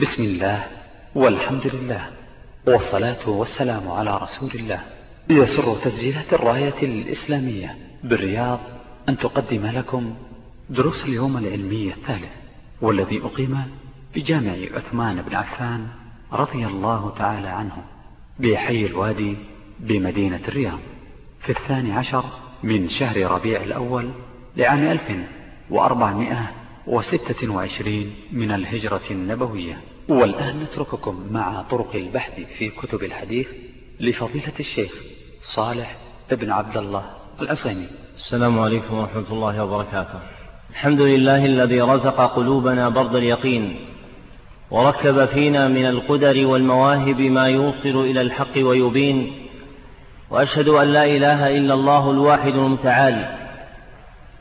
بسم الله والحمد لله والصلاة والسلام على رسول الله. يسر تسجيلات الراية الإسلامية بالرياض أن تقدم لكم دروس اليوم العلمي الثالث والذي أقيم بجامع عثمان بن عفان رضي الله تعالى عنه بحي الوادي بمدينة الرياض في الثاني عشر من شهر ربيع الأول لعام ألف وأربعمائة وستة وعشرين من الهجرة النبوية. والآن نترككم مع طرق البحث في كتب الحديث لفضيلة الشيخ صالح ابن عبد الله العصيمي السلام عليكم ورحمة الله وبركاته. الحمد لله الذي رزق قلوبنا برد اليقين وركب فينا من القدر والمواهب ما يوصل إلى الحق ويبين وأشهد أن لا إله إلا الله الواحد المتعال.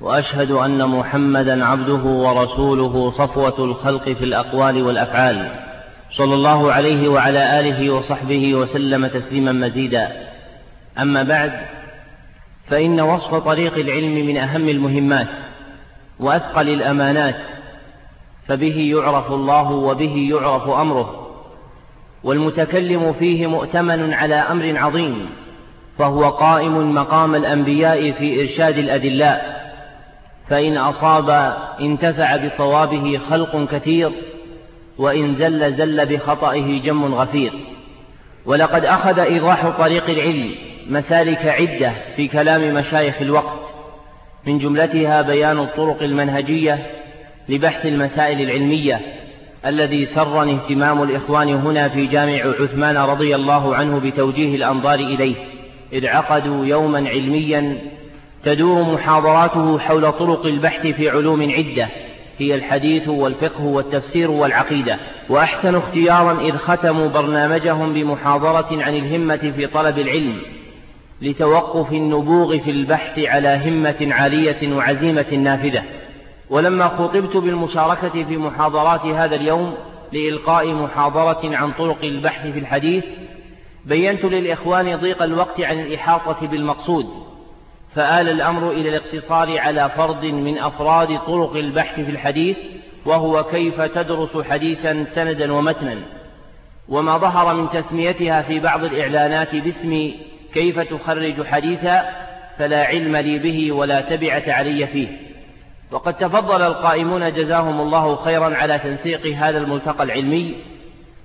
وأشهد أن محمدا عبده ورسوله صفوة الخلق في الأقوال والأفعال. صلى الله عليه وعلى آله وصحبه وسلم تسليما مزيدا. أما بعد فإن وصف طريق العلم من أهم المهمات وأثقل الأمانات فبه يعرف الله وبه يعرف أمره. والمتكلم فيه مؤتمن على أمر عظيم فهو قائم مقام الأنبياء في إرشاد الأدلاء. فإن أصاب انتفع بصوابه خلق كثير وإن زل زل بخطئه جم غفير. ولقد أخذ إيضاح طريق العلم مسالك عدة في كلام مشايخ الوقت من جملتها بيان الطرق المنهجية لبحث المسائل العلمية الذي سرني اهتمام الإخوان هنا في جامع عثمان رضي الله عنه بتوجيه الأنظار إليه إذ عقدوا يوما علميا تدور محاضراته حول طرق البحث في علوم عدة هي الحديث والفقه والتفسير والعقيدة. وأحسن اختيارا إذ ختموا برنامجهم بمحاضرة عن الهمة في طلب العلم لتوقف النبوغ في البحث على همة عالية وعزيمة نافذة. ولما خطبت بالمشاركة في محاضرات هذا اليوم لإلقاء محاضرة عن طرق البحث في الحديث بينت للإخوان ضيق الوقت عن الإحاطة بالمقصود. فآل الأمر إلى الاقتصار على فرد من أفراد طرق البحث في الحديث وهو كيف تدرس حديثا سندا ومتنا. وما ظهر من تسميتها في بعض الإعلانات باسم كيف تخرج حديثا فلا علم لي به ولا تبعة علي فيه. وقد تفضل القائمون جزاهم الله خيرا على تنسيق هذا الملتقى العلمي.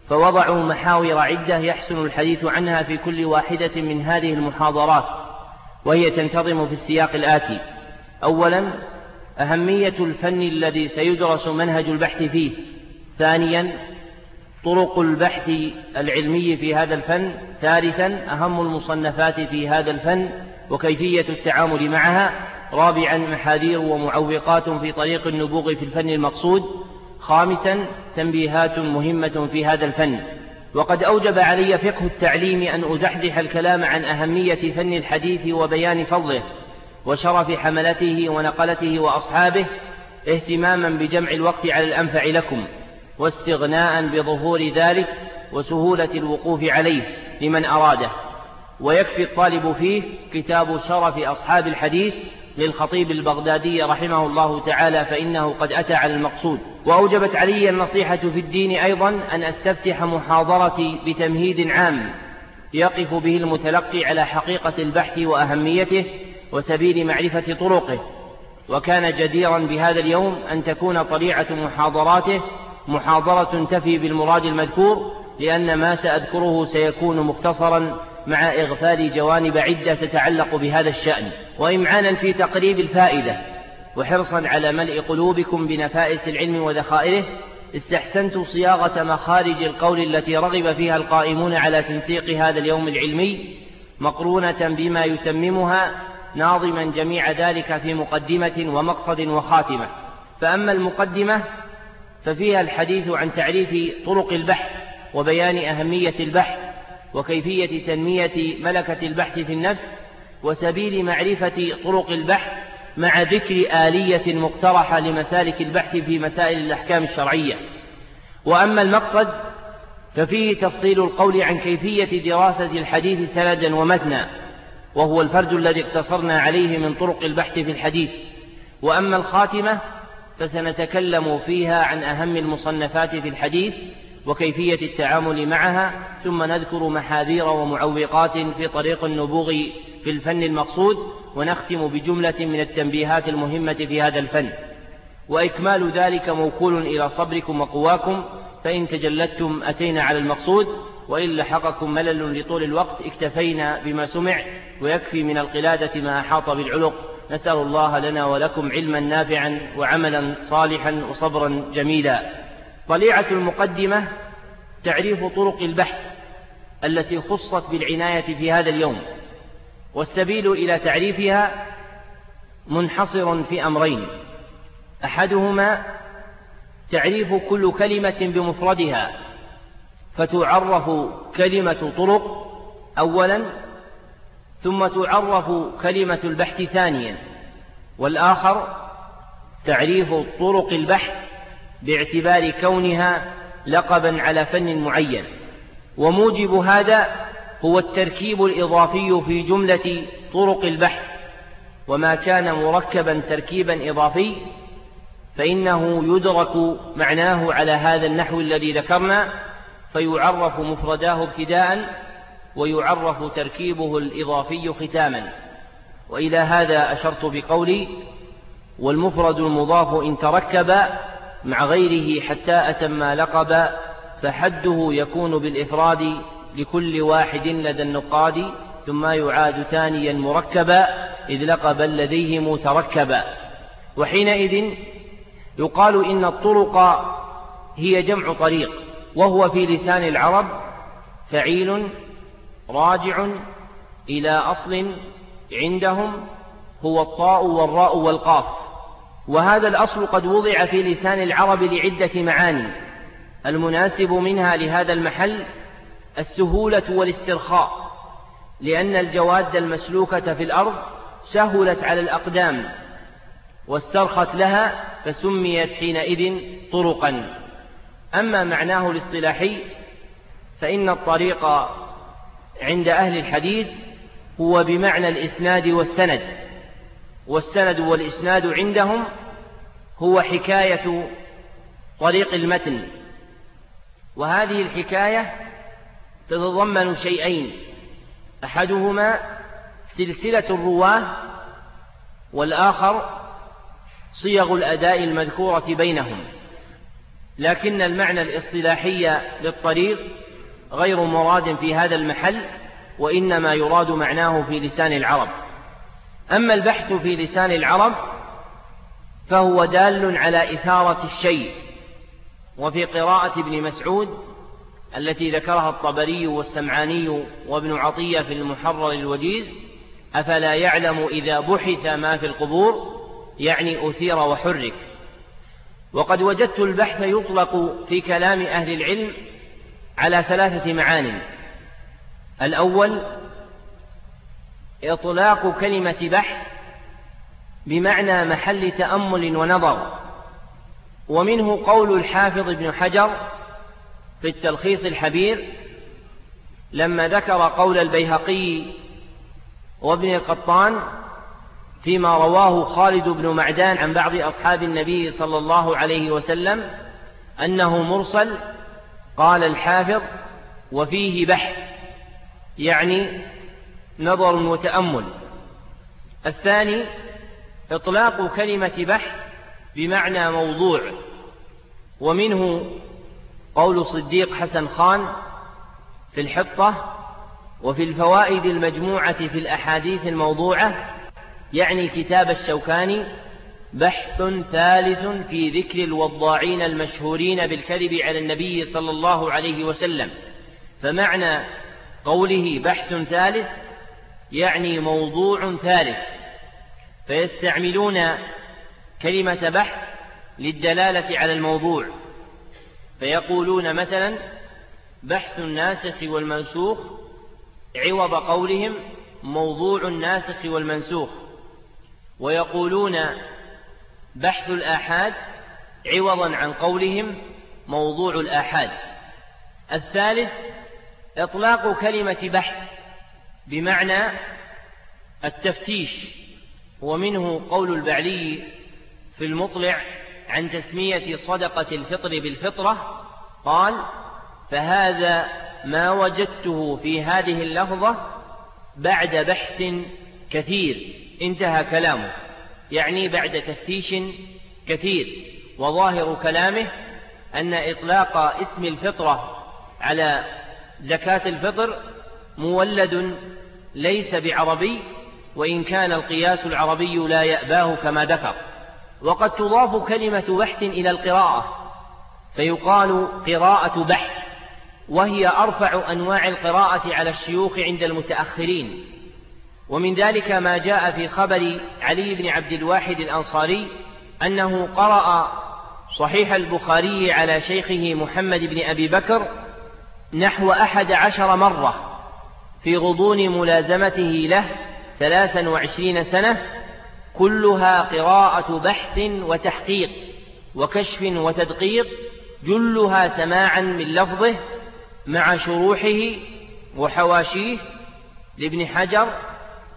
فوضعوا محاور عدة يحسن الحديث عنها في كل واحدة من هذه المحاضرات. وهي تنتظم في السياق الآتي. أولا أهمية الفن الذي سيدرس منهج البحث فيه. ثانيا طرق البحث العلمي في هذا الفن. ثالثا أهم المصنفات في هذا الفن وكيفية التعامل معها. رابعا محاذير ومعوقات في طريق النبوغ في الفن المقصود. خامسا تنبيهات مهمة في هذا الفن. وقد أوجب علي فقه التعليم أن أزحزح الكلام عن أهمية فن الحديث وبيان فضله وشرف حملته ونقلته وأصحابه اهتماما بجمع الوقت على الأنفع لكم واستغناء بظهور ذلك وسهولة الوقوف عليه لمن أراده. ويكفي الطالب فيه كتاب شرف أصحاب الحديث للخطيب البغدادي رحمه الله تعالى فإنه قد أتى على المقصود. وأوجبت علي النصيحة في الدين أيضا أن أستفتح محاضرتي بتمهيد عام يقف به المتلقي على حقيقة البحث وأهميته وسبيل معرفة طرقه. وكان جديرا بهذا اليوم أن تكون طليعة محاضراته محاضرة تفي بالمراد المذكور لأن ما سأذكره سيكون مختصرا مع إغفال جوانب عدة تتعلق بهذا الشأن وإمعانا في تقريب الفائدة وحرصا على ملء قلوبكم بنفائس العلم وذخائره استحسنت صياغة مخارج القول التي رغب فيها القائمون على تنسيق هذا اليوم العلمي مقرونة بما يتممها ناظما جميع ذلك في مقدمة ومقصد وخاتمة. فأما المقدمة ففيها الحديث عن تعريف طرق البحث وبيان أهمية البحث وكيفية تنمية ملكة البحث في النفس وسبيل معرفة طرق البحث مع ذكر آلية مقترحة لمسالك البحث في مسائل الأحكام الشرعية. وأما المقصد ففيه تفصيل القول عن كيفية دراسة الحديث سندا ومتنا وهو الفرد الذي اقتصرنا عليه من طرق البحث في الحديث. وأما الخاتمة فسنتكلم فيها عن أهم المصنفات في الحديث وكيفية التعامل معها ثم نذكر محاذير ومعوقات في طريق النبوغ في الفن المقصود ونختم بجملة من التنبيهات المهمة في هذا الفن. وإكمال ذلك موكول إلى صبركم وقواكم فإن تجلدتم أتينا على المقصود وإن لحقكم ملل لطول الوقت اكتفينا بما سمع ويكفي من القلادة ما أحاط بالعلق نسأل الله لنا ولكم علما نافعا وعملا صالحا وصبرا جميلا. طليعة المقدمة تعريف طرق البحث التي خصت بالعناية في هذا اليوم والسبيل إلى تعريفها منحصر في أمرين. أحدهما تعريف كل كلمة بمفردها فتعرف كلمة طرق أولا ثم تعرف كلمة البحث ثانيا والآخر تعريف طرق البحث باعتبار كونها لقبا على فن معين. وموجب هذا هو التركيب الإضافي في جملة طرق البحث. وما كان مركبا تركيبا إضافي فإنه يدرك معناه على هذا النحو الذي ذكرنا فيعرف مفرداه ابتداء ويعرف تركيبه الإضافي ختاما. وإلى هذا أشرت بقولي والمفرد المضاف إن تركب مع غيره حتى أتم لقب فحده يكون بالإفراد لكل واحد لدى النقاد ثم يعاد ثانيا مركبا إذ لقبا لديهم تركبا. وحينئذ يقال إن الطرق هي جمع طريق وهو في لسان العرب فعيل راجع إلى أصل عندهم هو الطاء والراء والقاف. وهذا الأصل قد وضع في لسان العرب لعدة معاني المناسب منها لهذا المحل السهولة والاسترخاء لأن الجواد المسلوكة في الأرض سهلت على الأقدام واسترخت لها فسميت حينئذ طرقا. أما معناه الاصطلاحي فإن الطريق عند أهل الحديث هو بمعنى الإسناد والسند. والسند والإسناد عندهم هو حكاية طريق المتن. وهذه الحكاية تتضمن شيئين. أحدهما سلسلة الرواة والآخر صيغ الأداء المذكورة بينهم. لكن المعنى الاصطلاحي للطريق غير مراد في هذا المحل وإنما يراد معناه في لسان العرب. أما البحث في لسان العرب فهو دال على إثارة الشيء وفي قراءة ابن مسعود التي ذكرها الطبري والسمعاني وابن عطية في المحرر الوجيز أفلا يعلم إذا بحث ما في القبور؟ يعني أثير وحرك. وقد وجدت البحث يطلق في كلام أهل العلم على ثلاثة معان الأول إطلاق كلمة بحث بمعنى محل تأمل ونظر ومنه قول الحافظ ابن حجر في التلخيص الحبير لما ذكر قول البيهقي وابن القطان فيما رواه خالد بن معدان عن بعض أصحاب النبي صلى الله عليه وسلم أنه مرسل قال الحافظ وفيه بحث يعني نظر وتأمل. الثاني إطلاق كلمة بحث بمعنى موضوع ومنه قول صديق حسن خان في الحطة وفي الفوائد المجموعة في الأحاديث الموضوعة يعني كتاب الشوكاني بحث ثالث في ذكر الوضاعين المشهورين بالكذب على النبي صلى الله عليه وسلم. فمعنى قوله بحث ثالث يعني موضوع ثالث فيستعملون كلمة بحث للدلالة على الموضوع. فيقولون مثلا بحث الناسخ والمنسوخ عوض قولهم موضوع الناسخ والمنسوخ. ويقولون بحث الآحاد عوضا عن قولهم موضوع الآحاد. الثالث إطلاق كلمة بحث بمعنى التفتيش ومنه قول البعلي في المطلع عن تسمية صدقة الفطر بالفطرة قال فهذا ما وجدته في هذه اللفظة بعد بحث كثير انتهى كلامه. يعني بعد تفتيش كثير وظاهر كلامه أن إطلاق اسم الفطرة على زكاة الفطر مولد ليس بعربي وإن كان القياس العربي لا يأباه كما ذكر. وقد تضاف كلمة بحث إلى القراءة فيقال قراءة بحث وهي أرفع أنواع القراءة على الشيوخ عند المتأخرين. ومن ذلك ما جاء في خبر علي بن عبد الواحد الأنصاري أنه قرأ صحيح البخاري على شيخه محمد بن أبي بكر نحو أحد عشر مرة. في غضون ملازمته له ثلاثا وعشرين سنة كلها قراءة بحث وتحقيق وكشف وتدقيق جلها سماعا من لفظه مع شروحه وحواشيه لابن حجر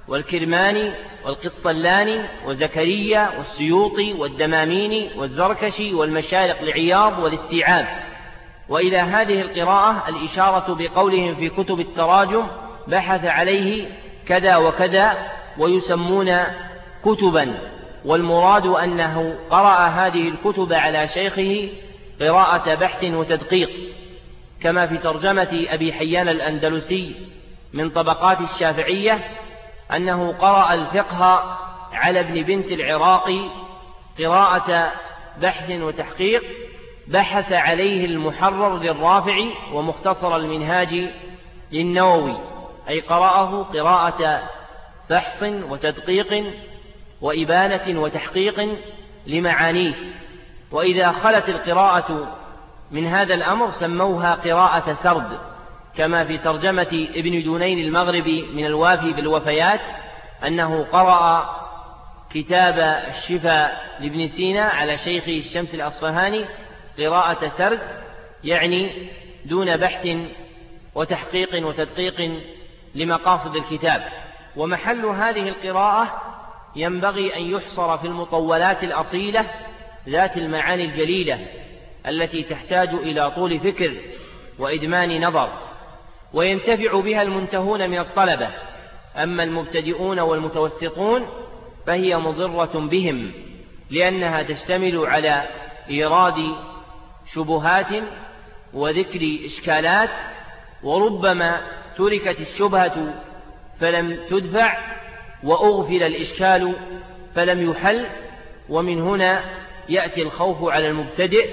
والكرماني والقسطلاني وزكريا والسيوطي والدماميني والزركشي والمشارق لعياض والاستيعاب. وإلى هذه القراءة الإشارة بقولهم في كتب التراجم بحث عليه كذا وكذا ويسمون كتبا والمراد أنه قرأ هذه الكتب على شيخه قراءة بحث وتدقيق كما في ترجمة أبي حيان الأندلسي من طبقات الشافعية أنه قرأ الفقه على ابن بنت العراقي قراءة بحث وتحقيق بحث عليه المحرر للرافعي ومختصر المنهاج للنووي. أي قرأه قراءة بحث وتدقيق وإبانة وتحقيق لمعانيه. وإذا خلت القراءة من هذا الأمر سموها قراءة سرد كما في ترجمة ابن دونين المغربي من الوافي بالوفيات أنه قرأ كتاب الشفاء لابن سينا على شيخ الشمس الأصفهاني قراءة سرد يعني دون بحث وتحقيق وتدقيق لمقاصد الكتاب. ومحل هذه القراءة ينبغي أن يحصر في المطولات الأصيلة ذات المعاني الجليلة التي تحتاج إلى طول فكر وإدمان نظر. وينتفع بها المنتهون من الطلبة. أما المبتدئون والمتوسطون فهي مضرة بهم لأنها تشتمل على إيراد شبهات وذكر إشكالات وربما تركت الشبهة فلم تدفع وأغفل الإشكال فلم يحل ومن هنا يأتي الخوف على المبتدئ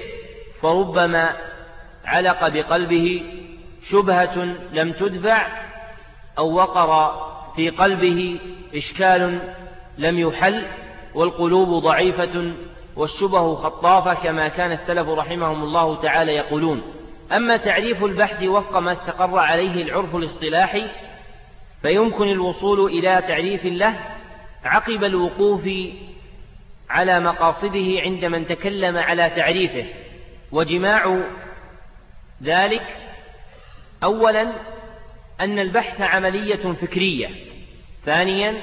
فربما علق بقلبه شبهة لم تدفع أو وقر في قلبه إشكال لم يحل والقلوب ضعيفة والشبه خطافة كما كان السلف رحمهم الله تعالى يقولون. أما تعريف البحث وفق ما استقر عليه العرف الاصطلاحي فيمكن الوصول إلى تعريف له عقب الوقوف على مقاصده عند من تكلم على تعريفه. وجماع ذلك أولا أن البحث عملية فكرية ثانيا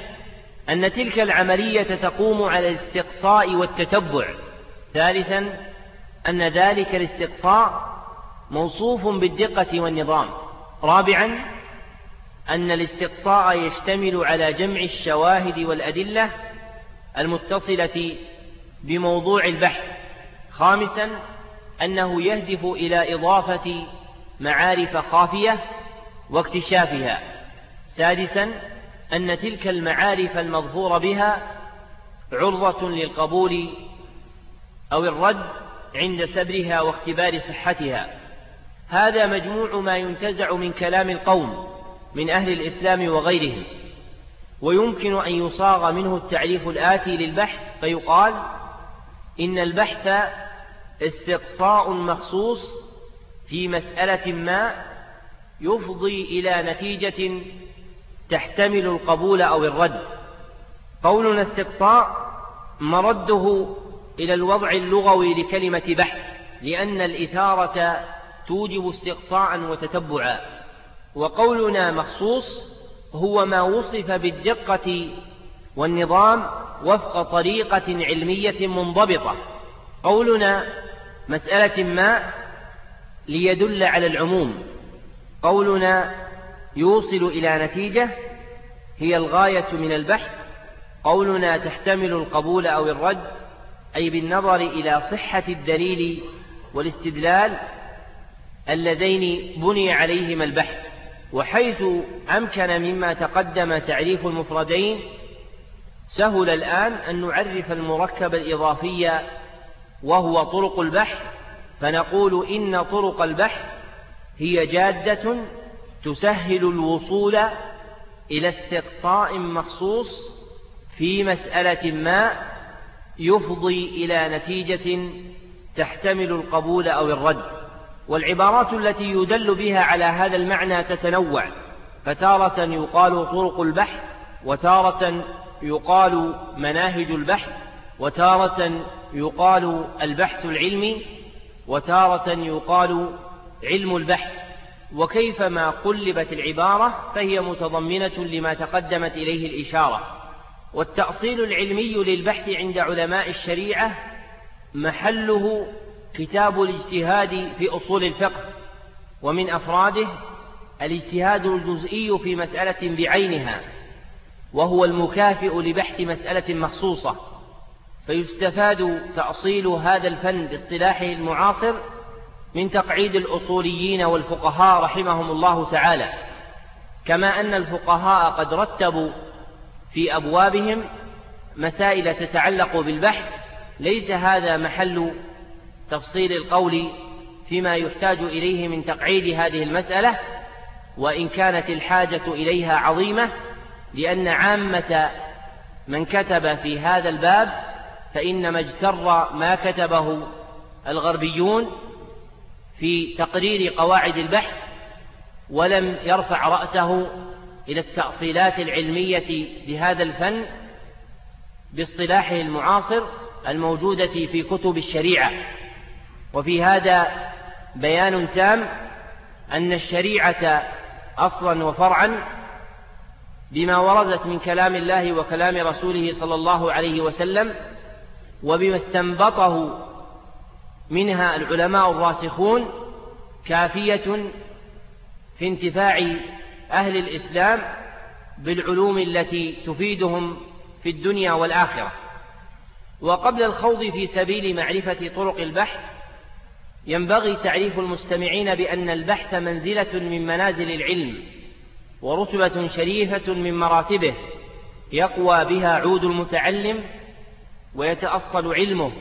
أن تلك العملية تقوم على الاستقصاء والتتبع ثالثا أن ذلك الاستقصاء موصوف بالدقة والنظام. رابعا أن الاستقصاء يشتمل على جمع الشواهد والأدلة المتصلة بموضوع البحث. خامسا أنه يهدف إلى إضافة معارف خافية واكتشافها. سادسا أن تلك المعارف المظهور بها عرضة للقبول أو الرد عند سبرها واختبار صحتها. هذا مجموع ما ينتزع من كلام القوم من أهل الإسلام وغيرهم. ويمكن أن يصاغ منه التعريف الآتي للبحث فيقال إن البحث استقصاء مخصوص في مسألة ما يفضي إلى نتيجة تحتمل القبول أو الرد. قولنا استقصاء مرده إلى الوضع اللغوي لكلمة بحث لأن الإثارة توجب استقصاء وتتبعا. وقولنا مخصوص هو ما وصف بالدقة والنظام وفق طريقة علمية منضبطة. قولنا مسألة ما ليدل على العموم. قولنا يوصل إلى نتيجة هي الغاية من البحث. قولنا تحتمل القبول أو الرد أي بالنظر إلى صحة الدليل والاستدلال اللذين بني عليهما البحث وحيث أمكن مما تقدم تعريف المفردين سهل الآن أن نعرف المركب الإضافي وهو طرق البحث فنقول إن طرق البحث هي جادة تسهل الوصول إلى استقصاء مخصوص في مسألة ما يفضي إلى نتيجة تحتمل القبول أو الرد. والعبارات التي يدل بها على هذا المعنى تتنوع. فتارة يقال طرق البحث وتارة يقال مناهج البحث وتارة يقال البحث العلمي وتارة يقال علم البحث. وكيفما قلبت العبارة فهي متضمنة لما تقدمت إليه الإشارة. والتأصيل العلمي للبحث عند علماء الشريعة محله كتاب الاجتهاد في أصول الفقه ومن أفراده الاجتهاد الجزئي في مسألة بعينها وهو المكافئ لبحث مسألة مخصوصة فيستفاد تأصيل هذا الفن باصطلاحه المعاصر من تقعيد الأصوليين والفقهاء رحمهم الله تعالى كما أن الفقهاء قد رتبوا في أبوابهم مسائل تتعلق بالبحث ليس هذا محل تفصيل القول فيما يحتاج إليه من تقعيد هذه المسألة وإن كانت الحاجة إليها عظيمة لأن عامة من كتب في هذا الباب فإنما اجتر ما كتبه الغربيون في تقرير قواعد البحث ولم يرفع رأسه إلى التأصيلات العلمية لهذا الفن باصطلاحه المعاصر الموجودة في كتب الشريعة. وفي هذا بيان تام أن الشريعة أصلا وفرعا بما وردت من كلام الله وكلام رسوله صلى الله عليه وسلم وبما استنبطه منها العلماء الراسخون كافية في انتفاع أهل الإسلام بالعلوم التي تفيدهم في الدنيا والآخرة. وقبل الخوض في سبيل معرفة طرق البحث ينبغي تعريف المستمعين بأن البحث منزلة من منازل العلم ورتبة شريفة من مراتبه يقوى بها عود المتعلم ويتأصل علمه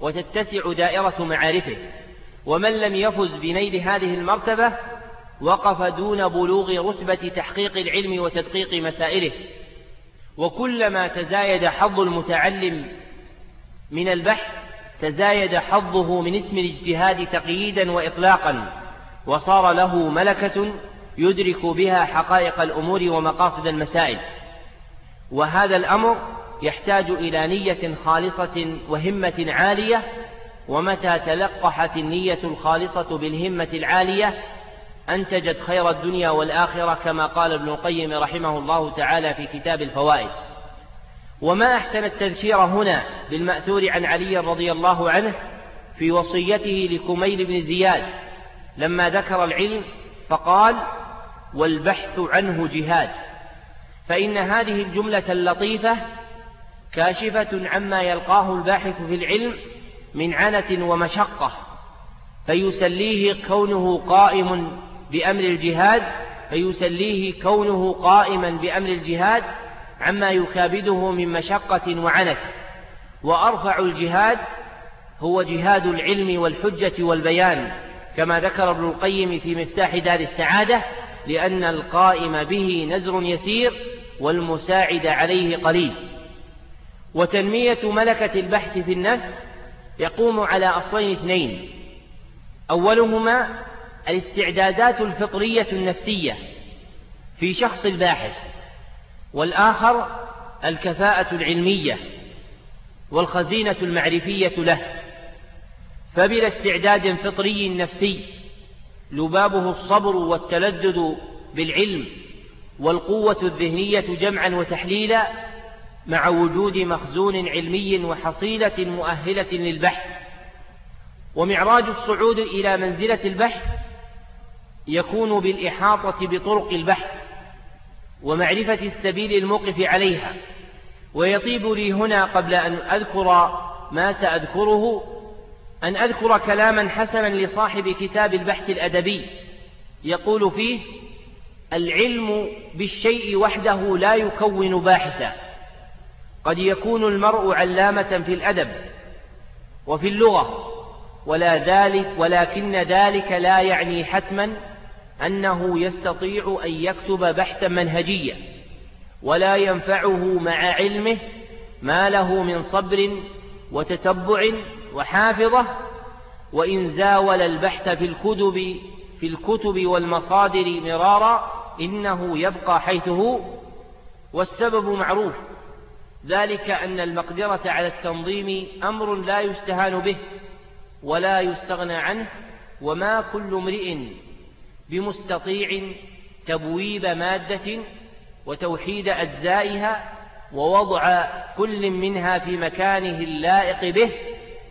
وتتسع دائرة معارفه. ومن لم يفز بنيل هذه المرتبة وقف دون بلوغ رتبة تحقيق العلم وتدقيق مسائله. وكلما تزايد حظ المتعلم من البحث تزايد حظه من اسم الاجتهاد تقييدا وإطلاقا وصار له ملكة يدرك بها حقائق الأمور ومقاصد المسائل. وهذا الأمر يحتاج إلى نية خالصة وهمة عالية ومتى تلقحت النية الخالصة بالهمة العالية أنتجت خير الدنيا والآخرة كما قال ابن القيم رحمه الله تعالى في كتاب الفوائد. وما أحسن التذكير هنا بالمأثور عن علي رضي الله عنه في وصيته لكميل بن زياد لما ذكر العلم فقال والبحث عنه جهاد. فإن هذه الجملة اللطيفة كاشفة عما يلقاه الباحث في العلم من عنة ومشقة فيسليه كونه قائم بأمر الجهاد فيسليه كونه قائما بأمر الجهاد عما يكابده من مشقة وعنت. وأرفع الجهاد هو جهاد العلم والحجة والبيان كما ذكر ابن القيم في مفتاح دار السعادة لأن القائم به نزر يسير والمساعد عليه قليل. وتنمية ملكة البحث في النفس يقوم على أصلين اثنين. أولهما الاستعدادات الفطرية النفسية في شخص الباحث. والآخر الكفاءة العلمية والخزينة المعرفية له. فبلا استعداد فطري نفسي لبابه الصبر والتلذذ بالعلم والقوة الذهنية جمعا وتحليلا مع وجود مخزون علمي وحصيلة مؤهلة للبحث. ومعراج الصعود إلى منزلة البحث يكون بالإحاطة بطرق البحث. ومعرفة السبيل الموقف عليها ويطيب لي هنا قبل أن أذكر ما سأذكره أن أذكر كلاما حسنا لصاحب كتاب البحث الأدبي يقول فيه العلم بالشيء وحده لا يكون باحثا قد يكون المرء علامة في الأدب وفي اللغة ولا ذلك ولكن ذلك لا يعني حتما أنه يستطيع أن يكتب بحثا منهجيا ولا ينفعه مع علمه ما له من صبر وتتبع وحافظة وإن زاول البحث في الكتب في الكتب والمصادر مرارا إنه يبقى حيث هو والسبب معروف ذلك أن المقدرة على التنظيم أمر لا يستهان به ولا يستغنى عنه وما كل امرئ بمستطيع تبويب مادة وتوحيد أجزائها ووضع كل منها في مكانه اللائق به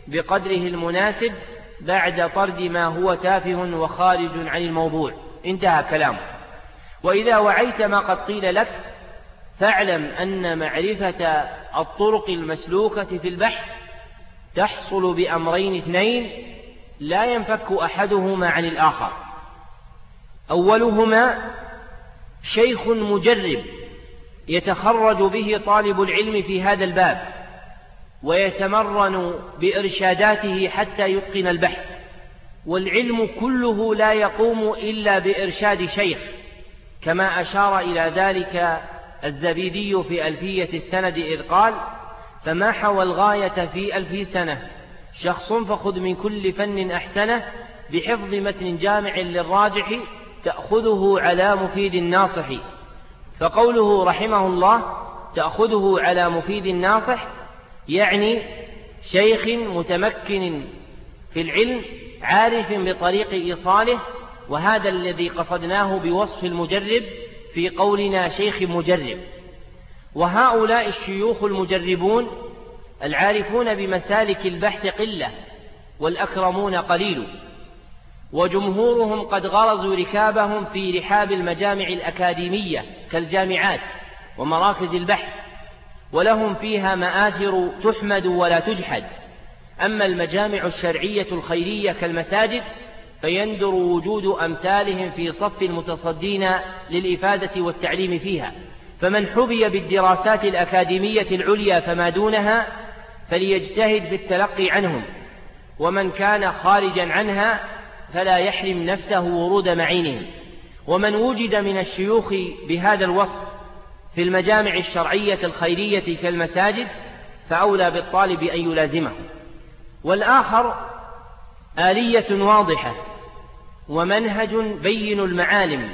بقدره المناسب بعد طرد ما هو تافه وخارج عن الموضوع. انتهى كلامه. وإذا وعيت ما قد قيل لك فاعلم أن معرفة الطرق المسلوكة في البحث تحصل بأمرين اثنين لا ينفك أحدهما عن الآخر. أولهما شيخ مجرب يتخرج به طالب العلم في هذا الباب ويتمرن بإرشاداته حتى يتقن البحث والعلم كله لا يقوم إلا بإرشاد شيخ كما أشار إلى ذلك الزبيدي في ألفية السند إذ قال فما حوى الغاية في ألف سنة؟ شخص فخذ من كل فن أحسنه بحفظ متن جامع للراجح تأخذه على مفيد الناصح. فقوله رحمه الله تأخذه على مفيد الناصح يعني شيخ متمكن في العلم عارف بطريق إيصاله وهذا الذي قصدناه بوصف المجرب في قولنا شيخ مجرب. وهؤلاء الشيوخ المجربون العارفون بمسالك البحث قلة والأكرمون قليل. وجمهورهم قد غرزوا ركابهم في رحاب المجامع الأكاديمية كالجامعات ومراكز البحث ولهم فيها مآثر تحمد ولا تجحد. أما المجامع الشرعية الخيرية كالمساجد فيندر وجود أمثالهم في صف المتصدين للإفادة والتعليم فيها. فمن حبي بالدراسات الأكاديمية العليا فما دونها فليجتهد في التلقي عنهم. ومن كان خارجا عنها فلا يحرم نفسه ورود معينهم ومن وجد من الشيوخ بهذا الوصف في المجامع الشرعية الخيرية كالمساجد فأولى بالطالب أن يلازمه. والآخر آلية واضحة ومنهج بين المعالم.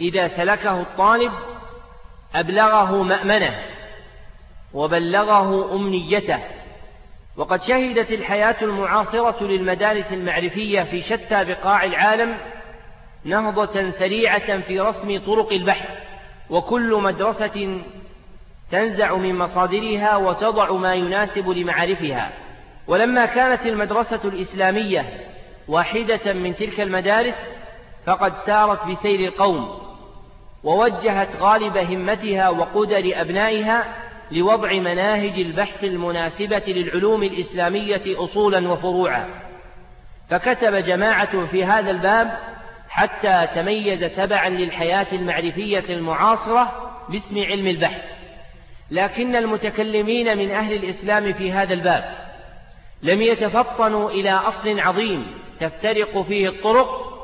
إذا سلكه الطالب أبلغه مأمنه وبلغه أمنيته. وقد شهدت الحياة المعاصرة للمدارس المعرفية في شتى بقاع العالم نهضة سريعة في رسم طرق البحث وكل مدرسة تنزع من مصادرها وتضع ما يناسب لمعارفها. ولما كانت المدرسة الإسلامية واحدة من تلك المدارس فقد سارت بسير القوم ووجهت غالب همتها وقدر أبنائها لوضع مناهج البحث المناسبة للعلوم الإسلامية أصولا وفروعا. فكتب جماعة في هذا الباب حتى تميز تبعا للحياة المعرفية المعاصرة باسم علم البحث. لكن المتكلمين من أهل الإسلام في هذا الباب لم يتفطنوا إلى أصل عظيم تفترق فيه الطرق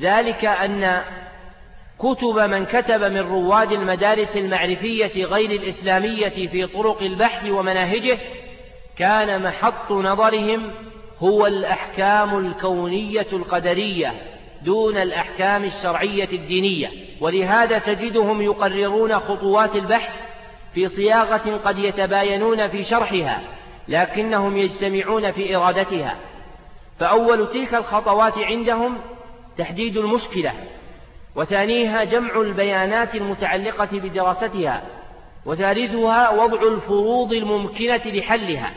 ذلك أن كتب من كتب من رواد المدارس المعرفية غير الإسلامية في طرق البحث ومناهجه كان محط نظرهم هو الأحكام الكونية القدرية دون الأحكام الشرعية الدينية. ولهذا تجدهم يقررون خطوات البحث في صياغة قد يتباينون في شرحها لكنهم يجتمعون في إرادتها. فأول تلك الخطوات عندهم تحديد المشكلة وثانيها جمع البيانات المتعلقة بدراستها وثالثها وضع الفروض الممكنة لحلها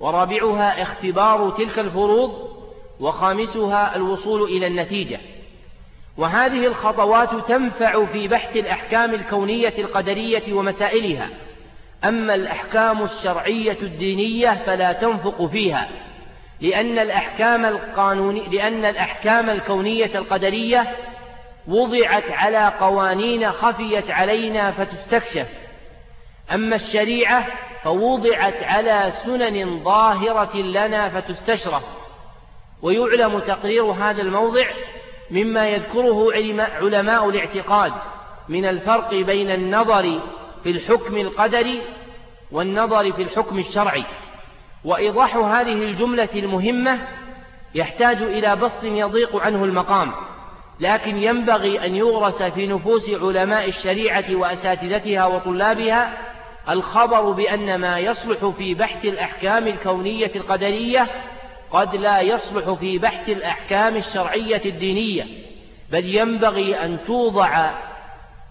ورابعها اختبار تلك الفروض وخامسها الوصول إلى النتيجة. وهذه الخطوات تنفع في بحث الأحكام الكونية القدرية ومسائلها. أما الأحكام الشرعية الدينية فلا تنفق فيها لأن الأحكام القانوني لأن الأحكام الكونية القدرية وضعت على قوانين خفيت علينا فتستكشف. أما الشريعة فوضعت على سنن ظاهرة لنا فتستشرف. ويعلم تقرير هذا الموضع مما يذكره علماء الاعتقاد من الفرق بين النظر في الحكم القدري والنظر في الحكم الشرعي. وإيضاح هذه الجملة المهمة يحتاج إلى بسط يضيق عنه المقام. لكن ينبغي أن يغرس في نفوس علماء الشريعة وأساتذتها وطلابها الخبر بأن ما يصلح في بحث الأحكام الكونية القدرية قد لا يصلح في بحث الأحكام الشرعية الدينية بل ينبغي أن توضع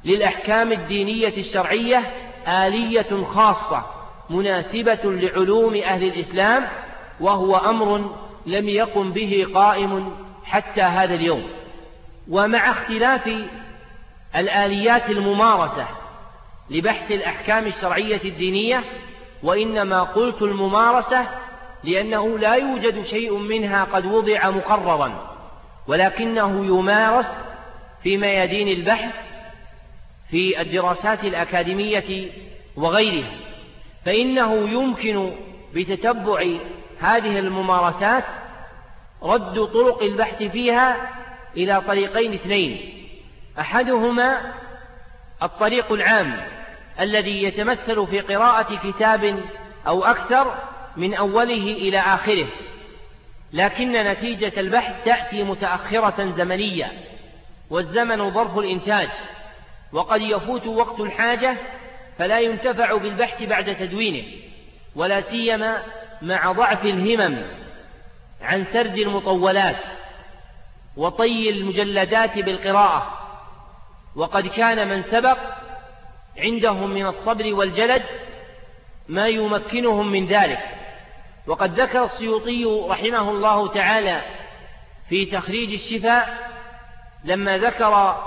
للأحكام الدينية الشرعية آلية خاصة مناسبة لعلوم أهل الإسلام وهو أمر لم يقم به قائم حتى هذا اليوم. ومع اختلاف الآليات الممارسة لبحث الأحكام الشرعية الدينية وإنما قلت الممارسة لأنه لا يوجد شيء منها قد وضع مقررا ولكنه يمارس في ميادين البحث في الدراسات الأكاديمية وغيرها. فإنه يمكن بتتبع هذه الممارسات رد طرق البحث فيها إلى طريقين اثنين. أحدهما الطريق العام الذي يتمثل في قراءة كتاب أو أكثر من أوله إلى آخره. لكن نتيجة البحث تأتي متأخرة زمنيا والزمن ظرف الإنتاج وقد يفوت وقت الحاجة فلا ينتفع بالبحث بعد تدوينه ولا سيما مع ضعف الهمم عن سرد المطولات. وطي المجلدات بالقراءة. وقد كان من سبق عندهم من الصبر والجلد ما يمكنهم من ذلك. وقد ذكر السيوطي رحمه الله تعالى في تخريج الشفاء لما ذكر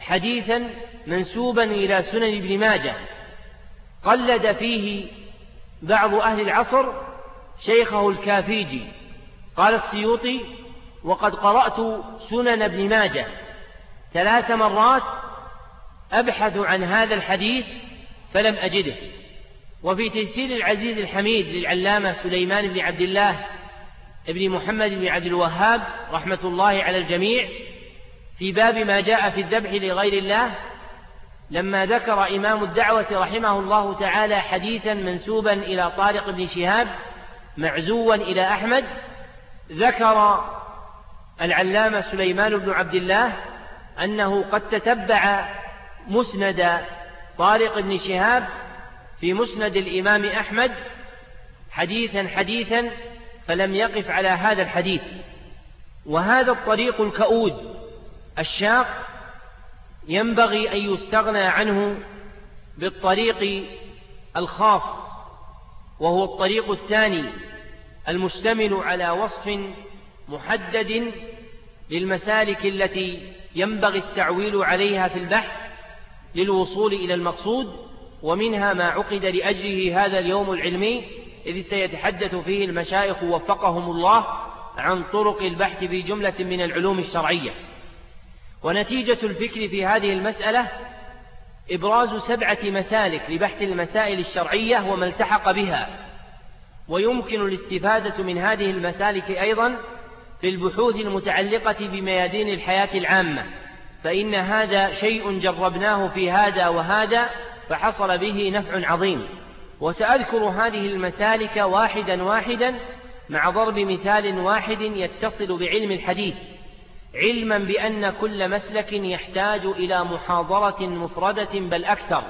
حديثا منسوبا إلى سنن ابن ماجه. قلد فيه بعض أهل العصر شيخه الكافيجي. قال السيوطي وقد قرأت سنن ابن ماجه ثلاث مرات أبحث عن هذا الحديث فلم أجده. وفي تيسير العزيز الحميد للعلامة سليمان بن عبد الله ابن محمد بن عبد الوهاب رحمة الله على الجميع في باب ما جاء في الذبح لغير الله لما ذكر إمام الدعوة رحمه الله تعالى حديثا منسوبا إلى طارق بن شهاب معزوا إلى أحمد ذكر العلامة سليمان بن عبد الله أنه قد تتبع مسند طارق بن شهاب في مسند الإمام أحمد حديثا حديثا فلم يقف على هذا الحديث. وهذا الطريق الكؤود الشاق ينبغي أن يستغنى عنه بالطريق الخاص وهو الطريق الثاني المشتمل على وصف محدد للمسالك التي ينبغي التعويل عليها في البحث للوصول إلى المقصود ومنها ما عقد لأجله هذا اليوم العلمي إذ سيتحدث فيه المشايخ وفقهم الله عن طرق البحث في جملة من العلوم الشرعية. ونتيجة الفكر في هذه المسألة إبراز سبعة مسالك لبحث المسائل الشرعية وما التحق بها. ويمكن الاستفادة من هذه المسالك أيضا في البحوث المتعلقة بميادين الحياة العامة فإن هذا شيء جربناه في هذا وهذا فحصل به نفع عظيم. وسأذكر هذه المسالك واحدا واحدا مع ضرب مثال واحد يتصل بعلم الحديث علما بأن كل مسلك يحتاج إلى محاضرة مفردة بل أكثر.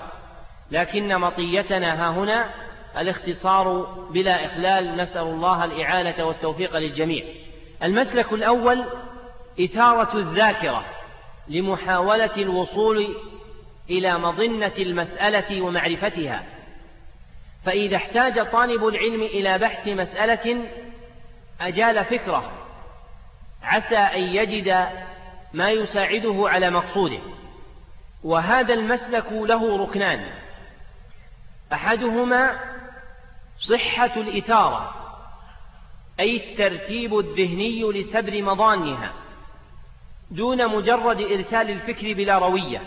لكن مطيتنا ها هنا الاختصار بلا إخلال نسأل الله الإعانة والتوفيق للجميع. المسلك الأول إثارة الذاكرة لمحاولة الوصول إلى مظنة المسألة ومعرفتها. فإذا احتاج طالب العلم إلى بحث مسألة أجال فكرة عسى أن يجد ما يساعده على مقصوده. وهذا المسلك له ركنان. أحدهما صحة الإثارة. أي الترتيب الذهني لسبر مضانها دون مجرد إرسال الفكر بلا روية.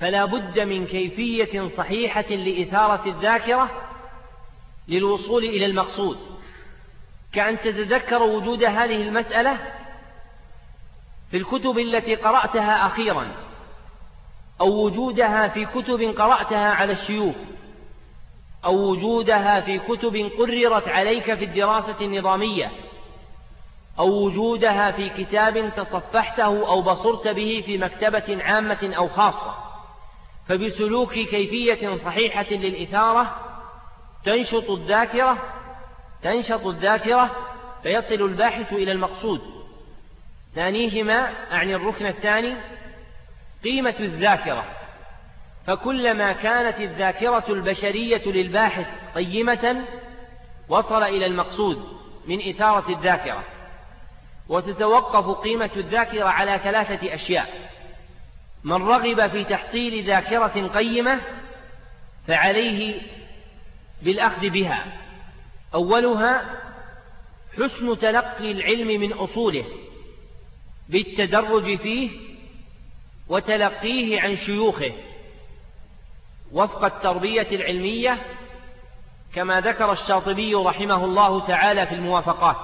فلا بد من كيفية صحيحة لإثارة الذاكرة للوصول إلى المقصود. كأن تتذكر وجود هذه المسألة في الكتب التي قرأتها أخيرا أو وجودها في كتب قرأتها على الشيوخ. أو وجودها في كتب قررت عليك في الدراسة النظامية أو وجودها في كتاب تصفحته أو بصرت به في مكتبة عامة أو خاصة. فبسلوك كيفية صحيحة للإثارة تنشط الذاكرة تنشط الذاكرة فيصل الباحث إلى المقصود. ثانيهما أعني الركن الثاني قيمة الذاكرة. فكلما كانت الذاكرة البشرية للباحث قيمة وصل إلى المقصود من إثارة الذاكرة. وتتوقف قيمة الذاكرة على ثلاثة أشياء. من رغب في تحصيل ذاكرة قيمة فعليه بالأخذ بها. أولها حسن تلقي العلم من أصوله بالتدرج فيه وتلقيه عن شيوخه. وفق التربية العلمية كما ذكر الشاطبي رحمه الله تعالى في الموافقات.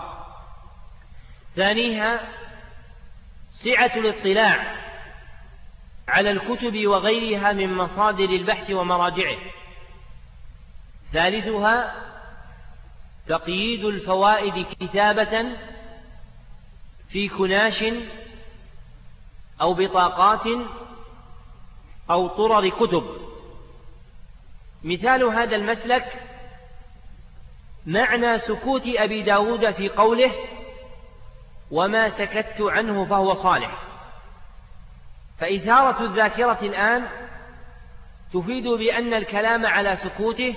ثانيها سعة الاطلاع على الكتب وغيرها من مصادر البحث ومراجعه. ثالثها تقييد الفوائد كتابة في كناش أو بطاقات أو طرر كتب. مثال هذا المسلك معنى سكوت أبي داود في قوله وما سكت عنه فهو صالح. فإثارة الذاكرة الآن تفيد بأن الكلام على سكوته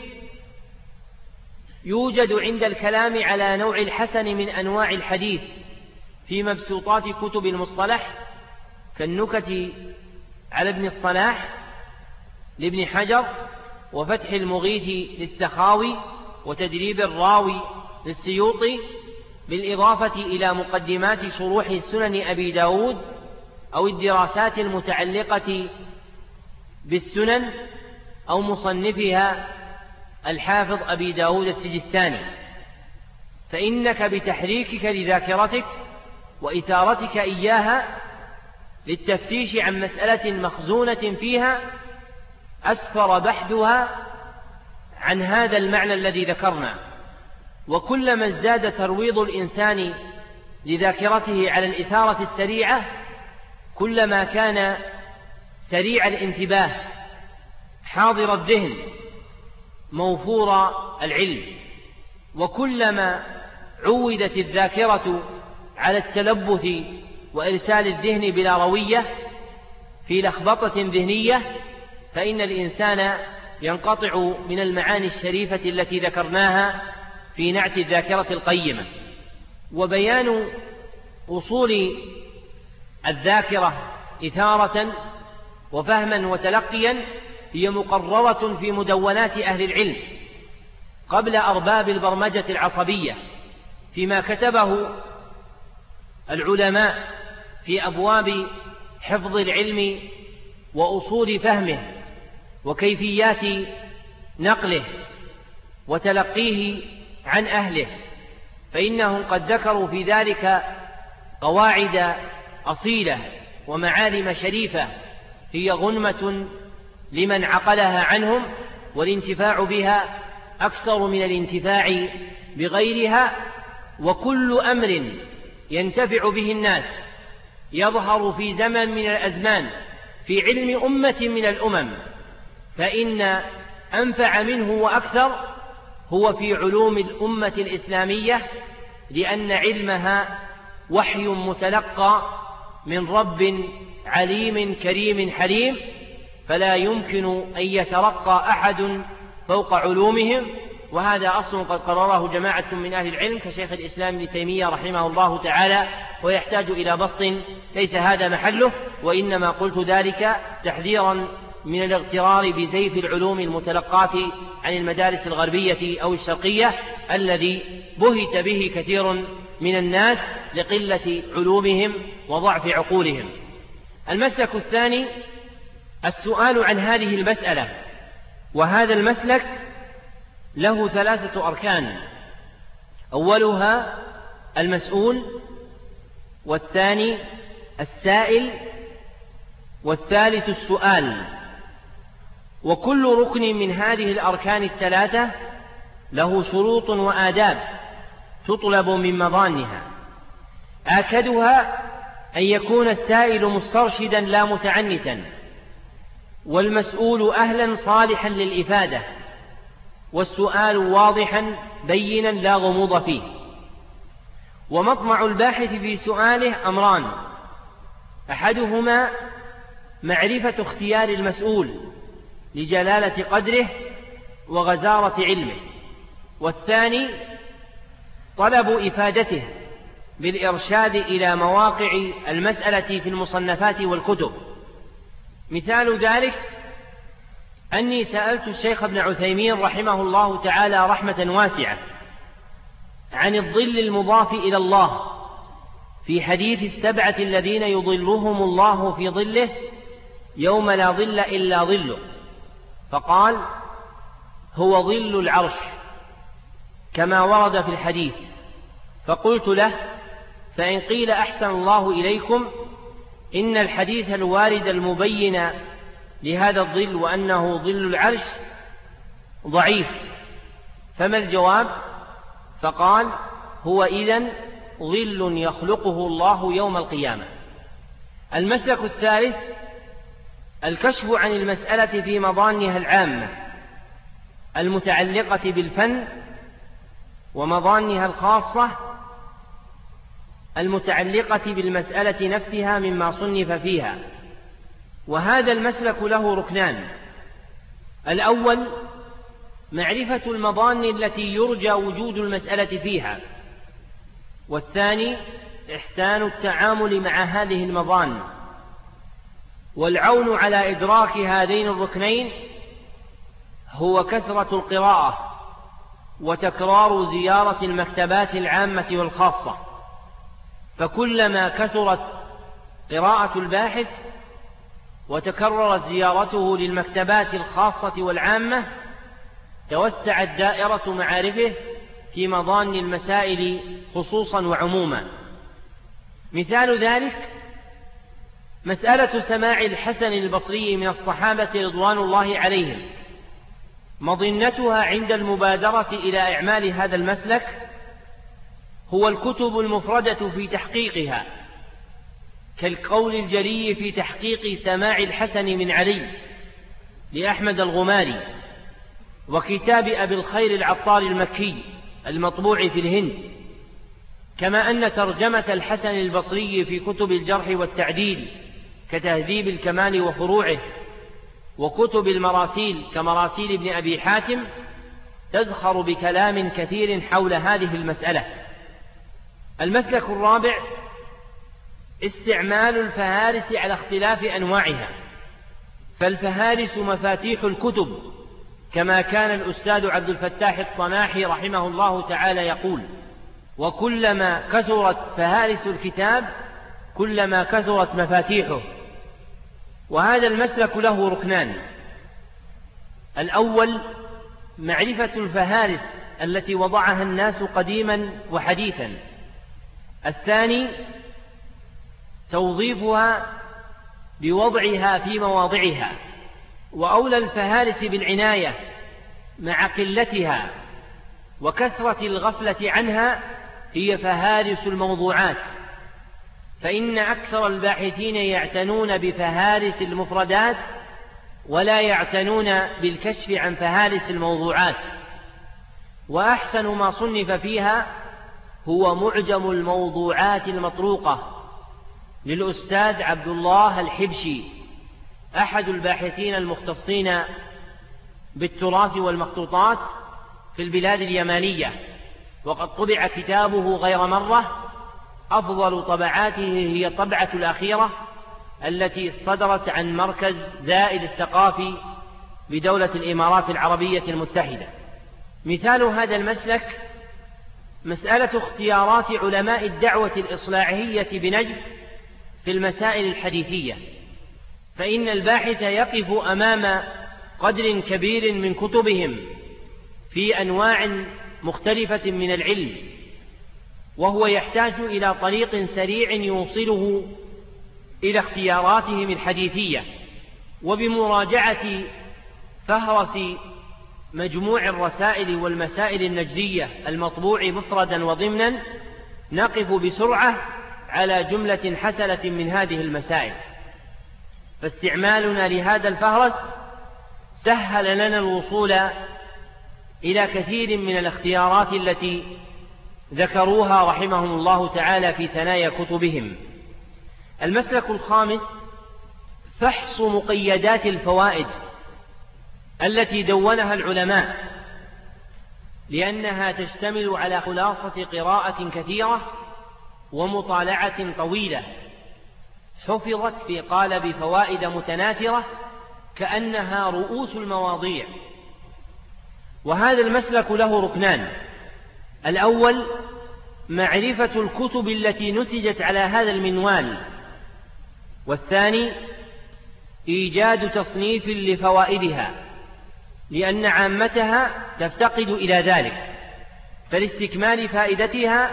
يوجد عند الكلام على نوع الحسن من أنواع الحديث في مبسوطات كتب المصطلح كالنكت على ابن الصلاح لابن حجر وفتح المغيث للسخاوي وتدريب الراوي للسيوطي بالإضافة إلى مقدمات شروح سنن أبي داود أو الدراسات المتعلقة بالسنن أو مصنفها الحافظ أبي داود السجستاني. فإنك بتحريكك لذاكرتك وإثارتك إياها للتفتيش عن مسألة مخزونة فيها أسفر بحثها عن هذا المعنى الذي ذكرنا. وكلما ازداد ترويض الإنسان لذاكرته على الإثارة السريعة كلما كان سريع الانتباه حاضر الذهن موفور العلم. وكلما عودت الذاكرة على التلبث وإرسال الذهن بلا روية في لخبطة ذهنية فإن الإنسان ينقطع من المعاني الشريفة التي ذكرناها في نعت الذاكرة القيمة. وبيان أصول الذاكرة إثارة وفهما وتلقيا هي مقررة في مدونات أهل العلم قبل أرباب البرمجة العصبية فيما كتبه العلماء في أبواب حفظ العلم وأصول فهمه. وكيفيات نقله وتلقيه عن أهله فإنهم قد ذكروا في ذلك قواعد أصيلة ومعالم شريفة هي غنمة لمن عقلها عنهم والانتفاع بها أكثر من الانتفاع بغيرها وكل أمر ينتفع به الناس يظهر في زمن من الأزمان في علم أمة من الأمم. فإن أنفع منه وأكثر هو في علوم الأمة الإسلامية لأن علمها وحي متلقى من رب عليم كريم حليم فلا يمكن أن يترقى أحد فوق علومهم. وهذا أصل قد قرره جماعة من أهل العلم كشيخ الإسلام ابن تيمية رحمه الله تعالى ويحتاج إلى بسط ليس هذا محله وإنما قلت ذلك تحذيرا من الاغترار بزيف العلوم المتلقاة عن المدارس الغربية أو الشرقية الذي بهت به كثير من الناس لقلة علومهم وضعف عقولهم. المسلك الثاني السؤال عن هذه المسألة وهذا المسلك له ثلاثة أركان. أولها المسؤول والثاني السائل والثالث السؤال. وكل ركن من هذه الأركان الثلاثة له شروط وآداب تطلب من مظانها. آكدها أن يكون السائل مسترشدا لا متعنتا والمسؤول أهلا صالحا للإفادة والسؤال واضحا بينا لا غموض فيه. ومطمع الباحث في سؤاله أمران أحدهما معرفة اختيار المسؤول لجلالة قدره وغزارة علمه. والثاني طلب إفادته بالإرشاد إلى مواقع المسألة في المصنفات والكتب. مثال ذلك أني سألت الشيخ ابن عثيمين رحمه الله تعالى رحمة واسعة عن الظل المضاف إلى الله في حديث السبعة الذين يظلهم الله في ظله يوم لا ظل إلا ظله. فقال هو ظل العرش كما ورد في الحديث. فقلت له فإن قيل أحسن الله إليكم إن الحديث الوارد المبين لهذا الظل وأنه ظل العرش ضعيف. فما الجواب؟ فقال هو إذن ظل يخلقه الله يوم القيامة. المسلك الثالث الكشف عن المسألة في مظانها العامة المتعلقة بالفن ومظانها الخاصة المتعلقة بالمسألة نفسها مما صنف فيها. وهذا المسلك له ركنان. الأول معرفة المظان التي يرجى وجود المسألة فيها. والثاني إحسان التعامل مع هذه المظان. والعون على إدراك هذين الركنين هو كثرة القراءة وتكرار زيارة المكتبات العامة والخاصة. فكلما كثرت قراءة الباحث وتكررت زيارته للمكتبات الخاصة والعامة توسعت دائرة معارفه في مضان المسائل خصوصا وعموما. مثال ذلك مسألة سماع الحسن البصري من الصحابة رضوان الله عليهم. مظنتها عند المبادرة إلى إعمال هذا المسلك هو الكتب المفردة في تحقيقها كالقول الجلي في تحقيق سماع الحسن من علي لأحمد الغماري وكتاب أبي الخير العطار المكي المطبوع في الهند كما أن ترجمة الحسن البصري في كتب الجرح والتعديل كتهذيب الكمال وفروعه وكتب المراسيل كمراسيل ابن أبي حاتم تزخر بكلام كثير حول هذه المسألة. المسلك الرابع استعمال الفهارس على اختلاف أنواعها. فالفهارس مفاتيح الكتب كما كان الأستاذ عبد الفتاح الطناحي رحمه الله تعالى يقول وكلما كثرت فهارس الكتاب كلما كثرت مفاتيحه. وهذا المسلك له ركنان. الأول معرفة الفهارس التي وضعها الناس قديما وحديثا. الثاني توظيفها بوضعها في مواضعها. وأولى الفهارس بالعناية مع قلتها وكثرة الغفلة عنها هي فهارس الموضوعات. فإن أكثر الباحثين يعتنون بفهارس المفردات ولا يعتنون بالكشف عن فهارس الموضوعات. وأحسن ما صنف فيها هو معجم الموضوعات المطروقة للأستاذ عبد الله الحبشي أحد الباحثين المختصين بالتراث والمخطوطات في البلاد اليمانية. وقد طبع كتابه غير مرة أفضل طبعاته هي الطبعة الأخيرة التي صدرت عن مركز زائد الثقافي بدولة الإمارات العربية المتحدة. مثال هذا المسلك مسألة اختيارات علماء الدعوة الإصلاحية بنجد في المسائل الحديثية فإن الباحث يقف أمام قدر كبير من كتبهم في أنواع مختلفة من العلم. وهو يحتاج إلى طريق سريع يوصله إلى اختياراتهم الحديثية وبمراجعة فهرس مجموع الرسائل والمسائل النجدية المطبوع مفردا وضمنا نقف بسرعة على جملة حسنة من هذه المسائل. فاستعمالنا لهذا الفهرس سهل لنا الوصول إلى كثير من الاختيارات التي ذكروها رحمهم الله تعالى في ثنايا كتبهم. المسلك الخامس فحص مقيدات الفوائد التي دونها العلماء لأنها تشتمل على خلاصة قراءة كثيرة ومطالعة طويلة حفظت في قالب فوائد متناثرة كأنها رؤوس المواضيع. وهذا المسلك له ركنان الأول معرفة الكتب التي نسجت على هذا المنوال. والثاني إيجاد تصنيف لفوائدها لأن عامتها تفتقد إلى ذلك. فلاستكمال فائدتها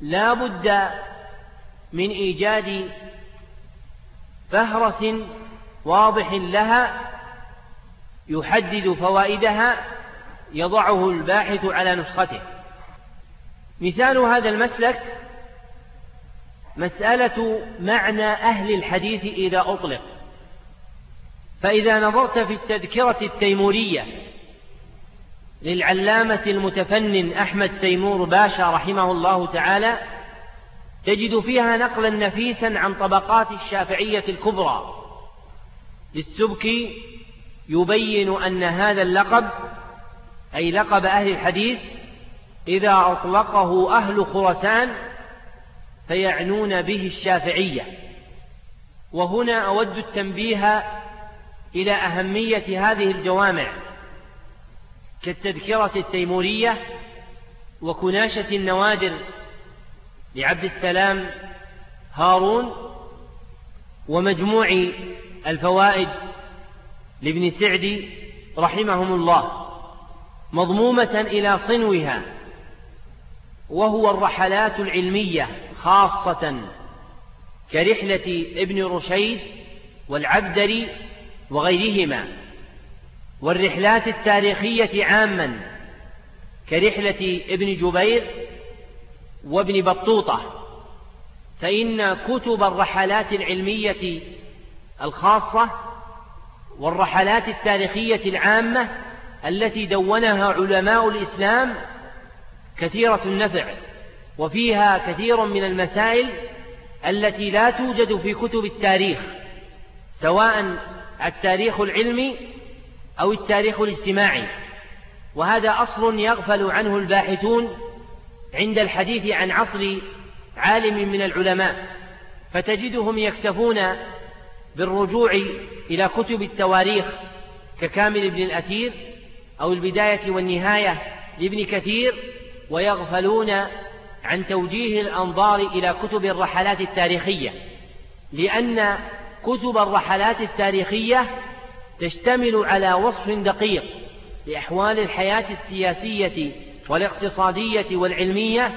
لا بد من إيجاد فهرس واضح لها يحدد فوائدها يضعه الباحث على نسخته. مثال هذا المسلك مسألة معنى أهل الحديث إذا أطلق. فإذا نظرت في التذكرة التيمورية للعلامة المتفنن أحمد تيمور باشا رحمه الله تعالى تجد فيها نقلا نفيسا عن طبقات الشافعية الكبرى. للسبكي يبين أن هذا اللقب أي لقب أهل الحديث إذا أطلقه أهل خرسان فيعنون به الشافعية. وهنا أود التنبيه إلى أهمية هذه الجوامع كالتذكرة التيمورية وكناشة النوادر لعبد السلام هارون ومجموع الفوائد لابن سعدي رحمهم الله مضمومة إلى صنوها. وهو الرحلات العلمية خاصة كرحلة ابن رشيد والعبدري وغيرهما. والرحلات التاريخية عاما كرحلة ابن جبير وابن بطوطة. فإن كتب الرحلات العلمية الخاصة والرحلات التاريخية العامة التي دونها علماء الإسلام كثيرة النفع وفيها كثير من المسائل التي لا توجد في كتب التاريخ سواء التاريخ العلمي أو التاريخ الاجتماعي. وهذا أصل يغفل عنه الباحثون عند الحديث عن عصر عالم من العلماء فتجدهم يكتفون بالرجوع إلى كتب التواريخ ككامل ابن الأثير أو البداية والنهاية لابن كثير ويغفلون عن توجيه الأنظار إلى كتب الرحلات التاريخية لأن كتب الرحلات التاريخية تشتمل على وصف دقيق لأحوال الحياة السياسية والاقتصادية والعلمية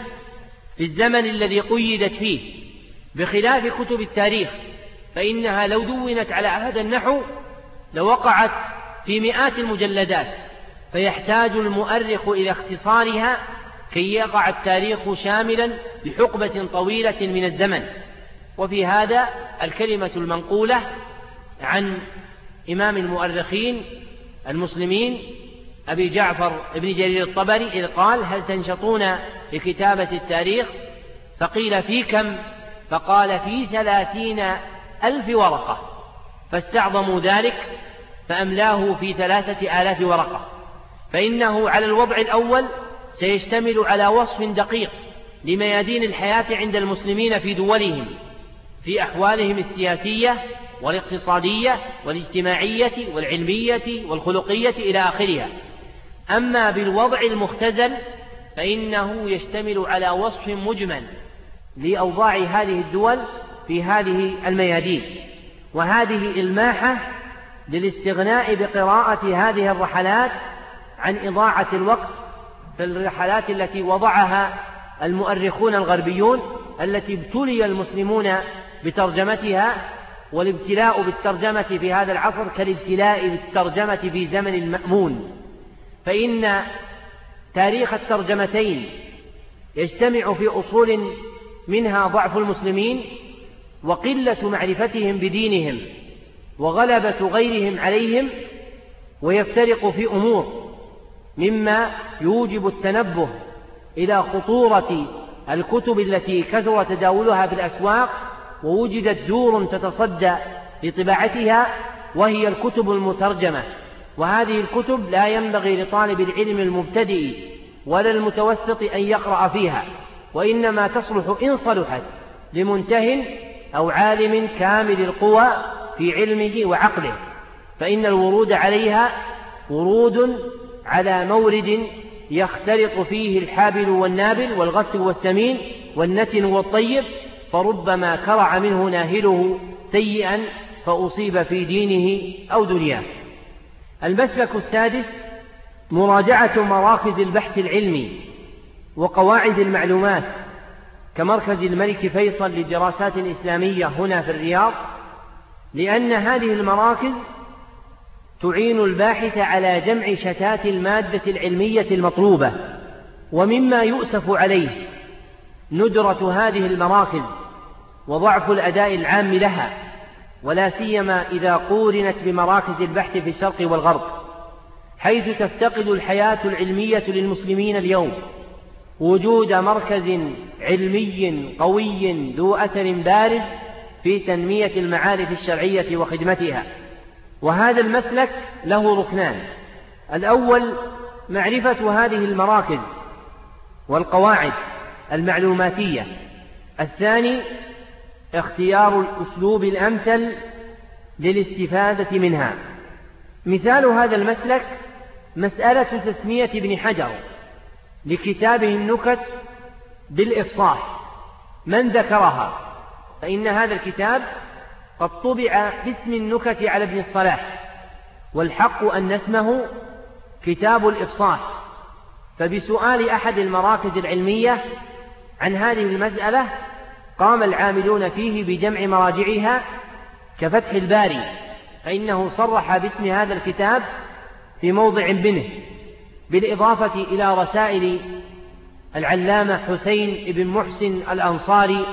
في الزمن الذي قيدت فيه. بخلاف كتب التاريخ فإنها لو دونت على هذا النحو لوقعت في مئات المجلدات فيحتاج المؤرخ إلى اختصارها كي يقع التاريخ شاملا بحقبة طويلة من الزمن. وفي هذا الكلمة المنقولة عن إمام المؤرخين المسلمين أبي جعفر بن جرير الطبري إذ قال هل تنشطون لكتابة التاريخ؟ فقيل في كم؟ فقال في ثلاثين ألف ورقة. فاستعظموا ذلك فأملاه في ثلاثة آلاف ورقة. فإنه على الوضع الأول سيشتمل على وصف دقيق لميادين الحياة عند المسلمين في دولهم في أحوالهم السياسية والاقتصادية والاجتماعية والعلمية والخلقية إلى آخرها. أما بالوضع المختزل فإنه يشتمل على وصف مجمل لأوضاع هذه الدول في هذه الميادين. وهذه إلماحة للاستغناء بقراءة هذه الرحلات عن إضاعة الوقت في الرحلات التي وضعها المؤرخون الغربيون التي ابتلي المسلمون بترجمتها والابتلاء بالترجمة في هذا العصر كالابتلاء بالترجمة في زمن المأمون. فإن تاريخ الترجمتين يجتمع في أصول منها ضعف المسلمين وقلة معرفتهم بدينهم وغلبة غيرهم عليهم ويفترق في أمور مما يوجب التنبه إلى خطورة الكتب التي كثر تداولها في الأسواق ووجدت دور تتصدى لطباعتها وهي الكتب المترجمة. وهذه الكتب لا ينبغي لطالب العلم المبتدئ ولا المتوسط أن يقرأ فيها وإنما تصلح إن صلحت لمنته أو عالم كامل القوى في علمه وعقله. فإن الورود عليها ورود على مورد يختلط فيه الحابل والنابل والغث والسمين والنتن والطيب فربما كرع منه ناهله سيئا فأصيب في دينه أو دنياه. المسلك السادس مراجعة مراكز البحث العلمي وقواعد المعلومات كمركز الملك فيصل للدراسات الإسلامية هنا في الرياض لأن هذه المراكز تعين الباحث على جمع شتات المادة العلمية المطلوبة ومما يؤسف عليه ندرة هذه المراكز وضعف الأداء العام لها ولا سيما إذا قورنت بمراكز البحث في الشرق والغرب حيث تفتقد الحياة العلمية للمسلمين اليوم وجود مركز علمي قوي ذو أثر بارز في تنمية المعارف الشرعية وخدمتها. وهذا المسلك له ركنان. الأول معرفة هذه المراكز والقواعد المعلوماتية. الثاني اختيار الأسلوب الأمثل للاستفادة منها. مثال هذا المسلك مسألة تسمية ابن حجر لكتابه النكت بالإفصاح. من ذكرها؟ فإن هذا الكتاب قد طبع باسم النكت على ابن الصلاح والحق أن اسمه كتاب الإفصاح. فبسؤال أحد المراكز العلمية عن هذه المسألة قام العاملون فيه بجمع مراجعها كفتح الباري فإنه صرح باسم هذا الكتاب في موضع منه بالإضافة إلى رسائل العلامة حسين بن محسن الأنصاري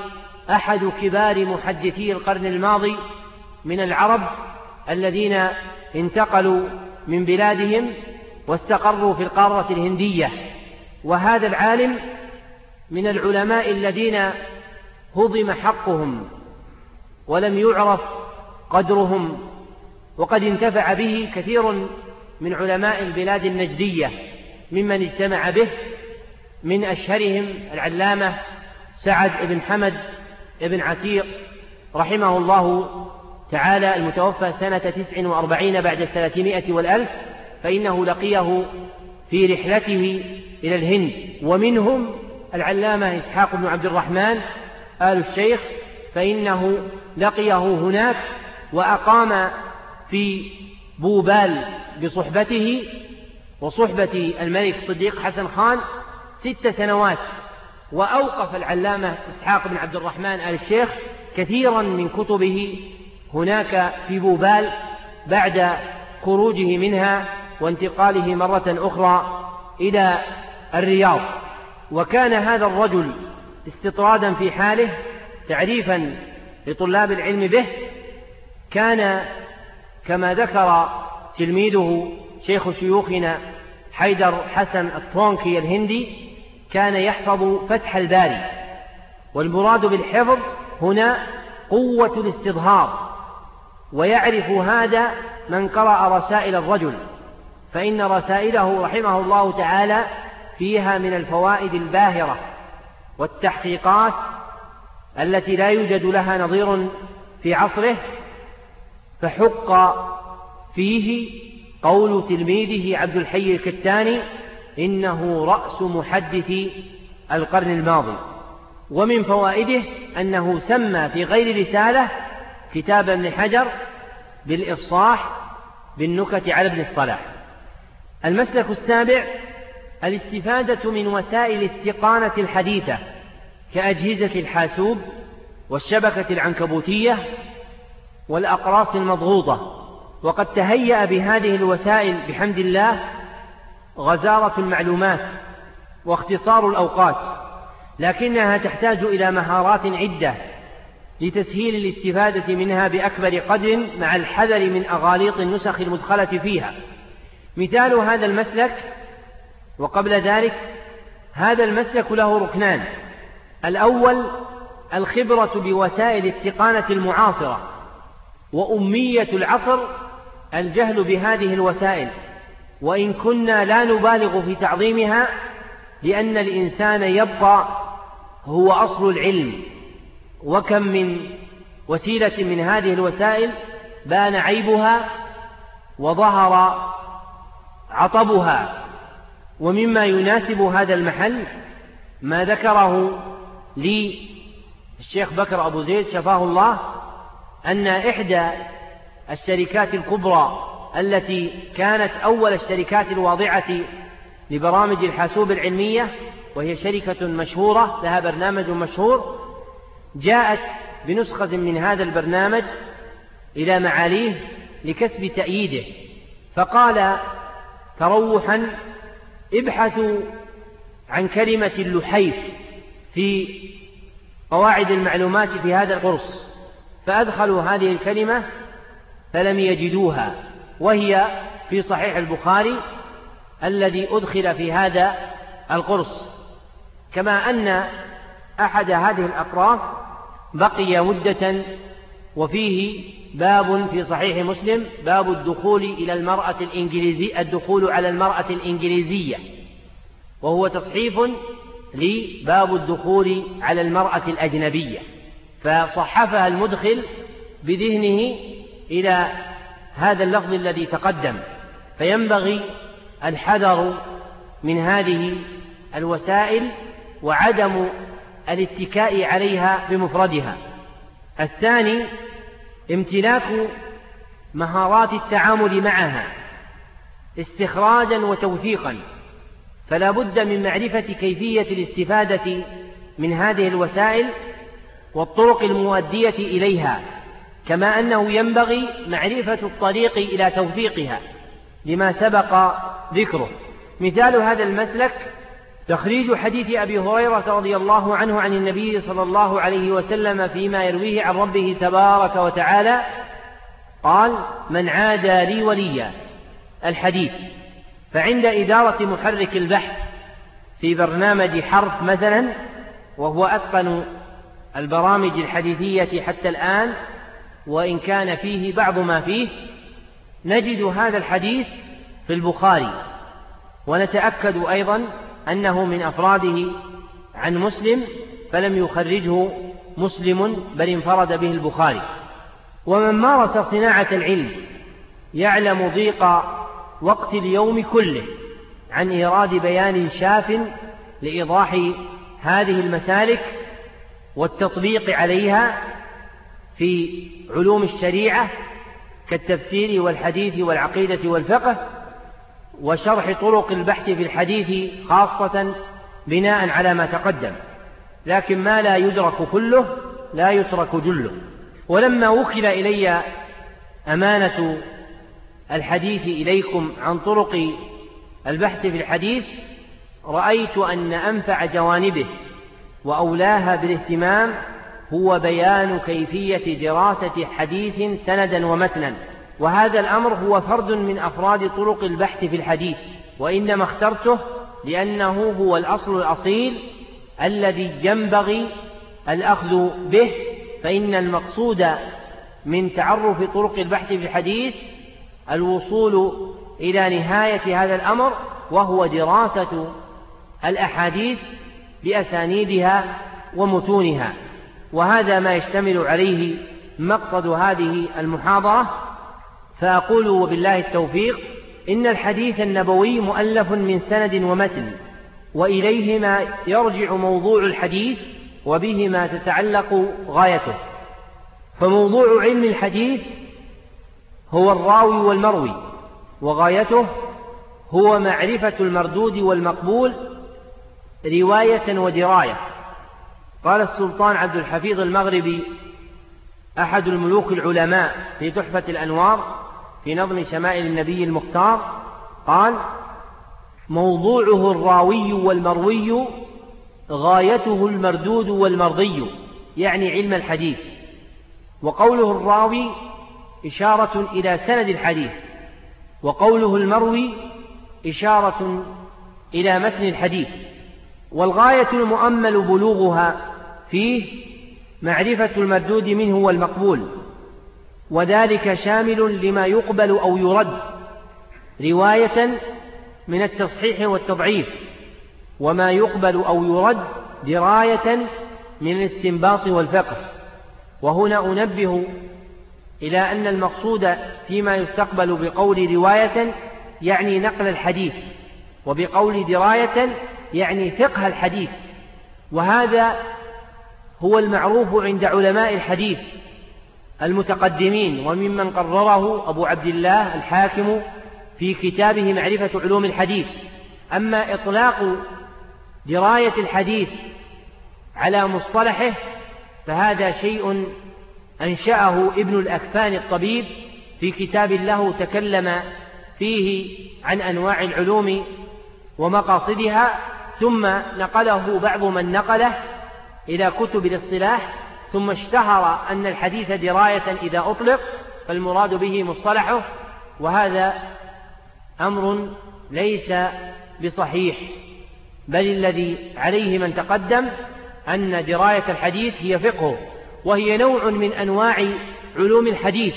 أحد كبار محدثي القرن الماضي من العرب الذين انتقلوا من بلادهم واستقروا في القارة الهندية. وهذا العالم من العلماء الذين هضم حقهم ولم يعرف قدرهم وقد انتفع به كثير من علماء البلاد النجدية ممن اجتمع به من أشهرهم العلامة سعد بن حمد بن عتيق رحمه الله تعالى المتوفى سنة تسع وأربعين بعد الثلاثمائة والألف فإنه لقيه في رحلته إلى الهند. ومنهم العلامة إسحاق بن عبد الرحمن آل الشيخ فإنه لقيه هناك وأقام في بوبال بصحبته وصحبة الملك الصديق حسن خان ست سنوات. وأوقف العلامة إسحاق بن عبد الرحمن آل الشيخ كثيرا من كتبه هناك في بوبال بعد خروجه منها وانتقاله مرة أخرى إلى الرياض. وكان هذا الرجل استطرادا في حاله تعريفا لطلاب العلم به كان كما ذكر تلميذه شيخ شيوخنا حيدر حسن الطونكي الهندي كان يحفظ فتح الباري. والمراد بالحفظ هنا قوة الاستظهار ويعرف هذا من قرأ رسائل الرجل. فإن رسائله رحمه الله تعالى فيها من الفوائد الباهرة والتحقيقات التي لا يوجد لها نظير في عصره فحق فيه قول تلميذه عبد الحي الكتاني إنه رأس محدث القرن الماضي. ومن فوائده أنه سمى في غير رسالة كتاب ابن حجر بالإفصاح بالنكت على ابن الصلاح. المسلك السابع الاستفادة من وسائل التقانة الحديثة كأجهزة الحاسوب والشبكة العنكبوتية والأقراص المضغوطة. وقد تهيأ بهذه الوسائل بحمد الله غزارة المعلومات واختصار الأوقات لكنها تحتاج إلى مهارات عدة لتسهيل الاستفادة منها بأكبر قدر مع الحذر من أغاليط النسخ المدخلة فيها. مثال هذا المسلك وقبل ذلك هذا المسلك له ركنان الأول الخبرة بوسائل التقانة المعاصرة وأمية العصر الجهل بهذه الوسائل. وإن كنا لا نبالغ في تعظيمها لأن الإنسان يبقى هو أصل العلم. وكم من وسيلة من هذه الوسائل بان عيبها وظهر عطبها. ومما يناسب هذا المحل ما ذكره لي الشيخ بكر أبو زيد شفاه الله أن إحدى الشركات الكبرى التي كانت أول الشركات الواضعة لبرامج الحاسوب العلمية وهي شركة مشهورة لها برنامج مشهور جاءت بنسخة من هذا البرنامج إلى معاليه لكسب تأييده فقال تروحا ابحثوا عن كلمة اللحيف في قواعد المعلومات في هذا القرص فأدخلوا هذه الكلمة فلم يجدوها. وهي في صحيح البخاري الذي أدخل في هذا القرص. كما أن أحد هذه الأقراص بقي مدة وفيه باب في صحيح مسلم باب الدخول إلى المرأة الإنجليزية الدخول على المرأة الإنجليزية. وهو تصحيف لباب الدخول على المرأة الأجنبية. فصحفها المدخل بذهنه إلى هذا اللفظ الذي تقدم فينبغي الحذر من هذه الوسائل وعدم الاتكاء عليها بمفردها. الثاني امتلاك مهارات التعامل معها استخراجا وتوثيقا. فلا بد من معرفة كيفية الاستفادة من هذه الوسائل والطرق المؤدية إليها. كما أنه ينبغي معرفة الطريق إلى توثيقها لما سبق ذكره. مثال هذا المسلك تخريج حديث أبي هريرة رضي الله عنه عن النبي صلى الله عليه وسلم فيما يرويه عن ربه تبارك وتعالى قال من عادى لي وليا. الحديث فعند إدارة محرك البحث في برنامج حرف مثلا وهو أتقن البرامج الحديثية حتى الآن وإن كان فيه بعض ما فيه نجد هذا الحديث في البخاري. ونتأكد أيضا أنه من أفراده عن مسلم فلم يخرجه مسلم بل انفرد به البخاري. ومن مارس صناعة العلم يعلم ضيق وقت اليوم كله عن إيراد بيان شاف لإيضاح هذه المسالك والتطبيق عليها في علوم الشريعة كالتفسير والحديث والعقيدة والفقه وشرح طرق البحث في الحديث خاصة بناء على ما تقدم. لكن ما لا يدرك كله لا يترك جله. ولما وكل إلي أمانة الحديث إليكم عن طرق البحث في الحديث رأيت أن أنفع جوانبه وأولاها بالاهتمام هو بيان كيفية دراسة حديث سندا ومتنا. وهذا الأمر هو فرد من أفراد طرق البحث في الحديث وإنما اخترته لأنه هو الأصل الأصيل الذي ينبغي الأخذ به فإن المقصود من تعرف طرق البحث في الحديث الوصول إلى نهاية هذا الأمر وهو دراسة الأحاديث بأسانيدها ومتونها. وهذا ما يشتمل عليه مقصد هذه المحاضرة فأقول وبالله التوفيق إن الحديث النبوي مؤلف من سند ومتن وإليهما يرجع موضوع الحديث وبهما تتعلق غايته. فموضوع علم الحديث هو الراوي والمروي وغايته هو معرفة المردود والمقبول رواية ودراية. قال السلطان عبد الحفيظ المغربي أحد الملوك العلماء في تحفة الأنوار في نظم شمائل النبي المختار قال موضوعه الراوي والمروي غايته المردود والمرضي يعني علم الحديث. وقوله الراوي إشارة إلى سند الحديث وقوله المروي إشارة إلى متن الحديث. والغاية المؤمل بلوغها فيه معرفة المردود منه والمقبول وذلك شامل لما يقبل أو يرد رواية من التصحيح والتضعيف وما يقبل أو يرد دراية من الاستنباط والفقه. وهنا أنبه إلى أن المقصود فيما يستقبل بقول رواية يعني نقل الحديث وبقول دراية يعني فقه الحديث وهذا هو المعروف عند علماء الحديث المتقدمين وممن قرره أبو عبد الله الحاكم في كتابه معرفة علوم الحديث. أما إطلاق دراية الحديث على مصطلحه فهذا شيء أنشأه ابن الأكفان الطبيب في كتاب له تكلم فيه عن أنواع العلوم ومقاصدها ثم نقله بعض من نقله إلى كتب الاصطلاح ثم اشتهر أن الحديث دراية إذا أطلق فالمراد به مصطلحه وهذا أمر ليس بصحيح بل الذي عليه من تقدم أن دراية الحديث هي فقه وهي نوع من أنواع علوم الحديث.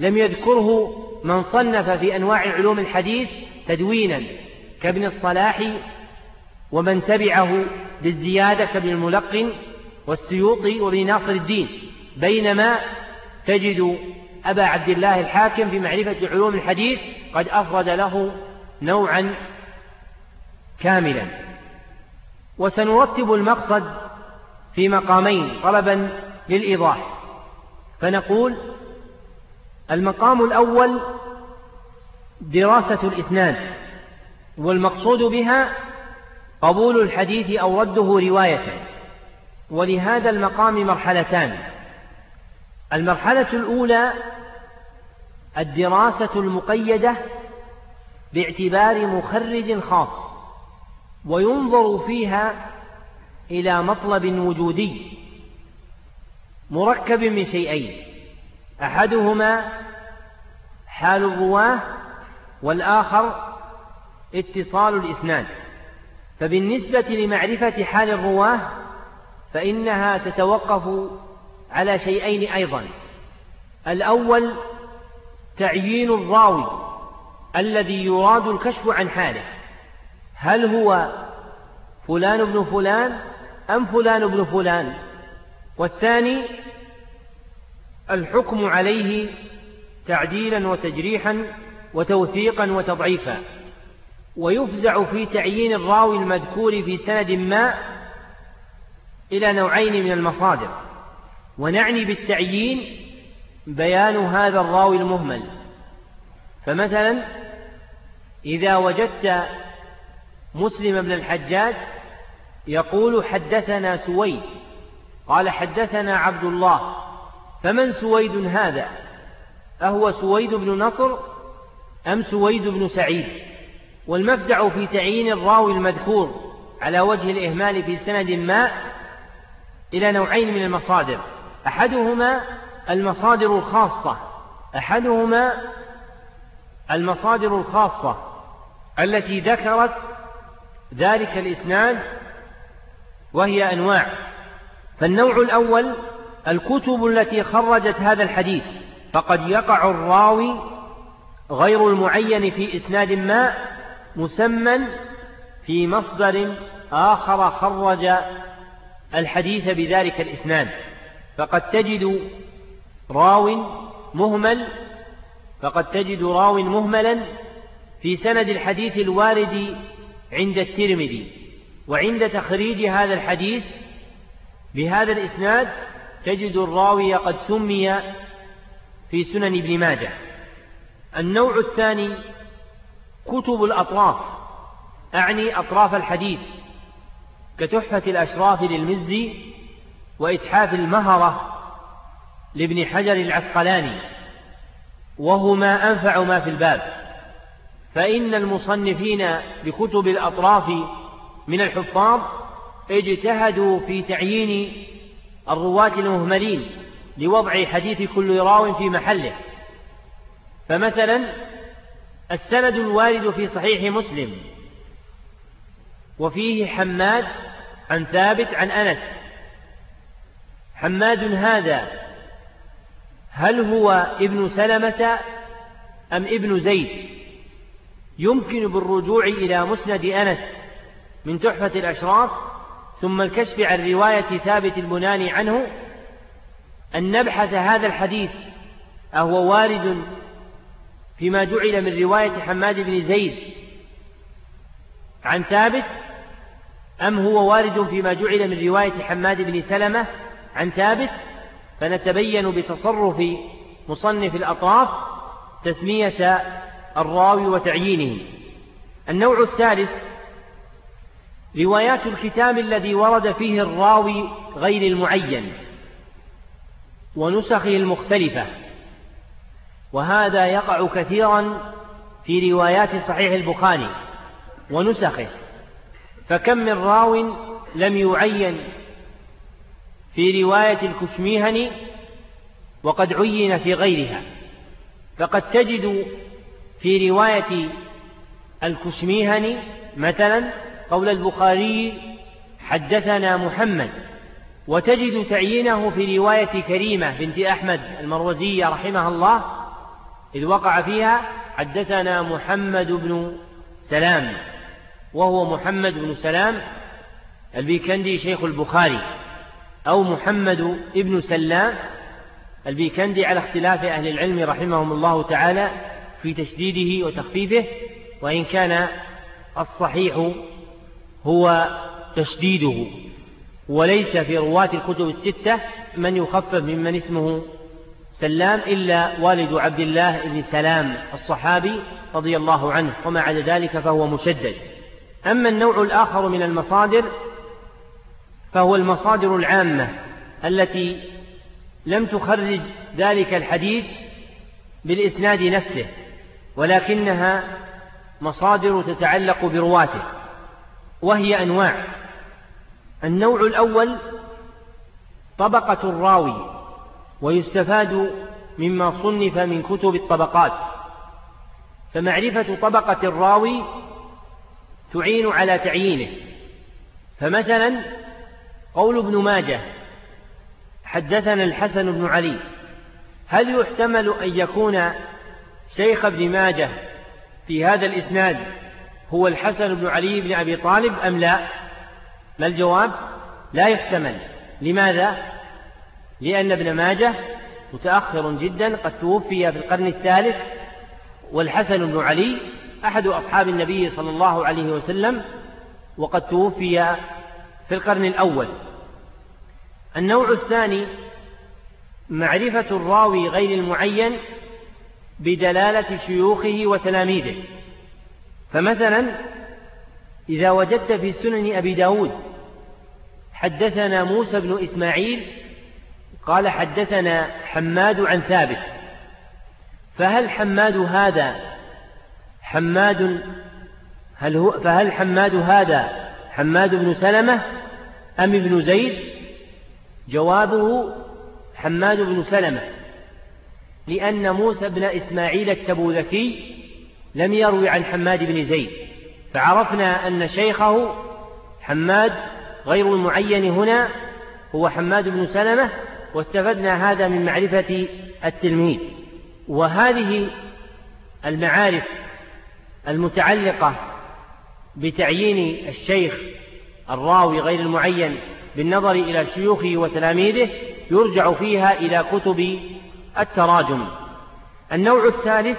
لم يذكره من صنف في أنواع علوم الحديث تدوينا كابن الصلاح ومن تبعه بالزيادة كابن الملقن والسيوطي وابن ناصر الدين. بينما تجد أبا عبد الله الحاكم في معرفة علوم الحديث قد أفرد له نوعا كاملا. وسنرتب المقصد في مقامين طلبا للإيضاح. فنقول المقام الأول دراسة الإسناد والمقصود بها قبول الحديث أو رده رواية. ولهذا المقام مرحلتان. المرحلة الأولى الدراسة المقيدة باعتبار مخرج خاص وينظر فيها إلى مطلب وجودي مركب من شيئين. أحدهما حال الرواة والآخر اتصال الإسناد. فبالنسبة لمعرفة حال الرواة فإنها تتوقف على شيئين أيضا. الأول تعيين الراوي الذي يراد الكشف عن حاله. هل هو فلان ابن فلان أم فلان ابن فلان؟ والثاني الحكم عليه تعديلا وتجريحا وتوثيقا وتضعيفا. ويفزع في تعيين الراوي المذكور في سند ما إلى نوعين من المصادر. ونعني بالتعيين بيان هذا الراوي المهمل. فمثلا إذا وجدت مسلم بن الحجاج يقول حدثنا سويد. قال حدثنا عبد الله. فمن سويد هذا؟ أهو سويد بن نصر أم سويد بن سعيد؟ والمفزع في تعيين الراوي المذكور على وجه الإهمال في سند ما إلى نوعين من المصادر. أحدهما المصادر الخاصة. أحدهما المصادر الخاصة التي ذكرت ذلك الإسناد وهي أنواع. فالنوع الأول الكتب التي خرجت هذا الحديث. فقد يقع الراوي غير المعين في إسناد ما مسمى في مصدر آخر خرج الحديث بذلك الإسناد فقد تجد راو مهمل فقد تجد راو مهملا في سند الحديث الوارد عند الترمذي. وعند تخريج هذا الحديث بهذا الإسناد تجد الراوي قد سمي في سنن ابن ماجه. النوع الثاني كتب الأطراف أعني أطراف الحديث كتحفة الأشراف للمزي وإتحاف المهرة لابن حجر العسقلاني وهما أنفع ما في الباب. فإن المصنفين بكتب الأطراف من الحفاظ اجتهدوا في تعيين الرواة المهملين لوضع حديث كل راو في محله. فمثلا السند الوارد في صحيح مسلم. وفيه حماد عن ثابت عن أنس. حماد هذا هل هو ابن سلمة أم ابن زيد؟ يمكن بالرجوع إلى مسند أنس من تحفة الأشراف ثم الكشف عن رواية ثابت البناني عنه أن نبحث هذا الحديث أهو وارد فيما جعل من رواية حماد بن زيد. عن ثابت أم هو وارد فيما جعل من رواية حماد بن سلمة؟ عن ثابت فنتبين بتصرف مصنف الأطراف تسمية الراوي وتعيينه. النوع الثالث روايات الكتاب الذي ورد فيه الراوي غير المعين ونسخه المختلفة. وهذا يقع كثيرا في روايات صحيح البخاري ونسخه. فكم من راو لم يعين في رواية الكشميهني وقد عين في غيرها. فقد تجد في رواية الكشميهني مثلا قول البخاري حدثنا محمد. وتجد تعيينه في رواية كريمة بنت أحمد المروزية رحمها الله إذ وقع فيها حدثنا محمد بن سلام وهو محمد بن سلام البيكندي شيخ البخاري أو محمد ابن سلام البيكندي على اختلاف أهل العلم رحمهم الله تعالى في تشديده وتخفيفه وإن كان الصحيح هو تشديده. وليس في رواة الكتب الستة من يخفف ممن اسمه سلام إلا والد عبد الله بن سلام الصحابي رضي الله عنه وما عدا ذلك فهو مشدد. أما النوع الآخر من المصادر فهو المصادر العامة التي لم تخرج ذلك الحديث بالإسناد نفسه ولكنها مصادر تتعلق برواته وهي أنواع. النوع الأول طبقة الراوي. ويستفاد مما صنف من كتب الطبقات. فمعرفة طبقة الراوي تعين على تعيينه. فمثلا قول ابن ماجه حدثنا الحسن بن علي هل يحتمل أن يكون شيخ ابن ماجه في هذا الإسناد هو الحسن بن علي بن أبي طالب أم لا؟ ما الجواب؟ لا يحتمل. لماذا؟ لأن ابن ماجه متأخر جدا قد توفي في القرن الثالث والحسن بن علي أحد أصحاب النبي صلى الله عليه وسلم وقد توفي في القرن الأول. النوع الثاني معرفة الراوي غير المعين بدلالة شيوخه وتلاميذه. فمثلا إذا وجدت في سنن أبي داود حدثنا موسى بن إسماعيل قال حدثنا حماد عن ثابت. فهل حماد هذا حماد هل هو فهل حماد هذا حماد بن سلمة أم ابن زيد؟ جوابه حماد بن سلمة. لأن موسى بن إسماعيل التبوذكي لم يروي عن حماد بن زيد. فعرفنا أن شيخه حماد غير المعين هنا هو حماد بن سلمة واستفدنا هذا من معرفة التلميذ. وهذه المعارف المتعلقة بتعيين الشيخ الراوي غير المعين بالنظر إلى شيوخه وتلاميذه يرجع فيها إلى كتب التراجم. النوع الثالث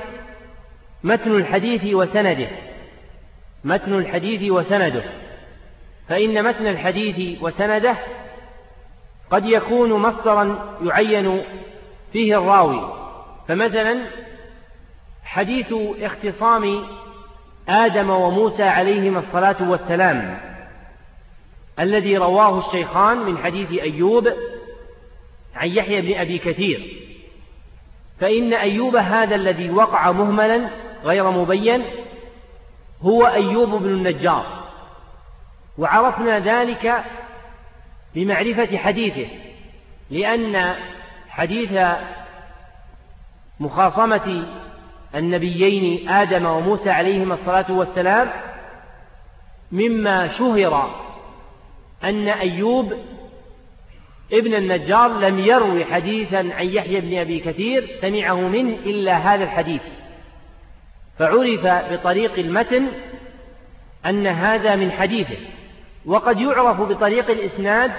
متن الحديث وسنده. متن الحديث وسنده. فإن متن الحديث وسنده قد يكون مصدرا يعين فيه الراوي. فمثلا حديث اختصام آدم وموسى عليهما الصلاة والسلام الذي رواه الشيخان من حديث أيوب عن يحيى بن أبي كثير. فإن أيوب هذا الذي وقع مهملا غير مبين هو أيوب بن النجار. وعرفنا ذلك بمعرفة حديثه لأن حديث مخاصمة النبيين آدم وموسى عليهما الصلاة والسلام مما شهر أن أيوب ابن النجار لم يروي حديثا عن يحيى بن أبي كثير سمعه منه إلا هذا الحديث. فعرف بطريق المتن أن هذا من حديثه. وقد يعرف بطريق الإسناد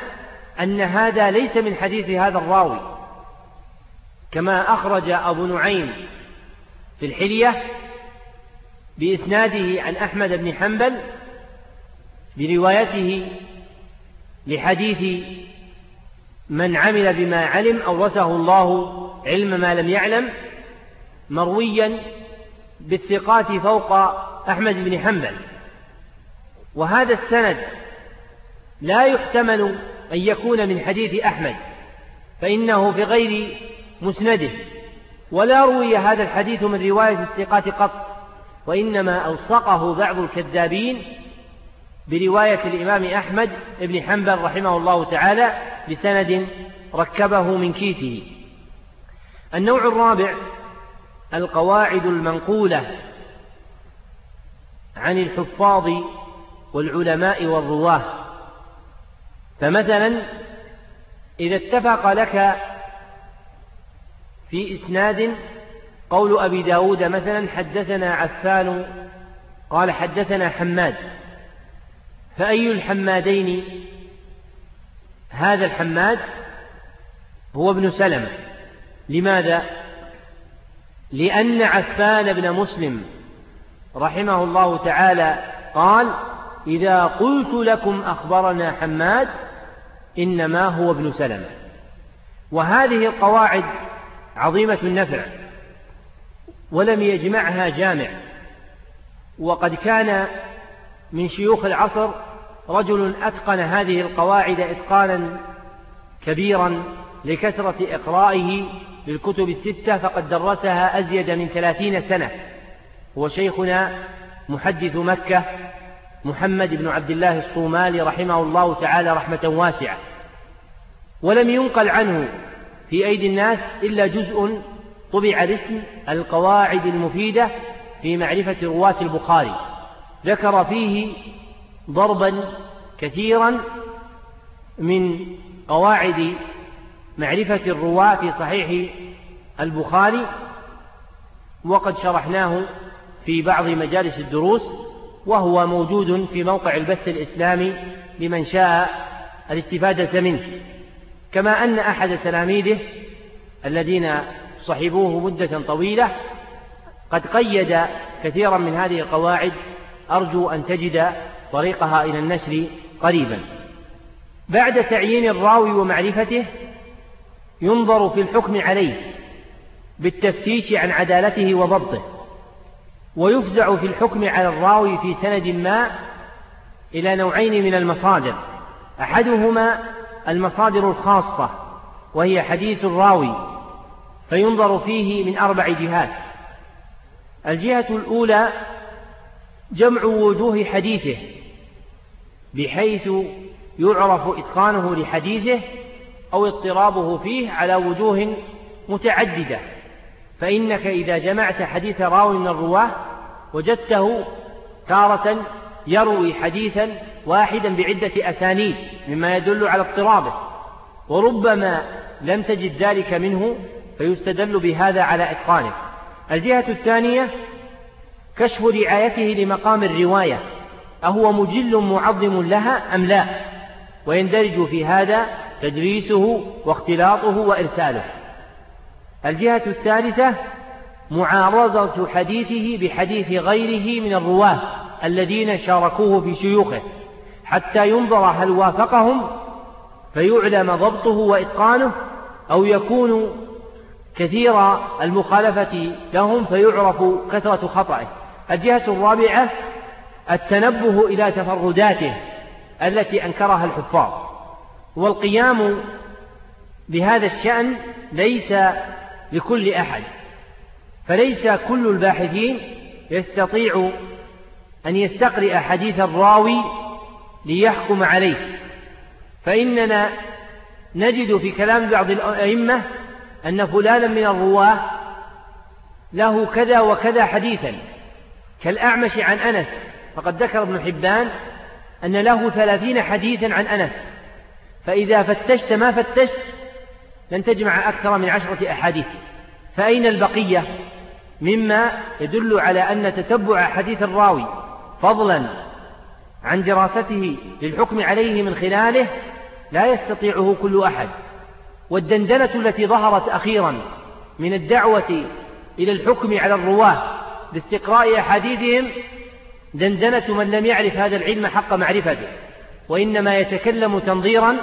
أن هذا ليس من حديث هذا الراوي كما أخرج أبو نعيم في الحلية بإسناده عن أحمد بن حنبل بروايته لحديث من عمل بما علم أورثه الله علم ما لم يعلم مرويا بالثقات فوق أحمد بن حنبل. وهذا السند لا يحتمل أن يكون من حديث أحمد فإنه في غير مسنده. ولا روي هذا الحديث من رواية الثقات قط وإنما ألصقه بعض الكذابين برواية الإمام أحمد بن حنبل رحمه الله تعالى بسند ركبه من كيسه النوع الرابع القواعد المنقولة عن الحفاظ والعلماء والرواة. فمثلا إذا اتفق لك في إسناد قول أبي داود مثلا حدثنا عفان قال حدثنا حماد فأي الحمادين هذا الحماد هو ابن سلمة لماذا؟ لأن عفان بن مسلم رحمه الله تعالى قال إذا قلت لكم أخبرنا حماد إنما هو ابن سلمة. وهذه القواعد عظيمة النفع ولم يجمعها جامع. وقد كان من شيوخ العصر رجل أتقن هذه القواعد إتقانا كبيرا لكثرة إقرائه للكتب الستة فقد درسها أزيد من ثلاثين سنة. هو شيخنا محدث مكة محمد بن عبد الله الصومالي رحمه الله تعالى رحمة واسعة. ولم ينقل عنه في أيدي الناس إلا جزء طبع باسم القواعد المفيدة في معرفة رواة البخاري. ذكر فيه ضربا كثيرا من قواعد معرفة الرواة في صحيح البخاري وقد شرحناه في بعض مجالس الدروس. وهو موجود في موقع البث الإسلامي لمن شاء الاستفادة منه. كما أن أحد تلاميذه الذين صحبوه مدة طويلة قد قيد كثيرا من هذه القواعد أرجو أن تجد طريقها إلى النشر قريبا. بعد تعيين الراوي ومعرفته ينظر في الحكم عليه بالتفتيش عن عدالته وضبطه. ويفزع في الحكم على الراوي في سند ما إلى نوعين من المصادر. أحدهما المصادر الخاصة وهي حديث الراوي فينظر فيه من أربع جهات. الجهة الأولى جمع وجوه حديثه بحيث يعرف إتقانه لحديثه أو اضطرابه فيه على وجوه متعددة. فإنك إذا جمعت حديث راوي من الرواة وجدته تارة يروي حديثا واحدا بعدة أسانيد مما يدل على اضطرابه وربما لم تجد ذلك منه فيستدل بهذا على إتقانه. الجهة الثانية كشف رعايته لمقام الرواية أهو مجل معظم لها أم لا؟ ويندرج في هذا تدريسه واختلاطه وإرساله. الجهة الثالثة معارضة حديثه بحديث غيره من الرواة الذين شاركوه في شيوخه حتى ينظر هل وافقهم فيعلم ضبطه وإتقانه أو يكون كثير المخالفة لهم فيعرف كثرة خطأه الجهة الرابعة التنبه إلى تفرداته التي أنكرها الحفاظ. والقيام بهذا الشأن ليس لكل أحد. فليس كل الباحثين يستطيع أن يستقرئ حديث الراوي ليحكم عليه. فإننا نجد في كلام بعض الأئمة أن فلانا من الرواة له كذا وكذا حديثا. كالأعمش عن أنس فقد ذكر ابن حبان أن له ثلاثين حديثا عن أنس. فإذا فتشت ما فتشت لن تجمع أكثر من عشرة أحاديث. فأين البقية؟ مما يدل على أن تتبع حديث الراوي فضلا عن دراسته للحكم عليه من خلاله لا يستطيعه كل أحد والدندنة التي ظهرت أخيرا من الدعوة إلى الحكم على الرواة باستقراء أحاديثهم دندنة من لم يعرف هذا العلم حق معرفته وإنما يتكلم تنظيرا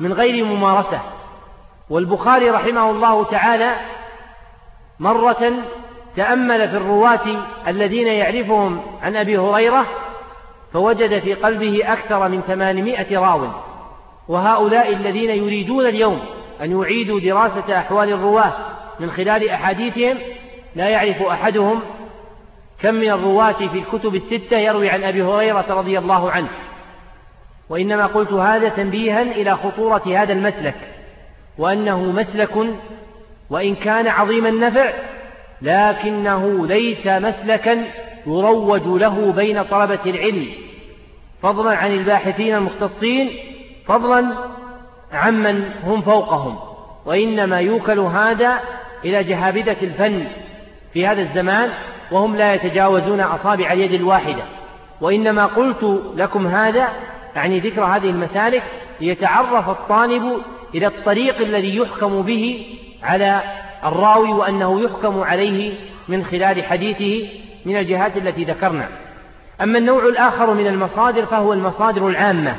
من غير ممارسة. والبخاري رحمه الله تعالى مرة تأمل في الرواة الذين يعرفهم عن أبي هريرة فوجد في قلبه أكثر من ثمانمائة راو. وهؤلاء الذين يريدون اليوم أن يعيدوا دراسة أحوال الرواة من خلال أحاديثهم لا يعرف أحدهم كم من الرواة في الكتب الستة يروي عن أبي هريرة رضي الله عنه. وإنما قلت هذا تنبيها إلى خطورة هذا المسلك وأنه مسلك وإن كان عظيم النفع لكنه ليس مسلكا يروج له بين طلبة العلم. فضلا عن الباحثين المختصين فضلا عمن هم فوقهم. وإنما يوكل هذا إلى جهابذة الفن في هذا الزمان وهم لا يتجاوزون أصابع اليد الواحدة. وإنما قلت لكم هذا يعني ذكر هذه المسالك ليتعرف الطالب إلى الطريق الذي يحكم به على الراوي وأنه يحكم عليه من خلال حديثه من الجهات التي ذكرنا. أما النوع الآخر من المصادر فهو المصادر العامة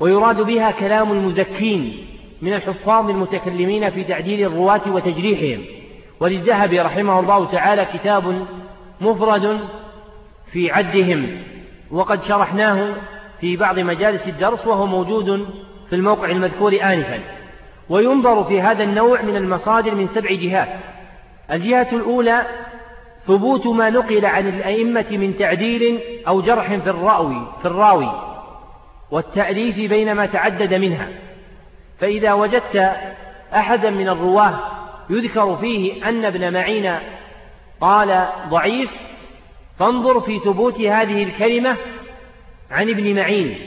ويراد بها كلام المزكين من الحفاظ المتكلمين في تعديل الرواة وتجريحهم. وللذهبي رحمه الله تعالى كتاب مفرد في عدهم وقد شرحناه في بعض مجالس الدرس وهو موجود في الموقع المذكور آنفا. وينظر في هذا النوع من المصادر من سبع جهات. الجهة الأولى ثبوت ما نقل عن الأئمة من تعديل أو جرح في الراوي في الراوي والتأليف بين ما تعدد منها. فإذا وجدت أحدا من الرواة يذكر فيه أن ابن معين قال ضعيف فانظر في ثبوت هذه الكلمة عن ابن معين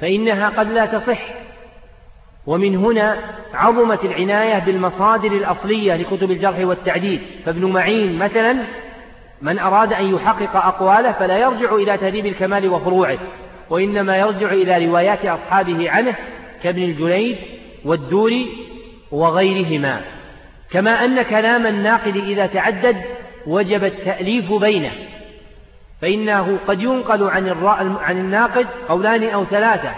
فإنها قد لا تصح. ومن هنا عظمت العناية بالمصادر الأصلية لكتب الجرح والتعديل. فابن معين مثلا من أراد أن يحقق أقواله فلا يرجع إلى تهذيب الكمال وفروعه وإنما يرجع إلى روايات أصحابه عنه كابن الجنيد والدوري وغيرهما. كما أن كلام الناقد إذا تعدد وجب التأليف بينه فإنه قد ينقل عن, عن الناقد قولان أو ثلاثة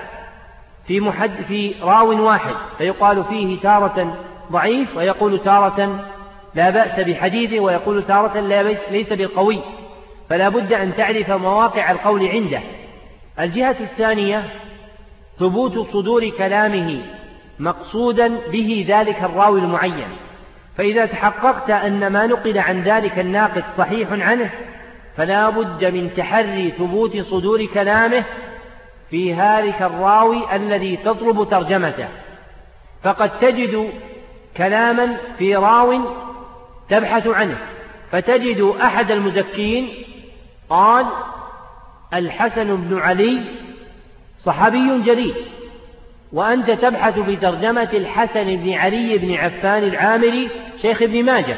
في, محد في راو واحد فيقال فيه تارة ضعيف ويقول تارة لا بأس بحديثه ويقول تارة لا ليس بالقوي. فلا بد أن تعرف مواقع القول عنده. الجهة الثانية ثبوت صدور كلامه مقصودا به ذلك الراوي المعين. فإذا تحققت أن ما نقل عن ذلك الناقد صحيح عنه فلا بد من تحري ثبوت صدور كلامه في ذلك الراوي الذي تطلب ترجمته. فقد تجد كلاما في راو تبحث عنه. فتجد أحد المزكين قال الحسن بن علي صحابي جليل وأنت تبحث في ترجمة الحسن بن علي بن عفان العامري شيخ ابن ماجه.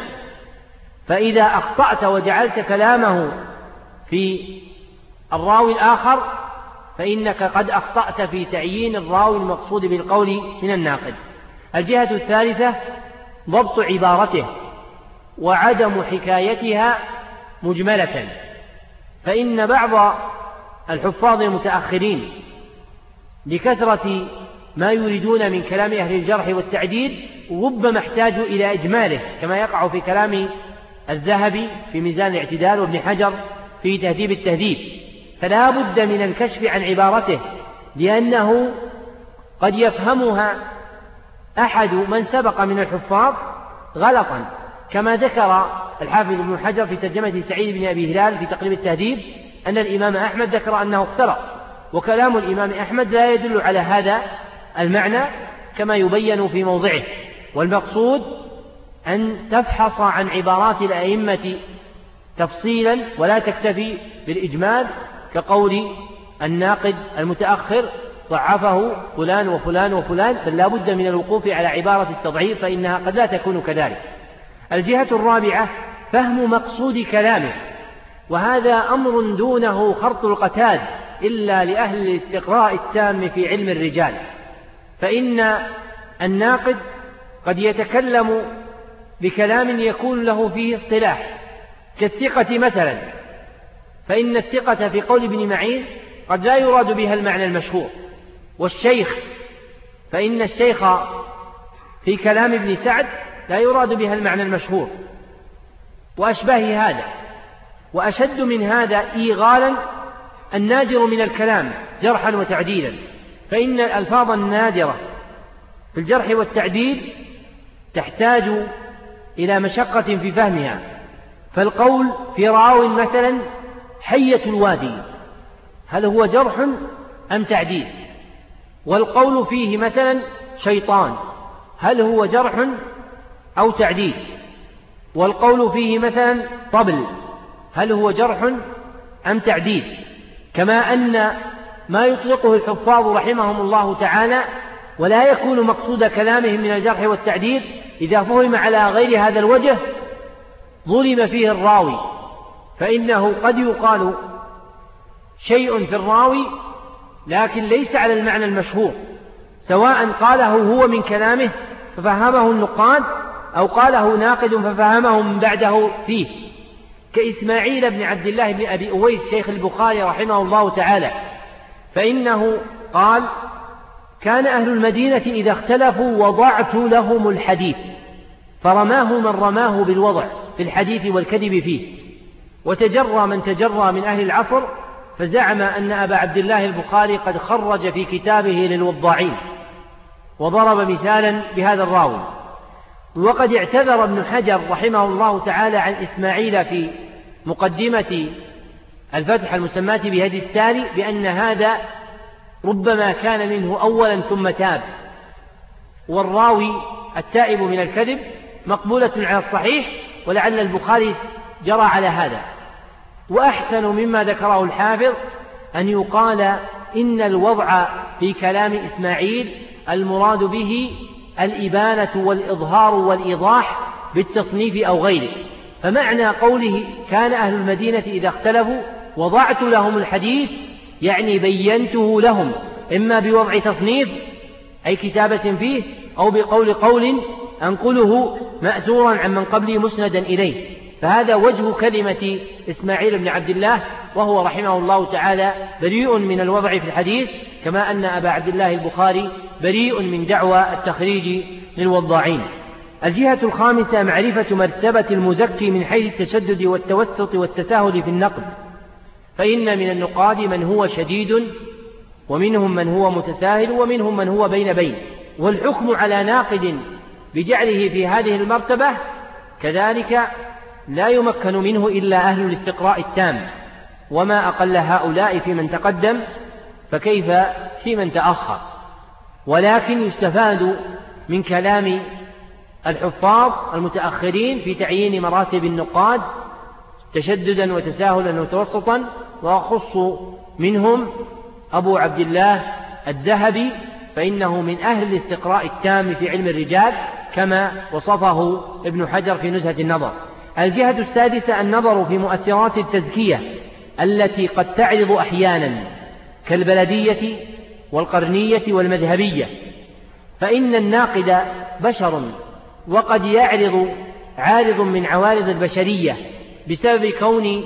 فإذا أخطأت وجعلت كلامه في الراوي الآخر فإنك قد أخطأت في تعيين الراوي المقصود بالقول من الناقد. الجهة الثالثة ضبط عبارته وعدم حكايتها مجملة. فإن بعض الحفاظ المتأخرين لكثرة ما يريدون من كلام أهل الجرح والتعديل ربما احتاجوا إلى إجماله كما يقع في كلام الذهبي في ميزان الاعتدال وابن حجر في تهذيب التهذيب. فلا بد من الكشف عن عبارته لأنه قد يفهمها أحد من سبق من الحفاظ غلطا. كما ذكر الحافظ ابن حجر في ترجمة سعيد بن أبي هلال في تقريب التهذيب أن الإمام أحمد ذكر أنه اختلط. وكلام الإمام أحمد لا يدل على هذا المعنى كما يبين في موضعه. والمقصود أن تفحص عن عبارات الأئمة تفصيلا ولا تكتفي بالإجمال كقول الناقد المتأخر ضعفه فلان وفلان وفلان بل بد من الوقوف على عبارة التضعيف فإنها قد لا تكون كذلك. الجهة الرابعة فهم مقصود كلامه وهذا أمر دونه خرط القتاد إلا لأهل الاستقراء التام في علم الرجال. فإن الناقد قد يتكلم بكلام يكون له فيه اصطلاح كالثقة مثلا. فإن الثقة في قول ابن معين قد لا يراد بها المعنى المشهور. والشيخ فإن الشيخ في كلام ابن سعد لا يراد بها المعنى المشهور. وأشباه هذا وأشد من هذا إيغالا النادر من الكلام جرحا وتعديلا. فإن الألفاظ النادرة في الجرح والتعديل تحتاج إلى مشقة في فهمها. فالقول في راو مثلا حية الوادي. هل هو جرح أم تعديل؟ والقول فيه مثلا شيطان. هل هو جرح أو تعديل؟ والقول فيه مثلا طبل. هل هو جرح أم تعديل؟ كما أن ما يطلقه الحفاظ رحمهم الله تعالى ولا يكون مقصود كلامهم من الجرح والتعديل إذا فهم على غير هذا الوجه ظلم فيه الراوي. فإنه قد يقال شيء في الراوي لكن ليس على المعنى المشهور سواء قاله هو من كلامه ففهمه النقاد أو قاله ناقد ففهمه من بعده فيه. كإسماعيل بن عبد الله بن أبي أويس شيخ البخاري رحمه الله تعالى فإنه قال كان أهل المدينة إذا اختلفوا وضعت لهم الحديث فرماه من رماه بالوضع في الحديث والكذب فيه. وتجرى من تجرى من أهل العصر فزعم أن أبا عبد الله البخاري قد خرج في كتابه للوضاعين وضرب مثالا بهذا الراوي وقد اعتذر ابن حجر رحمه الله تعالى عن إسماعيل في مقدمة الفتح المسماة بهدي التالي بأن هذا ربما كان منه أولا ثم تاب والراوي التائب من الكذب مقبولة على الصحيح ولعل البخاري جرى على هذا. وأحسن مما ذكره الحافظ أن يقال إن الوضع في كلام إسماعيل المراد به الإبانة والإظهار والإيضاح بالتصنيف أو غيره. فمعنى قوله كان أهل المدينة إذا اختلفوا وضعت لهم الحديث يعني بينته لهم إما بوضع تصنيف أي كتابة فيه أو بقول قول أنقله مأثورا عن من قبلي مسندا إليه. فهذا وجه كلمة إسماعيل بن عبد الله وهو رحمه الله تعالى بريء من الوضع في الحديث كما أن أبا عبد الله البخاري بريء من دعوى التخريج للوضاعين. الجهة الخامسة معرفة مرتبة المزكي من حيث التشدد والتوسط والتساهل في النقد. فإن من النقاد من هو شديد ومنهم من هو متساهل ومنهم من هو بين بين. والحكم على ناقد بجعله في هذه المرتبة كذلك لا يمكن منه إلا أهل الاستقراء التام. وما أقل هؤلاء في من تقدم فكيف في من تأخر؟ ولكن يستفاد من كلام الحفاظ المتأخرين في تعيين مراتب النقاد تشددا وتساهلا وتوسطا وأخص منهم أبو عبد الله الذهبي فإنه من أهل الاستقراء التام في علم الرجال كما وصفه ابن حجر في نزهة النظر. الجهة السادسة النظر في مؤثرات التزكية التي قد تعرض أحيانا كالبلدية والقرنية والمذهبية. فإن الناقد بشر وقد يعرض عارض من عوارض البشرية بسبب كون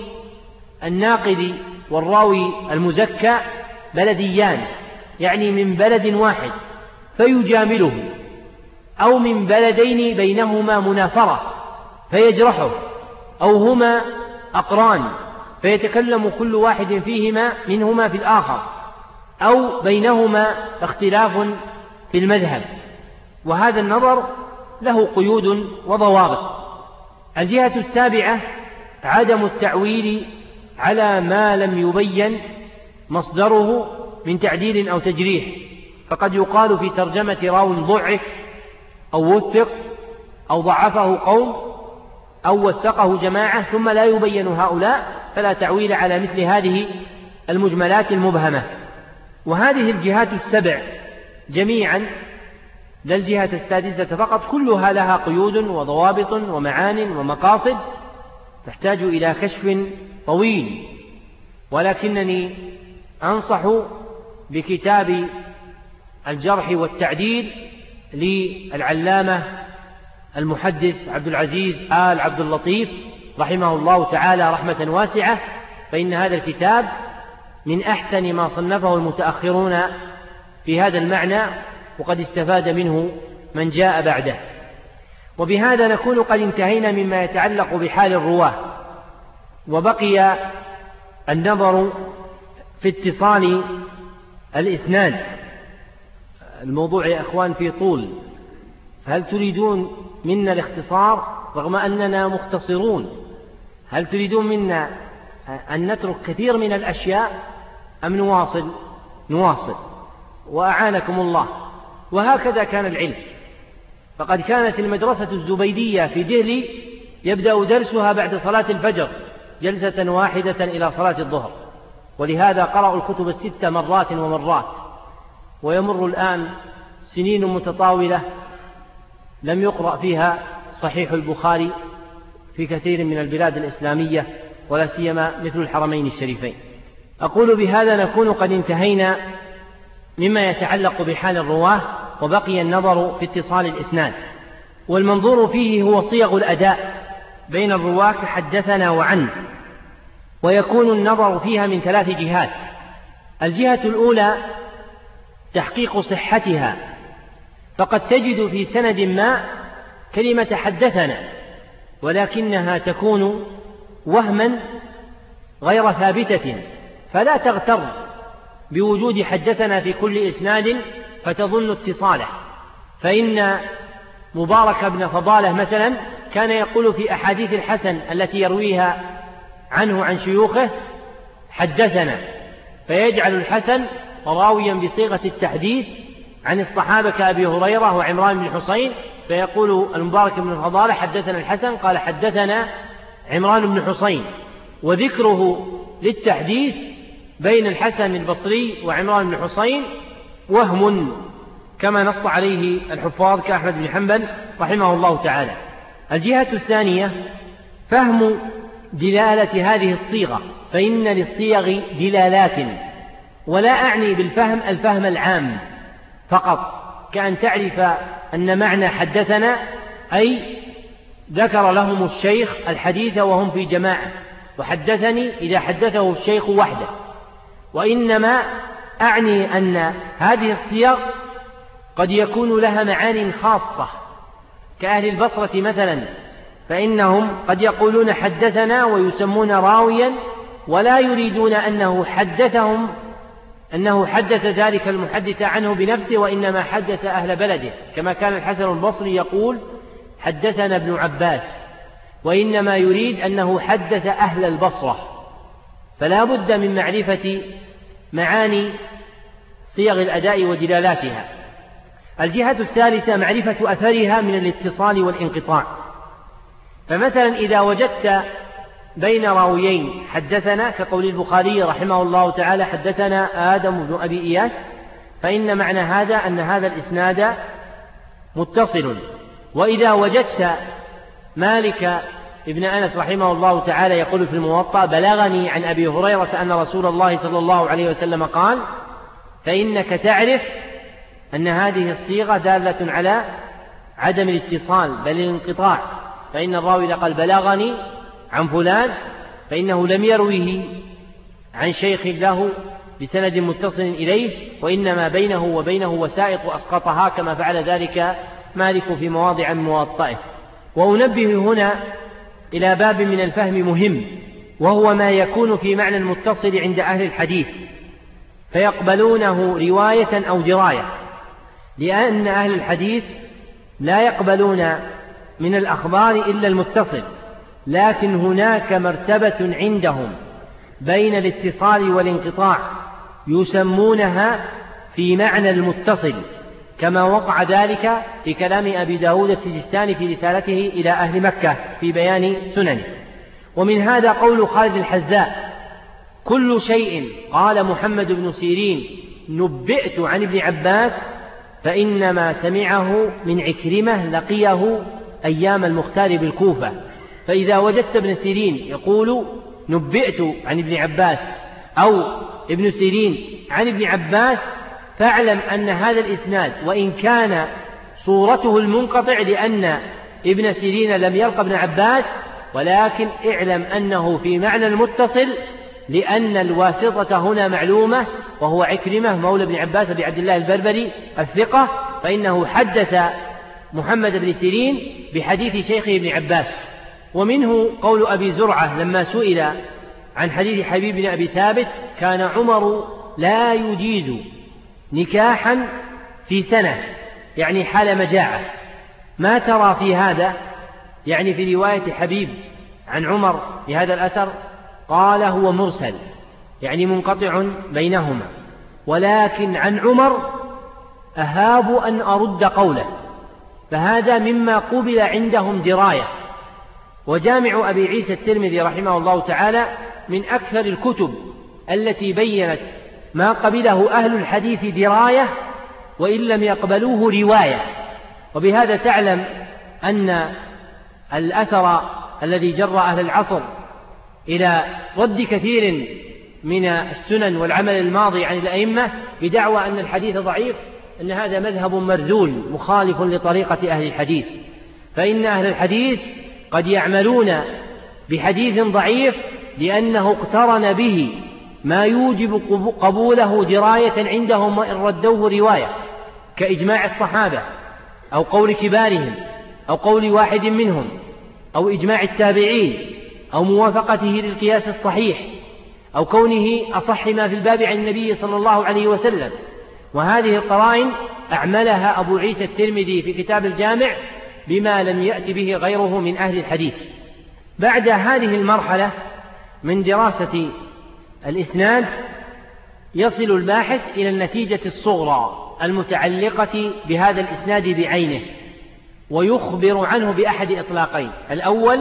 الناقد والراوي المزكى بلديان يعني من بلد واحد فيجامله أو من بلدين بينهما منافرة. فيجرحه أو هما أقران فيتكلم كل واحد فيهما منهما في الآخر أو بينهما اختلاف في المذهب. وهذا النظر له قيود وضوابط. الجهة السابعة عدم التعويل على ما لم يبين مصدره من تعديل أو تجريح. فقد يقال في ترجمة راو ضعف أو وثق أو ضعفه قوم أو وثقه جماعة ثم لا يبين هؤلاء فلا تعويل على مثل هذه المجملات المبهمة. وهذه الجهات السبع جميعا لا الجهة السادسة فقط كلها لها قيود وضوابط ومعان ومقاصد تحتاج إلى كشف طويل. ولكنني أنصح بكتاب الجرح والتعديل للعلامة المحدث عبد العزيز آل عبد اللطيف رحمه الله تعالى رحمة واسعة فإن هذا الكتاب من أحسن ما صنفه المتأخرون في هذا المعنى وقد استفاد منه من جاء بعده. وبهذا نكون قد انتهينا مما يتعلق بحال الرواة. وبقي النظر في اتصال الإسناد. الموضوع يا أخوان في طول. هل تريدون منا الاختصار رغم أننا مختصرون. هل تريدون منا أن نترك كثير من الأشياء أم نواصل؟ نواصل. وأعانكم الله. وهكذا كان العلم. فقد كانت المدرسة الزبيدية في دهلي يبدأ درسها بعد صلاة الفجر جلسة واحدة إلى صلاة الظهر. ولهذا قرأوا الكتب الستة مرات ومرات. ويمر الآن سنين متطاولة لم يقرأ فيها صحيح البخاري في كثير من البلاد الإسلامية ولا سيما مثل الحرمين الشريفين. أقول بهذا نكون قد انتهينا مما يتعلق بحال الرواة وبقي النظر في اتصال الإسناد. والمنظور فيه هو صيغ الأداء بين الرواة حدثنا وعن ويكون النظر فيها من ثلاث جهات. الجهة الأولى تحقيق صحتها فقد تجد في سند ما كلمة حدثنا ولكنها تكون وهما غير ثابتة فلا تغتر بوجود حدثنا في كل إسناد فتظن اتصاله. فإن مبارك بن فضالة مثلا كان يقول في أحاديث الحسن التي يرويها عنه عن شيوخه حدثنا فيجعل الحسن راويا بصيغة التحديث عن الصحابة كأبي هريرة وعمران بن حسين فيقول المبارك بن فضالة حدثنا الحسن قال حدثنا عمران بن حسين وذكره للتحديث بين الحسن البصري وعمران بن حسين وهم كما نص عليه الحفاظ كأحمد بن حنبل رحمه الله تعالى. الجهة الثانية فهم دلالة هذه الصيغة فإن للصيغ دلالات ولا أعني بالفهم الفهم العام. فقط كأن تعرف أن معنى حدثنا أي ذكر لهم الشيخ الحديث وهم في جماعة وحدثني إذا حدثه الشيخ وحده. وإنما أعني أن هذه الصيغ قد يكون لها معان خاصة. كأهل البصرة مثلا فإنهم قد يقولون حدثنا ويسمون راويا ولا يريدون أنه حدثهم أنه حدث ذلك المحدث عنه بنفسه وإنما حدث أهل بلده كما كان الحسن البصري يقول حدثنا ابن عباس وإنما يريد أنه حدث أهل البصرة فلا بد من معرفة معاني صيغ الأداء ودلالاتها. الجهة الثالثة معرفة أثرها من الاتصال والانقطاع. فمثلا إذا وجدت بين راويين. حدثنا كقول البخاري رحمه الله تعالى حدثنا آدم بن أبي إياس فإن معنى هذا أن هذا الإسناد متصل. وإذا وجدت مالك ابن أنس رحمه الله تعالى يقول في الموطأ بلغني عن أبي هريرة أن رسول الله صلى الله عليه وسلم قال فإنك تعرف أن هذه الصيغة دالة على عدم الاتصال بل الانقطاع. فإن الراوي قال بلغني عن فلان فإنه لم يرويه عن شيخ له بسند متصل إليه وإنما بينه وبينه وسائط أسقطها كما فعل ذلك مالك في مواضع من مواطئه وأنبه هنا إلى باب من الفهم مهم وهو ما يكون في معنى المتصل عند أهل الحديث فيقبلونه رواية أو دراية لأن أهل الحديث لا يقبلون من الأخبار إلا المتصل. لكن هناك مرتبة عندهم بين الاتصال والانقطاع يسمونها في معنى المتصل كما وقع ذلك في كلام أبي داود السجستاني في رسالته إلى أهل مكة في بيان سننه. ومن هذا قول خالد الحذاء كل شيء قال محمد بن سيرين نبئت عن ابن عباس فإنما سمعه من عكرمة لقيه أيام المختار بالكوفة. فإذا وجدت ابن سيرين يقول نبئت عن ابن عباس أو ابن سيرين عن ابن عباس فاعلم أن هذا الإسناد وإن كان صورته المنقطع لأن ابن سيرين لم يلقى ابن عباس ولكن اعلم أنه في معنى المتصل لأن الواسطة هنا معلومة وهو عكرمة مولى ابن عباس بن عبد الله البربري الثقة فإنه حدث محمد بن سيرين بحديث شيخه ابن عباس. ومنه قول أبي زرعة لما سئل عن حديث حبيب بن أبي ثابت كان عمر لا يجيز نكاحا في سنة يعني حال مجاعة. ما ترى في هذا؟ يعني في رواية حبيب عن عمر في هذا الأثر قال هو مرسل يعني منقطع بينهما. ولكن عن عمر أهاب أن أرد قوله فهذا مما قبل عندهم دراية. وجامع أبي عيسى الترمذي رحمه الله تعالى من أكثر الكتب التي بينت ما قبله أهل الحديث دراية وإن لم يقبلوه رواية. وبهذا تعلم أن الأثر الذي جر أهل العصر إلى رد كثير من السنن والعمل الماضي عن الأئمة بدعوى أن الحديث ضعيف أن هذا مذهب مرذول مخالف لطريقة أهل الحديث. فإن أهل الحديث قد يعملون بحديث ضعيف لأنه اقترن به ما يوجب قبوله دراية عندهم وإن ردوه رواية كإجماع الصحابة أو قول كبارهم أو قول واحد منهم أو إجماع التابعين أو موافقته للقياس الصحيح أو كونه أصح ما في الباب عن النبي صلى الله عليه وسلم. وهذه القرائن أعملها أبو عيسى الترمذي في كتاب الجامع بما لم يأت به غيره من أهل الحديث. بعد هذه المرحلة من دراسة الإسناد يصل الباحث إلى النتيجة الصغرى المتعلقة بهذا الإسناد بعينه ويخبر عنه بأحد إطلاقين. الأول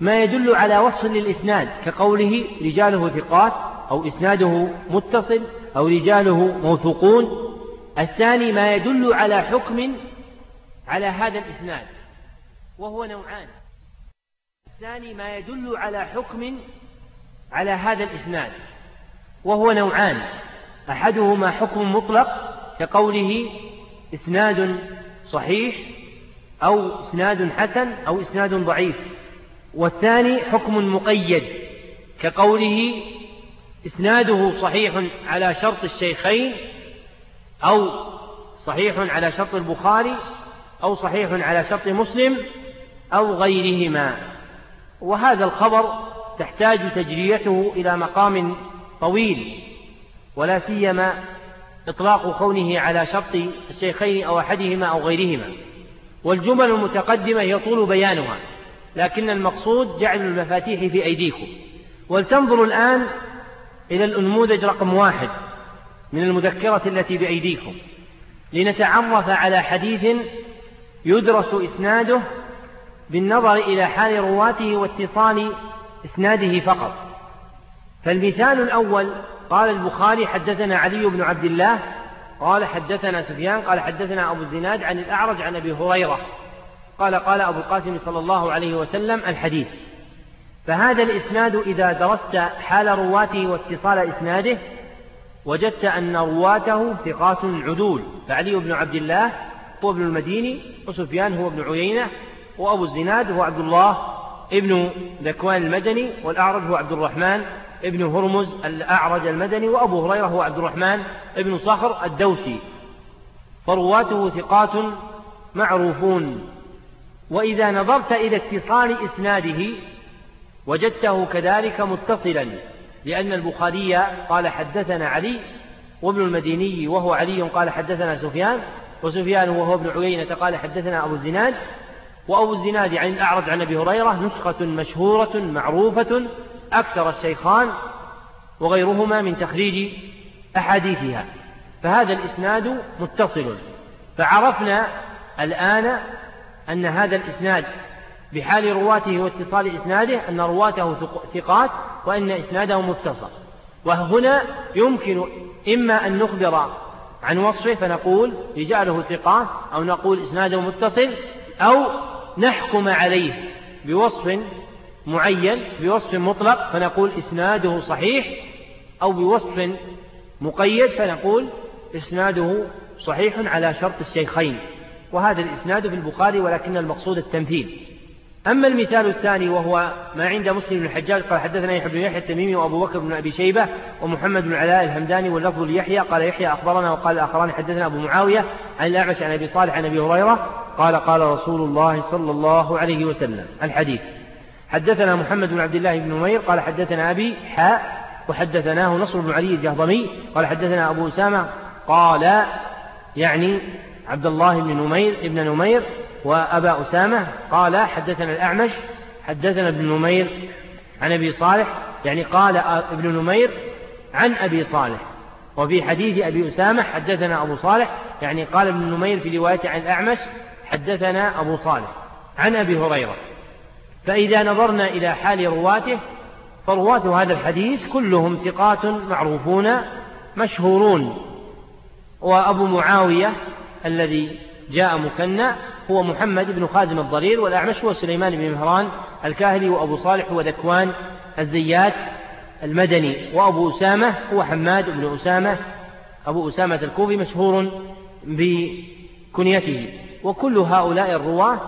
ما يدل على وصف للإسناد كقوله رجاله ثقات أو إسناده متصل أو رجاله موثوقون. الثاني ما يدل على حكم على هذا الإسناد وهو نوعان. الثاني ما يدل على حكم على هذا الإسناد وهو نوعان. أحدهما حكم مطلق كقوله إسناد صحيح أو إسناد حسن أو إسناد ضعيف والثاني حكم مقيد كقوله إسناده صحيح على شرط الشيخين أو صحيح على شرط البخاري أو صحيح على شرط مسلم أو غيرهما. وهذا الخبر تحتاج تجريته إلى مقام طويل ولا سيما إطلاق كونه على شرط الشيخين أو أحدهما أو غيرهما. والجمل المتقدمة يطول بيانها لكن المقصود جعل المفاتيح في أيديكم. ولتنظروا الآن إلى الأنموذج رقم واحد من المذكرة التي بأيديكم. لنتعرف على حديث يدرس إسناده بالنظر إلى حال رواته واتصال إسناده فقط. فالمثال الأول قال البخاري حدثنا علي بن عبد الله قال حدثنا سفيان قال حدثنا أبو الزناد عن الأعرج عن أبي هريرة قال قال أبو القاسم صلى الله عليه وسلم الحديث. فهذا الإسناد إذا درست حال رواته واتصال إسناده وجدت أن رواته ثقات عدول. فعلي بن عبد الله هو ابن المديني وسفيان هو ابن عيينة وأبو الزناد هو عبد الله ابن ذكوان المدني والأعرج هو عبد الرحمن ابن هرمز الأعرج المدني وأبو هريرة هو عبد الرحمن ابن صخر الدوسي فرواته ثقات معروفون وإذا نظرت إلى اتصال إسناده وجدته كذلك متصلا لأن البخاري قال حدثنا علي وابن المديني وهو علي قال حدثنا سفيان وسفيان وهو ابن عيينة قال حدثنا أبو الزناد وأبو الزناد عن الأعرج عن أبي هريرة نسخة مشهورة معروفة أكثر الشيخان وغيرهما من تخريج أحاديثها فهذا الإسناد متصل فعرفنا الآن أن هذا الإسناد بحال رواته واتصال إسناده أن رواته ثقات وأن إسناده متصل وهنا يمكن إما أن نخبر عن وصفه فنقول رجاله ثقات أو نقول إسناده متصل أو نحكم عليه بوصف معين بوصف مطلق فنقول إسناده صحيح أو بوصف مقيد فنقول إسناده صحيح على شرط الشيخين. وهذا الإسناد في البخاري ولكن المقصود التمثيل. أما المثال الثاني وهو ما عند مسلم بن الحجاج قال حدثنا يحيى بن يحيى التميمي وأبو بكر بن أبي شيبة ومحمد بن علاء الهمداني واللفظ ليحيى قال يحيى أخبرنا وقال الآخران حدثنا أبو معاوية عن الأعمش عن أبي صالح عن أبي هريرة قال قال رسول الله صلى الله عليه وسلم الحديث حدثنا محمد بن عبد الله بن نمير قال حدثنا أبي حاء وحدثناه نصر بن علي الجهضمي قال حدثنا أبو أسامة قال يعني عبد الله بن نمير ابن نمير وأبا أسامة قال حدثنا الأعمش حدثنا ابن نمير عن أبي صالح يعني قال ابن نمير عن أبي صالح. وفي حديث أبي أسامة حدثنا أبو صالح يعني قال ابن نمير في روايته عن الأعمش حدثنا أبو صالح عن أبي هريرة. فإذا نظرنا إلى حال رواته فرواة هذا الحديث كلهم ثقات معروفون مشهورون. وأبو معاوية الذي جاء مثنى هو محمد بن خازم الضرير والأعمش هو سليمان بن مهران الكاهلي وأبو صالح هو ذكوان الزيات المدني وأبو أسامة هو حماد بن أسامة. أبو أسامة الكوفي مشهور بكنيته. وكل هؤلاء الرواة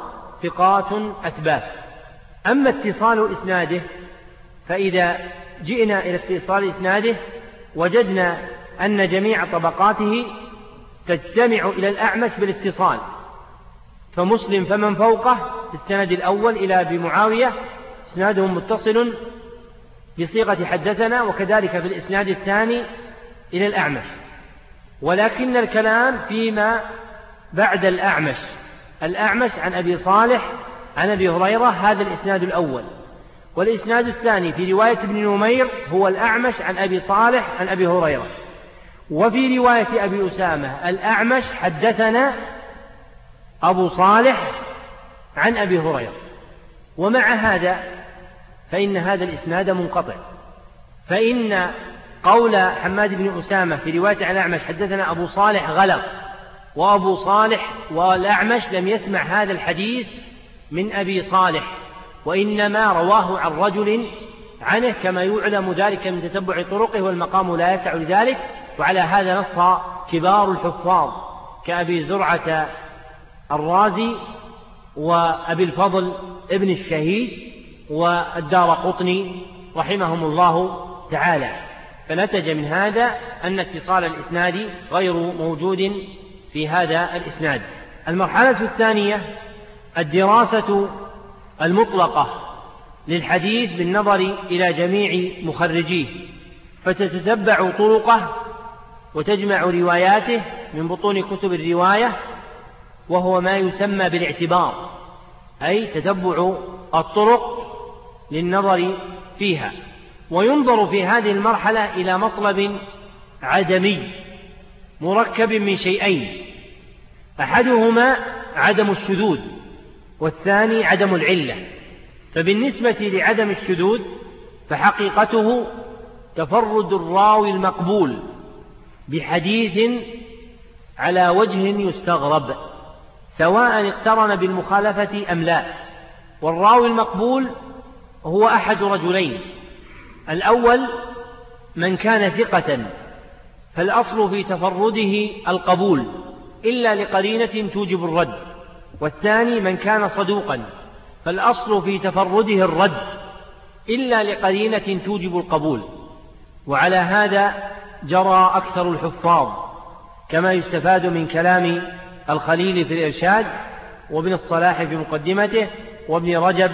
ثقات أثبات أما اتصال إسناده فإذا جئنا إلى اتصال إسناده وجدنا أن جميع طبقاته تجتمع إلى الأعمش بالاتصال. فمسلم فمن فوقه في السند الأول إلى أبي معاوية إسناده متصل بصيغة حدثنا وكذلك في الإسناد الثاني إلى الأعمش. ولكن الكلام فيما بعد الأعمش. الأعمش عن أبي صالح عن أبي هريرة هذا الإسناد الأول. والإسناد الثاني في رواية ابن نمير هو الأعمش عن أبي صالح عن أبي هريرة. وفي رواية أبي أسامة الأعمش حدثنا أبو صالح عن أبي هريرة. ومع هذا فإن هذا الإسناد منقطع. فإن قول حماد بن أسامة في رواية عن الأعمش حدثنا أبو صالح غلط وأبو صالح والأعمش لم يسمع هذا الحديث من أبي صالح وإنما رواه عن رجل عنه كما يعلم ذلك من تتبع طرقه والمقام لا يسع لذلك. وعلى هذا نص كبار الحفاظ كأبي زرعة الرازي وأبي الفضل ابن الشهيد والدار قطني رحمهم الله تعالى. فنتج من هذا أن اتصال الإسناد غير موجود في هذا الإسناد. المرحلة الثانية الدراسة المطلقة للحديث بالنظر إلى جميع مخرجيه. فتتتبع طرقه وتجمع رواياته من بطون كتب الرواية وهو ما يسمى بالاعتبار أي تتبع الطرق للنظر فيها. وينظر في هذه المرحلة إلى مطلب عدمي مركب من شيئين أحدهما عدم الشذوذ والثاني عدم العلة. فبالنسبة لعدم الشذوذ فحقيقته تفرد الراوي المقبول. بحديث على وجه يستغرب سواء اقترن بالمخالفة أم لا. والراوي المقبول هو أحد رجلين. الأول من كان ثقة فالأصل في تفرده القبول إلا لقرينة توجب الرد. والثاني من كان صدوقا فالأصل في تفرده الرد إلا لقرينة توجب القبول. وعلى هذا جرى أكثر الحفاظ كما يستفاد من كلام الخليل في الإرشاد وابن الصلاح في مقدمته وابن رجب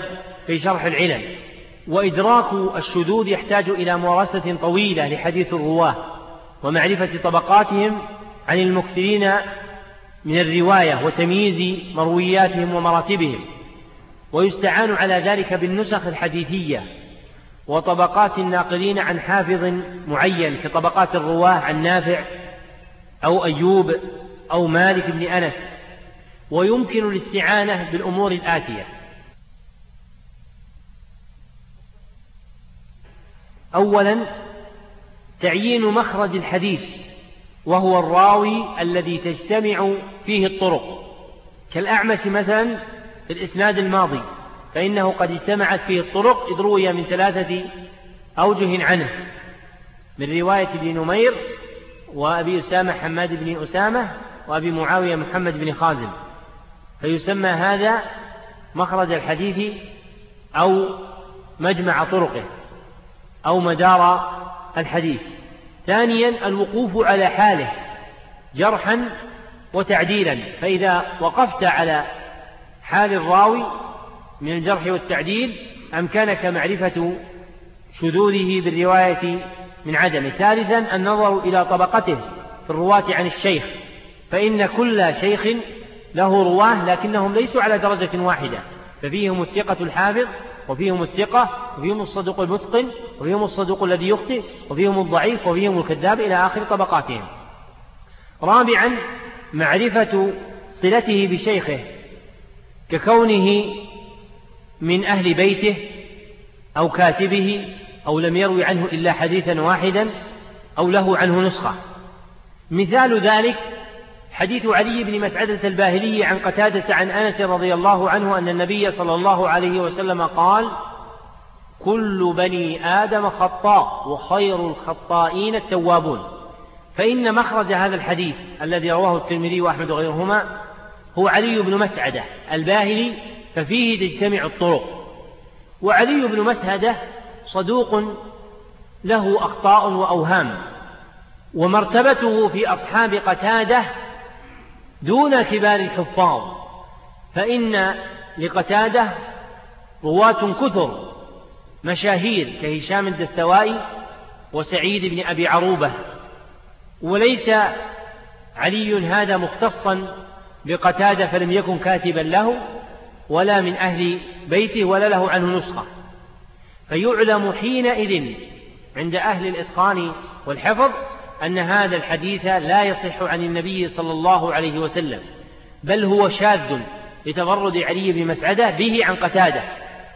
في شرح العلل. وإدراك الشذوذ يحتاج إلى ممارسة طويلة لحديث الرواة ومعرفة طبقاتهم عن المكثرين من الرواية وتمييز مروياتهم ومراتبهم. ويستعان على ذلك بالنسخ الحديثية وطبقات الناقلين عن حافظ معين كطبقات الرواة عن نافع أو أيوب أو مالك بن أنس ويمكن الاستعانة بالأمور الآتية. أولا تعيين مخرج الحديث وهو الراوي الذي تجتمع فيه الطرق كالأعمش مثلا في الإسناد الماضي. فإنه قد اجتمعت فيه الطرق إذ روي من ثلاثة أوجه عنه. من رواية ابن نمير وأبي أسامة حماد بن أسامة وأبي معاوية محمد بن خازم. فيسمى هذا مخرج الحديث أو مجمع طرقه أو مدار الحديث. ثانيا الوقوف على حاله جرحا وتعديلا. فإذا وقفت على حال الراوي من الجرح والتعديل أمكنك معرفة شذوذه بالرواية من عدمه. ثالثا النظر إلى طبقته في الرواة عن الشيخ. فإن كل شيخ له رواة لكنهم ليسوا على درجة واحدة. ففيهم الثقة الحافظ وفيهم الثقة وفيهم الصدوق المتقن وفيهم الصدوق الذي يخطئ وفيهم الضعيف وفيهم الكذاب إلى آخر طبقاتهم. رابعا معرفة صلته بشيخه ككونه من أهل بيته أو كاتبه أو لم يروي عنه إلا حديثا واحدا أو له عنه نسخة. مثال ذلك حديث علي بن مسعدة الباهلي عن قتادة عن أنس رضي الله عنه أن النبي صلى الله عليه وسلم قال كل بني آدم خطاء وخير الخطائين التوابون. فإن مخرج هذا الحديث الذي رواه الترمذي وأحمد وغيرهما هو علي بن مسعدة الباهلي ففيه تجتمع الطرق. وعلي بن مسعدة صدوق له أخطاء وأوهام ومرتبته في أصحاب قتادة دون كبار الحفاظ فإن لقتادة رواة كثر مشاهير كهشام الدستوائي وسعيد بن أبي عروبة. وليس علي هذا مختصا بقتادة فلم يكن كاتبا له ولا من أهل بيته ولا له عنه نسخة. فيعلم حينئذ عند أهل الإتقان والحفظ أن هذا الحديث لا يصح عن النبي صلى الله عليه وسلم بل هو شاذ لتفرد علي بن مسعدة به عن قتادة.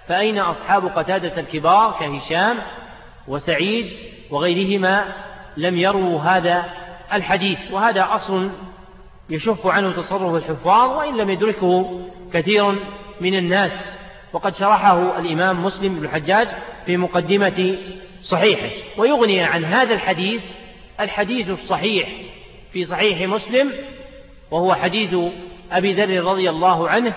فأين أصحاب قتادة الكبار كهشام وسعيد وغيرهما لم يروا هذا الحديث؟ وهذا أصل يشف عنه تصرف الحفاظ وإن لم يدركه كثير من الناس. وقد شرحه الإمام مسلم بن الحجاج في مقدمة صحيحه. ويغني عن هذا الحديث الحديث الصحيح في صحيح مسلم وهو حديث أبي ذر رضي الله عنه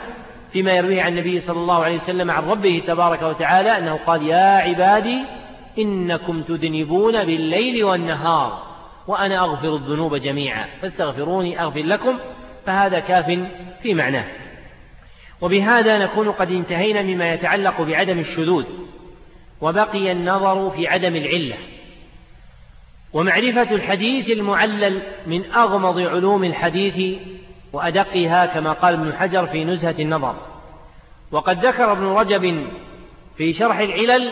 فيما يرويه عن النبي صلى الله عليه وسلم عن ربه تبارك وتعالى أنه قال يا عبادي إنكم تذنبون بالليل والنهار وأنا أغفر الذنوب جميعا فاستغفروني أغفر لكم فهذا كاف في معناه. وبهذا نكون قد انتهينا مما يتعلق بعدم الشذوذ وبقي النظر في عدم العلة. ومعرفة الحديث المعلل من أغمض علوم الحديث وأدقها كما قال ابن حجر في نزهة النظر. وقد ذكر ابن رجب في شرح العلل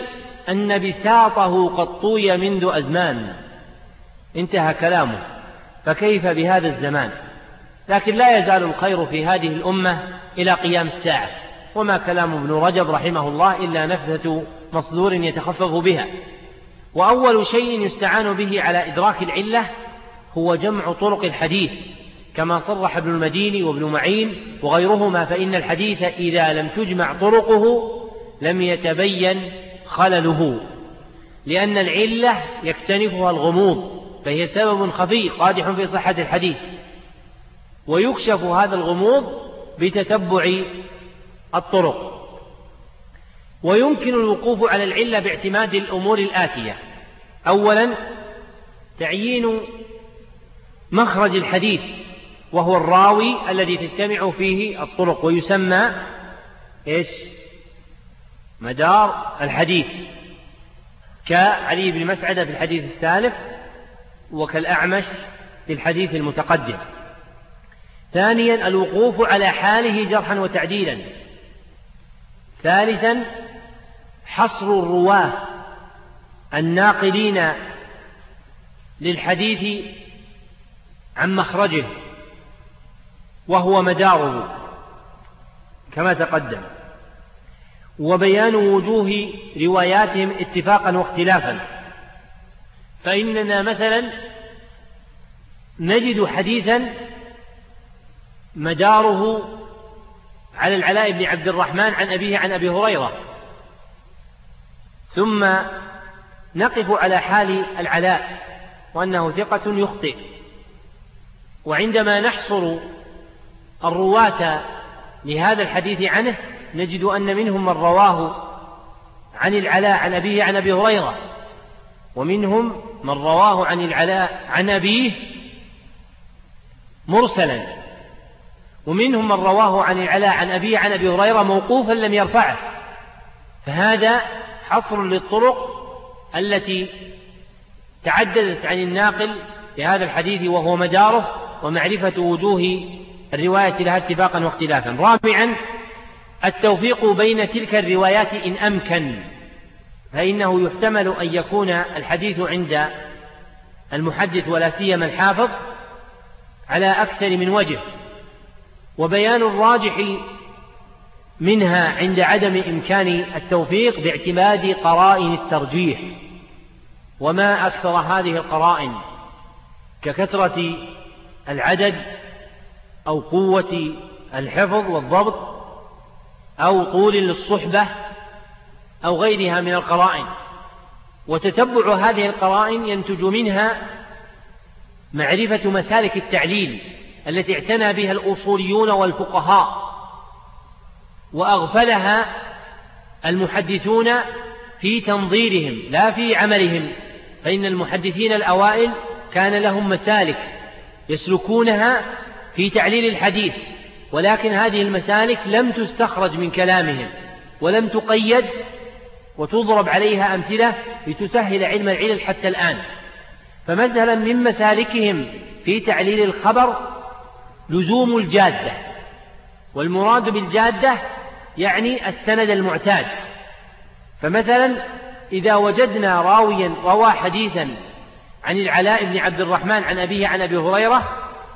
أن بساطه قد طوي منذ أزمان. انتهى كلامه. فكيف بهذا الزمان؟ لكن لا يزال الخير في هذه الأمة إلى قيام الساعة وما كلام ابن رجب رحمه الله إلا نفذة مصدور يتخفف بها. وأول شيء يستعان به على إدراك العلة هو جمع طرق الحديث كما صرح ابن المديني وابن معين وغيرهما فإن الحديث إذا لم تجمع طرقه لم يتبين خلله لأن العلة يكتنفها الغموض فهي سبب خفي قادح في صحة الحديث. ويكشف هذا الغموض بتتبع الطرق. ويمكن الوقوف على العلة باعتماد الأمور الآتية. أولا تعيين مخرج الحديث وهو الراوي الذي تجتمع فيه الطرق ويسمى إيش؟ مدار الحديث. كعلي بن مسعدة في الحديث الثالث وكالأعمش في الحديث المتقدم. ثانيا الوقوف على حاله جرحا وتعديلا. ثالثا حصر الرواة الناقلين للحديث عن مخرجه وهو مداره كما تقدم. وبيان وجوه رواياتهم اتفاقا واختلافا. فإننا مثلا نجد حديثا مداره على العلاء بن عبد الرحمن عن أبيه عن أبي هريرة. ثم نقف على حال العلاء وأنه ثقة يخطئ. وعندما نحصر الرواة لهذا الحديث عنه نجد أن منهم من رواه عن العلاء عن أبيه عن أبي هريرة. ومنهم من رواه عن العلاء عن أبيه مرسلا. ومنهم من رواه عن العلاء عن أبيه عن أبي هريرة موقوفا لم يرفعه. فهذا حصر للطرق التي تعددت عن الناقل لهذا الحديث وهو مداره ومعرفة وجوه الرواية لها اتفاقا واختلافا. رابعا التوفيق بين تلك الروايات إن أمكن فإنه يحتمل أن يكون الحديث عند المحدث ولا سيما الحافظ على أكثر من وجه. وبيان الراجح منها عند عدم إمكان التوفيق باعتماد قرائن الترجيح. وما أكثر هذه القرائن ككثرة العدد أو قوة الحفظ والضبط أو طول للصحبة أو غيرها من القرائن. وتتبع هذه القرائن ينتج منها معرفة مسالك التعليل التي اعتنى بها الأصوليون والفقهاء وأغفلها المحدثون في تنظيرهم لا في عملهم. فإن المحدثين الأوائل كان لهم مسالك يسلكونها في تعليل الحديث ولكن هذه المسالك لم تستخرج من كلامهم ولم تقيد وتضرب عليها أمثلة لتسهل علم العلل حتى الآن. فمثلا من مسالكهم في تعليل الخبر لزوم الجادة. والمراد بالجادة يعني السند المعتاد. فمثلا إذا وجدنا راويا روى حديثا عن العلاء بن عبد الرحمن عن أبيه عن أبي هريرة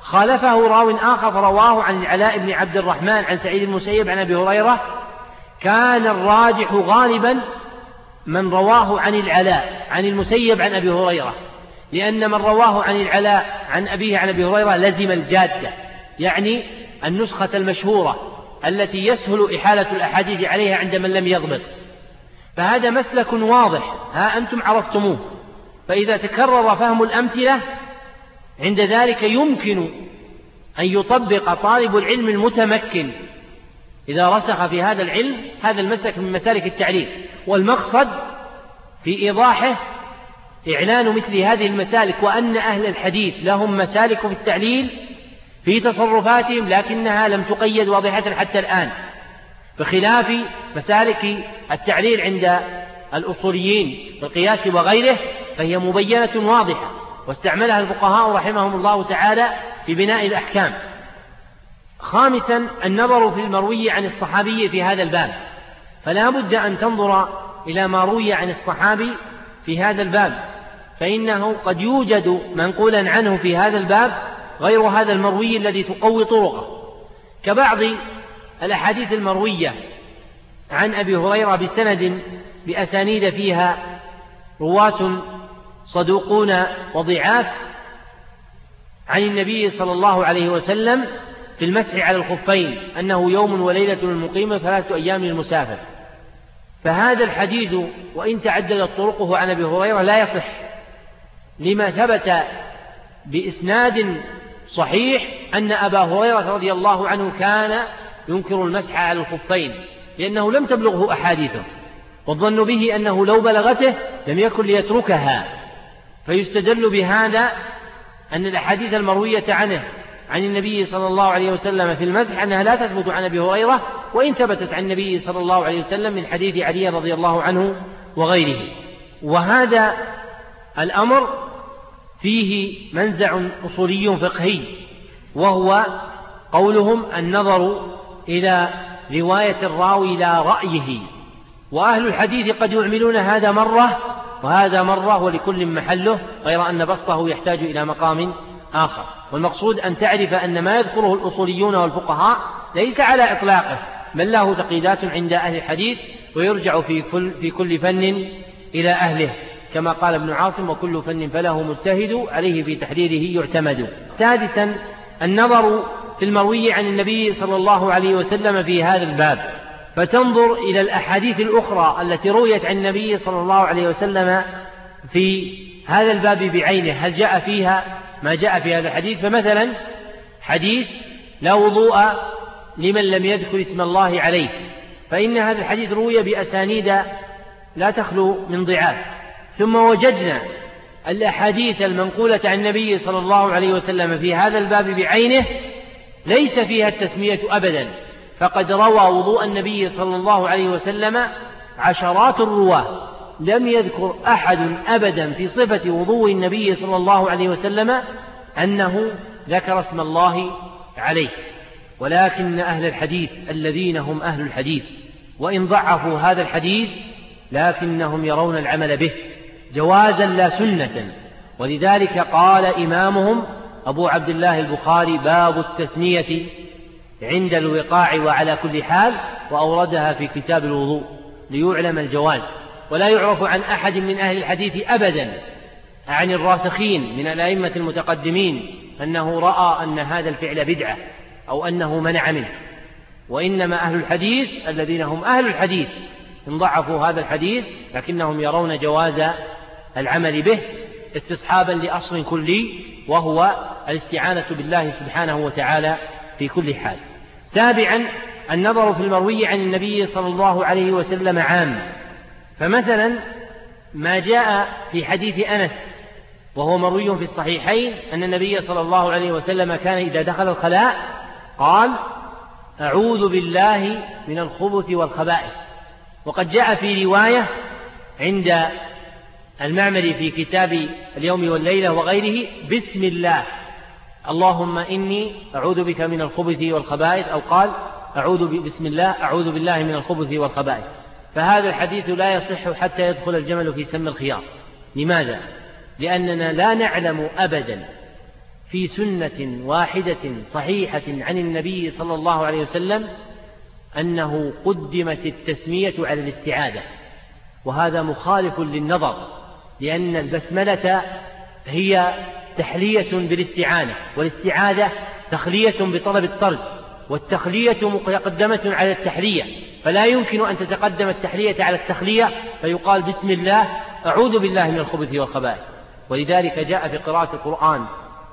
خالفه راو آخر فرواه عن العلاء بن عبد الرحمن عن سعيد المسيب عن أبي هريرة كان الراجح غالبا من رواه عن العلاء عن المسيب عن أبي هريرة. لأن من رواه عن العلاء عن أبيه عن أبي هريرة لزم الجادة. يعني النسخة المشهورة التي يسهل إحالة الأحاديث عليها عند من لم يضبط فهذا مسلك واضح ها أنتم عرفتموه. فإذا تكرر فهم الأمثلة عند ذلك يمكن أن يطبق طالب العلم المتمكن. إذا رسخ في هذا العلم هذا المسلك من مسالك التعليل. والمقصد في إيضاحه إعلان مثل هذه المسالك وأن أهل الحديث لهم مسالك في التعليل في تصرفاتهم لكنها لم تقيد واضحة حتى الآن بخلاف مسالك التعليل عند الأصوليين والقياس وغيره فهي مبينة واضحة واستعملها الفقهاء رحمهم الله تعالى في بناء الأحكام. خامسا النظر في المروي عن الصحابي في هذا الباب فلا بد أن تنظر إلى ما روي عن الصحابي في هذا الباب فإنه قد يوجد منقولا عنه في هذا الباب غير هذا المروي الذي تقوي طرقه. كبعض الأحاديث المروية عن أبي هريرة بسند بأسانيد فيها رواة صدوقون وضعاف عن النبي صلى الله عليه وسلم في المسح على الخفين أنه يوم وليلة للمقيم ثلاثة أيام للمسافر. فهذا الحديث وإن تعددت طرقه عن أبي هريرة لا يصح لما ثبت بإسناد صحيح أن أبا هريرة رضي الله عنه كان ينكر المسح على الخفين لأنه لم تبلغه أحاديثه والظن به أنه لو بلغته لم يكن ليتركها فيستدل بهذا أن الأحاديث المروية عنه عن النبي صلى الله عليه وسلم في المسح أنها لا تثبت عن أبي هريرة وإن ثبتت عن النبي صلى الله عليه وسلم من حديث علي رضي الله عنه وغيره. وهذا الأمر فيه منزع أصولي فقهي وهو قولهم النظر إلى رواية الراوي لا رأيه. وأهل الحديث قد يعملون هذا مرة وهذا مرة ولكل محله غير أن بسطه يحتاج إلى مقام آخر. والمقصود أن تعرف أن ما يذكره الأصوليون والفقهاء ليس على إطلاقه بل له تقييدات عند أهل الحديث ويرجع في كل, في كل فن إلى أهله. كما قال ابن عاصم وكل فن فله مجتهد عليه في تحريره يعتمد. سادسا النظر في المروي عن النبي صلى الله عليه وسلم في هذا الباب. فتنظر إلى الأحاديث الأخرى التي رويت عن النبي صلى الله عليه وسلم في هذا الباب بعينه. هل جاء فيها ما جاء في هذا الحديث؟ فمثلا حديث لا وضوء لمن لم يذكر اسم الله عليه. فإن هذا الحديث روي بأسانيد لا تخلو من ضعاف. ثم وجدنا الأحاديث المنقولة عن النبي صلى الله عليه وسلم في هذا الباب بعينه ليس فيها التسمية أبدا فقد روى وضوء النبي صلى الله عليه وسلم عشرات الرواة. لم يذكر أحد أبدا في صفة وضوء النبي صلى الله عليه وسلم أنه ذكر اسم الله عليه. ولكن أهل الحديث الذين هم أهل الحديث وإن ضعفوا هذا الحديث لكنهم يرون العمل به. جوازا لا سنة. ولذلك قال إمامهم أبو عبد الله البخاري باب التثنية عند الوقاع وعلى كل حال وأوردها في كتاب الوضوء ليعلم الجواز. ولا يعرف عن أحد من أهل الحديث أبدا عن الراسخين من الأئمة المتقدمين أنه رأى أن هذا الفعل بدعة أو أنه منع منه. وإنما أهل الحديث الذين هم أهل الحديث إن ضعفوا هذا الحديث لكنهم يرون جواز العمل به استصحابا لأصل كلي وهو الاستعانة بالله سبحانه وتعالى في كل حال. سابعا النظر في المروي عن النبي صلى الله عليه وسلم عام. فمثلا ما جاء في حديث أنس وهو مروي في الصحيحين أن النبي صلى الله عليه وسلم كان إذا دخل الخلاء قال أعوذ بالله من الخبث والخبائث. وقد جاء في رواية عند المعمري في كتاب اليوم والليلة وغيره بسم الله. اللهم إني أعوذ بك من الخبث والخبائث. أو قال أعوذ بسم الله أعوذ بالله من الخبث والخبائث. فهذا الحديث لا يصح حتى يدخل الجمل في سم الخيار. لماذا؟ لأننا لا نعلم أبدا في سنة واحدة صحيحة عن النبي صلى الله عليه وسلم أنه قدمت التسمية على الاستعاذة. وهذا مخالف للنظر. لأن البسملة هي تحلية بالاستعانة والاستعاذة تخلية بطلب الطرد والتخلية مقدمة على التحلية فلا يمكن أن تتقدم التحلية على التخلية فيقال بسم الله أعوذ بالله من الخبث والخبائث. ولذلك جاء في قراءة القرآن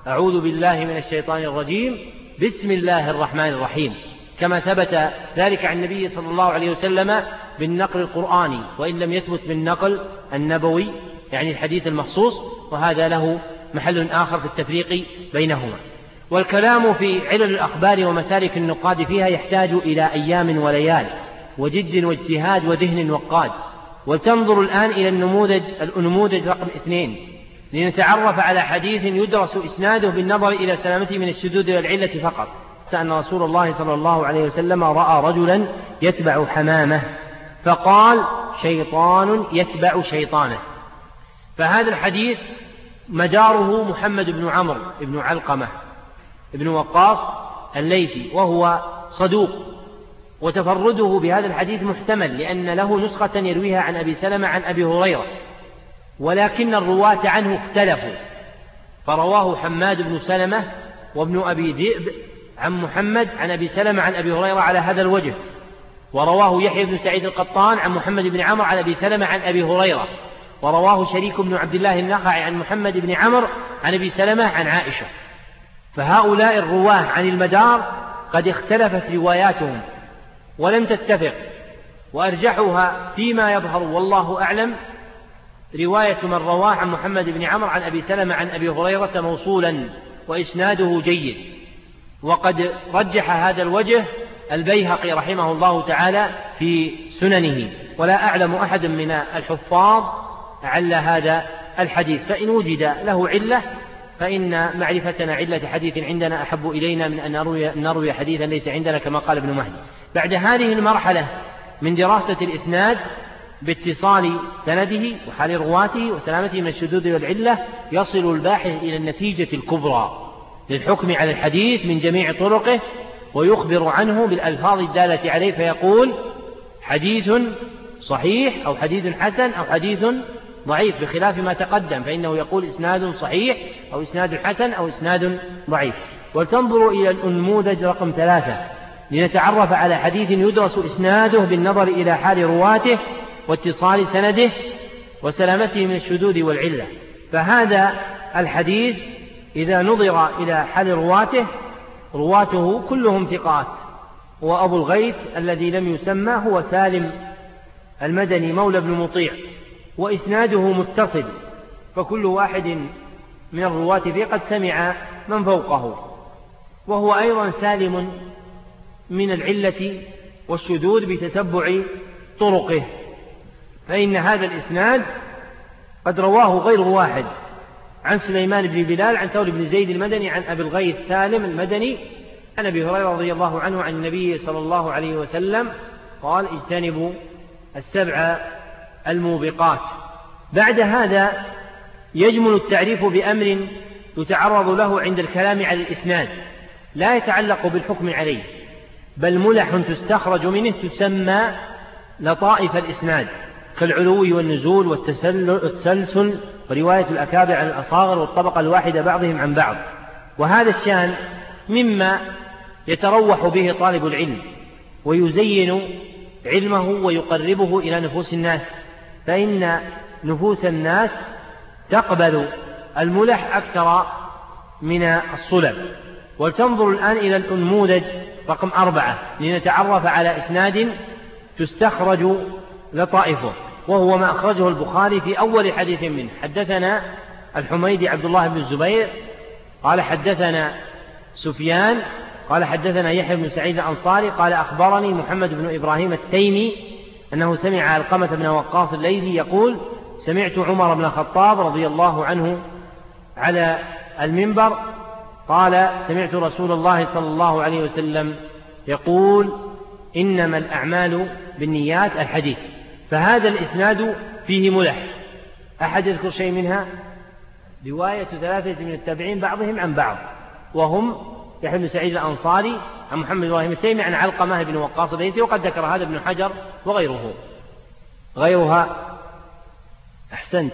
أعوذ بالله من الشيطان الرجيم بسم الله الرحمن الرحيم. كما ثبت ذلك عن النبي صلى الله عليه وسلم بالنقل القرآني وإن لم يثبت بالنقل النبوي يعني الحديث المخصوص وهذا له محل آخر في التفريق بينهما. والكلام في علل الأخبار ومسالك النقاد فيها يحتاج إلى أيام وليال وجد واجتهاد وذهن وقاد. وتنظر الآن إلى النموذج النموذج رقم اثنين. لنتعرف على حديث يدرس إسناده بالنظر إلى سلامته من الشذوذ والعلة فقط. أن رسول الله صلى الله عليه وسلم رأى رجلا يتبع حمامه فقال شيطان يتبع شيطانه. فهذا الحديث مداره محمد بن عمرو بن علقمة بن وقاص الليثي وهو صدوق وتفرده بهذا الحديث محتمل لأن له نسخة يرويها عن أبي سلمة عن أبي هريرة ولكن الرواة عنه اختلفوا فرواه حماد بن سلمة وابن أبي ذئب عن محمد عن أبي سلمة عن أبي هريرة على هذا الوجه ورواه يحيى بن سعيد القطان عن محمد بن عمرو عن أبي سلمة عن أبي هريرة. ورواه شريك بن عبد الله النخعي عن محمد بن عمرو عن أبي سلمة عن عائشة. فهؤلاء الرواه عن المدار قد اختلفت رواياتهم ولم تتفق وأرجحها فيما يظهر والله أعلم رواية من رواه عن محمد بن عمرو عن أبي سلمة عن أبي هريرة موصولا وإسناده جيد. وقد رجح هذا الوجه البيهقي رحمه الله تعالى في سننه. ولا أعلم أحدا من الحفاظ عل هذا الحديث. فإن وجد له علة فإن معرفتنا علة حديث عندنا أحب إلينا من أن نروي, نروي حديثا ليس عندنا كما قال ابن مهدي. بعد هذه المرحلة من دراسة الإسناد باتصال سنده وحال رواته وسلامته من الشذوذ والعلة يصل الباحث إلى النتيجة الكبرى للحكم على الحديث من جميع طرقه ويخبر عنه بالألفاظ الدالة عليه فيقول حديث صحيح أو حديث حسن أو حديث ضعيف بخلاف ما تقدم فإنه يقول إسناد صحيح أو إسناد حسن أو إسناد ضعيف. ولتنظروا إلى النموذج رقم ثلاثة. لنتعرف على حديث يدرس إسناده بالنظر إلى حال رواته واتصال سنده وسلامته من الشذوذ والعلة. فهذا الحديث إذا نظر إلى حال رواته رواته كلهم ثقات. وأبو الغيث الذي لم يسمى هو سالم المدني مولى بن مطيع. وإسناده متصل فكل واحد من الرواة فيه قد سمع من فوقه. وهو أيضا سالم من العلة والشذوذ بتتبع طرقه. فإن هذا الإسناد قد رواه غير واحد عن سليمان بن بلال عن ثور بن زيد المدني عن أبي الغيث سالم المدني عن أبي هريرة رضي الله عنه عن النبي صلى الله عليه وسلم قال اجتنبوا السبع الموبقات. بعد هذا يجمل التعريف بأمر يتعرض له عند الكلام على الإسناد لا يتعلق بالحكم عليه بل ملح تستخرج منه تسمى لطائف الإسناد كالعلو والنزول والتسلسل ورواية الأكابر عن الأصاغر والطبقة الواحدة بعضهم عن بعض. وهذا الشان مما يتروح به طالب العلم ويزين علمه ويقربه إلى نفوس الناس. فإن نفوس الناس تقبل الملح أكثر من الصلب. ولتنظر الآن إلى النموذج رقم أربعة لنتعرف على إسناد تستخرج لطائفه وهو ما أخرجه البخاري في أول حديث منه. حدثنا الحميدي عبد الله بن الزبير قال حدثنا سفيان قال حدثنا يحيى بن سعيد الأنصاري قال أخبرني محمد بن إبراهيم التيمي أنه سمع علقمة بن وقاص الليثي يقول سمعت عمر بن الخطاب رضي الله عنه على المنبر قال سمعت رسول الله صلى الله عليه وسلم يقول إنما الأعمال بالنيات الحديث فهذا الإسناد فيه ملح. أحد يذكر شيء منها؟ رواية ثلاثة من التابعين بعضهم عن بعض وهم يحيى بن سعيد الأنصاري عن محمد إبراهيم التيمي عن علقمة بن وقاص الليثي وقد ذكر هذا ابن حجر وغيره. غيرها أحسنت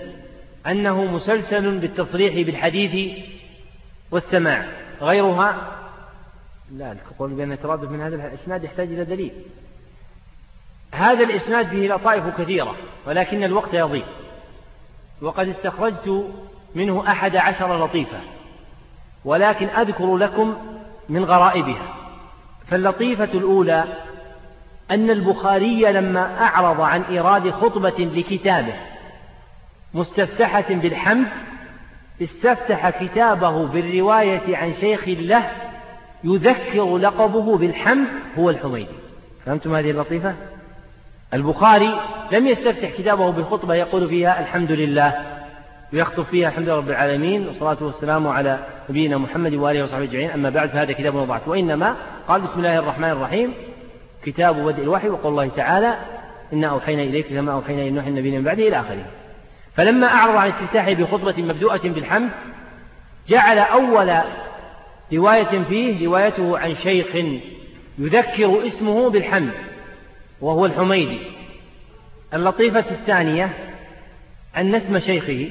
أنه مسلسل بالتصريح بالحديث والسماع. غيرها لا القول بأن يترادف من هذا الإسناد يحتاج إلى دليل. هذا الإسناد فيه لطائف كثيرة ولكن الوقت يضيق. وقد استخرجت منه أحد عشر لطيفة. ولكن أذكر لكم من غرائبها. فاللطيفة الأولى أن البخاري لما أعرض عن إيراد خطبة لكتابه مستفتحة بالحمد استفتح كتابه بالرواية عن شيخ له يذكر لقبه بالحمد هو الحميدي. فهمتم هذه اللطيفة؟ البخاري لم يستفتح كتابه بخطبة يقول فيها الحمد لله. ويخطب فيها الحمد لله رب العالمين والصلاة والسلام على نبينا محمد وآله وصحبه أجمعين. أما بعد فهذا كتاب وضعت وإنما قال بسم الله الرحمن الرحيم كتاب بدء الوحي وقول الله تعالى إنا أوحينا إليك كما أوحينا إلى نوح النبي من بعده إلى آخره. فلما أعرض عن استفتاحه بخطبة مبدوءة بالحمد جعل أول رواية فيه روايته عن شيخ يذكر اسمه بالحمد وهو الحميدي. اللطيفة الثانية أن اسم شيخه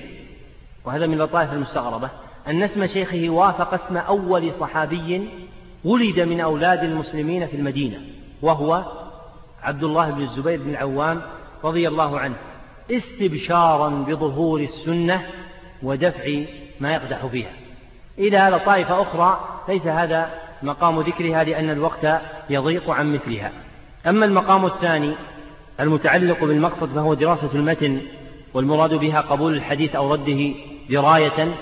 وهذا من اللطائف المستغربة أن اسم شيخه وافق اسم أول صحابي ولد من أولاد المسلمين في المدينة وهو عبد الله بن الزبير بن العوام رضي الله عنه استبشارا بظهور السنة ودفع ما يقدح فيها. إلى لطائف أخرى ليس هذا مقام ذكرها لأن الوقت يضيق عن مثلها. أما المقام الثاني المتعلق بالمقصد فهو دراسة المتن والمراد بها قبول الحديث أو رده دراية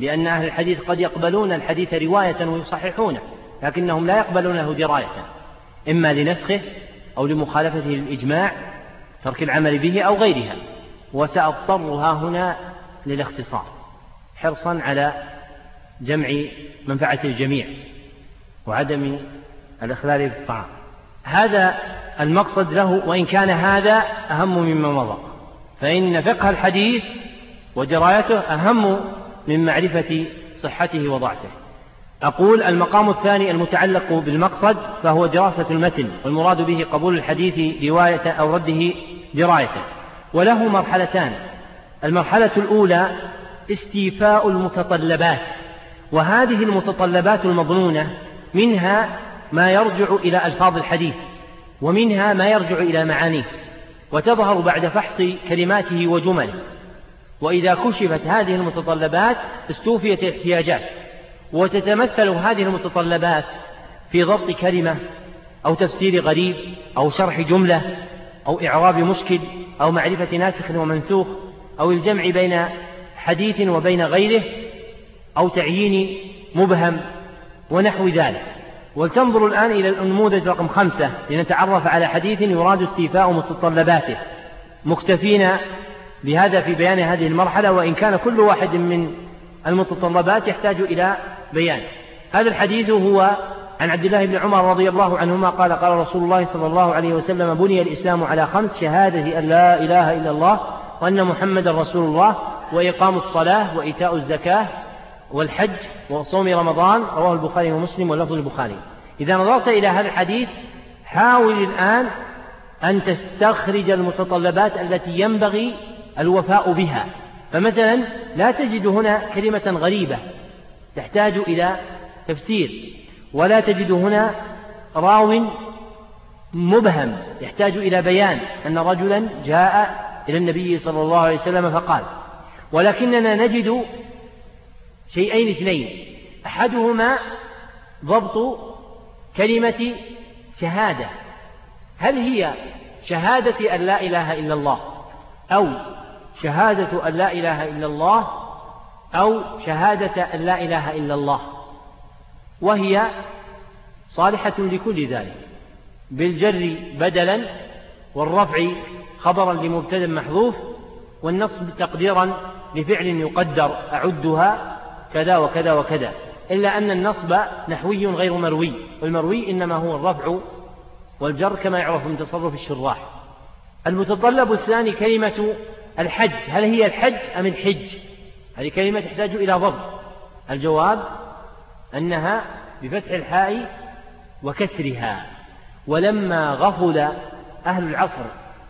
لأن أهل الحديث قد يقبلون الحديث رواية ويصححونه لكنهم لا يقبلونه دراية. إما لنسخه أو لمخالفته للإجماع ترك العمل به أو غيرها وسأضطر ها هنا للاختصار حرصا على جمع منفعة الجميع وعدم الإخلال في الطعام. هذا المقصد له وإن كان هذا أهم مما مضى. فإن فقه الحديث ودرايته أهم من معرفة صحته وضعفه. أقول المقام الثاني المتعلق بالمقصد فهو دراسة المتن والمراد به قبول الحديث رواية أو رده دراية وله مرحلتان. المرحلة الأولى استيفاء المتطلبات وهذه المتطلبات المظنونة منها ما يرجع إلى ألفاظ الحديث ومنها ما يرجع إلى معانيه وتظهر بعد فحص كلماته وجمله. وإذا كشفت هذه المتطلبات استوفيت الاحتياجات وتتمثل هذه المتطلبات في ضبط كلمة أو تفسير غريب أو شرح جملة أو إعراب مشكل أو معرفة ناسخ ومنسوخ أو الجمع بين حديث وبين غيره أو تعيين مبهم ونحو ذلك. ولتنظر الآن إلى النموذج رقم خمسة لنتعرف على حديث يراد استيفاء متطلباته. مكتفين بهذا في بيان هذه المرحلة وإن كان كل واحد من المتطلبات يحتاج إلى بيان. هذا الحديث هو عن عبد الله بن عمر رضي الله عنهما قال قال رسول الله صلى الله عليه وسلم بني الإسلام على خمس شهادة أن لا إله إلا الله وأن محمدا رسول الله وإقام الصلاة وإيتاء الزكاة والحج وصوم رمضان. رواه البخاري ومسلم واللفظ البخاري. إذا نظرت إلى هذا الحديث حاول الآن أن تستخرج المتطلبات التي ينبغي الوفاء بها. فمثلا لا تجد هنا كلمة غريبة تحتاج إلى تفسير ولا تجد هنا راو مبهم يحتاج إلى بيان أن رجلا جاء إلى النبي صلى الله عليه وسلم فقال ولكننا نجد شيئين اثنين أحدهما ضبط كلمة شهادة هل هي شهادة أن لا إله إلا الله أو شهادة أن لا إله إلا الله أو شهادة أن لا إله إلا الله. وهي صالحة لكل ذلك. بالجر بدلا والرفع خبرا لمبتدأ محذوف والنصب تقديرا لفعل يقدر أعدها كذا وكذا وكذا. إلا أن النصب نحوي غير مروي والمروي إنما هو الرفع والجر كما يعرف من تصرف الشراح. المتطلب الثاني كلمة الحج. هل هي الحج أم الحج؟ هذه كلمة تحتاج إلى ضبط. الجواب أنها بفتح الحاء وكسرها. ولما غفل أهل العصر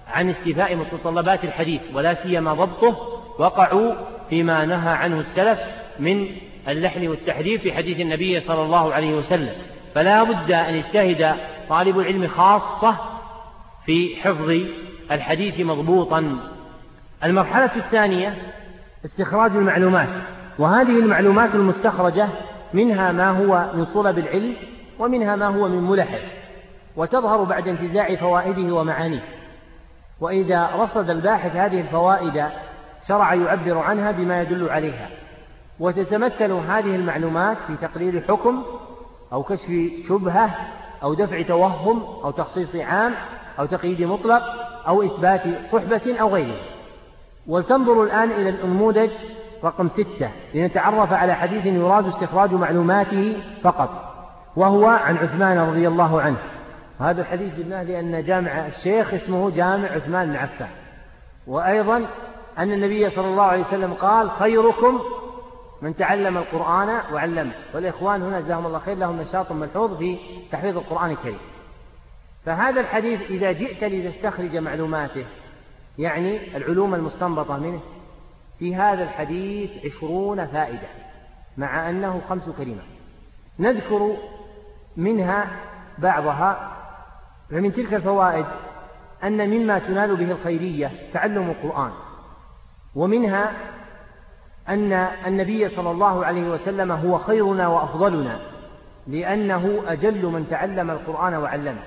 عن استيفاء متطلبات الحديث ولا سيما ضبطه وقعوا فيما نهى عنه السلف من اللحن والتحريف في حديث النبي صلى الله عليه وسلم. فلا بد أن يجتهد طالب العلم خاصة في حفظ الحديث مضبوطا. المرحلة الثانية استخراج المعلومات وهذه المعلومات المستخرجة منها ما هو من صلب العلم ومنها ما هو من ملحه وتظهر بعد انتزاع فوائده ومعانيه. وإذا رصد الباحث هذه الفوائد شرع يعبر عنها بما يدل عليها. وتتمثل هذه المعلومات في تقرير حكم أو كشف شبهة أو دفع توهم أو تخصيص عام أو تقييد مطلق أو إثبات صحبة أو غيره ولتنظر الآن إلى النموذج رقم ستة لنتعرف على حديث يراد استخراج معلوماته فقط وهو عن عثمان رضي الله عنه. هذا الحديث جبناه لأن جامع الشيخ اسمه جامع عثمان بن عفان. وأيضا أن النبي صلى الله عليه وسلم قال خيركم من تعلم القرآن وعلمه. والإخوان هنا جزاهم الله خير لهم نشاط ملحوظ في تحفيظ القرآن الكريم. فهذا الحديث إذا جئت لتستخرج معلوماته يعني العلوم المستنبطة منه. في هذا الحديث عشرون فائدة مع أنه خمس كلمات. نذكر منها بعضها فمن تلك الفوائد أن مما تنال به الخيرية تعلم القرآن. ومنها أن النبي صلى الله عليه وسلم هو خيرنا وأفضلنا لأنه أجل من تعلم القرآن وعلمه.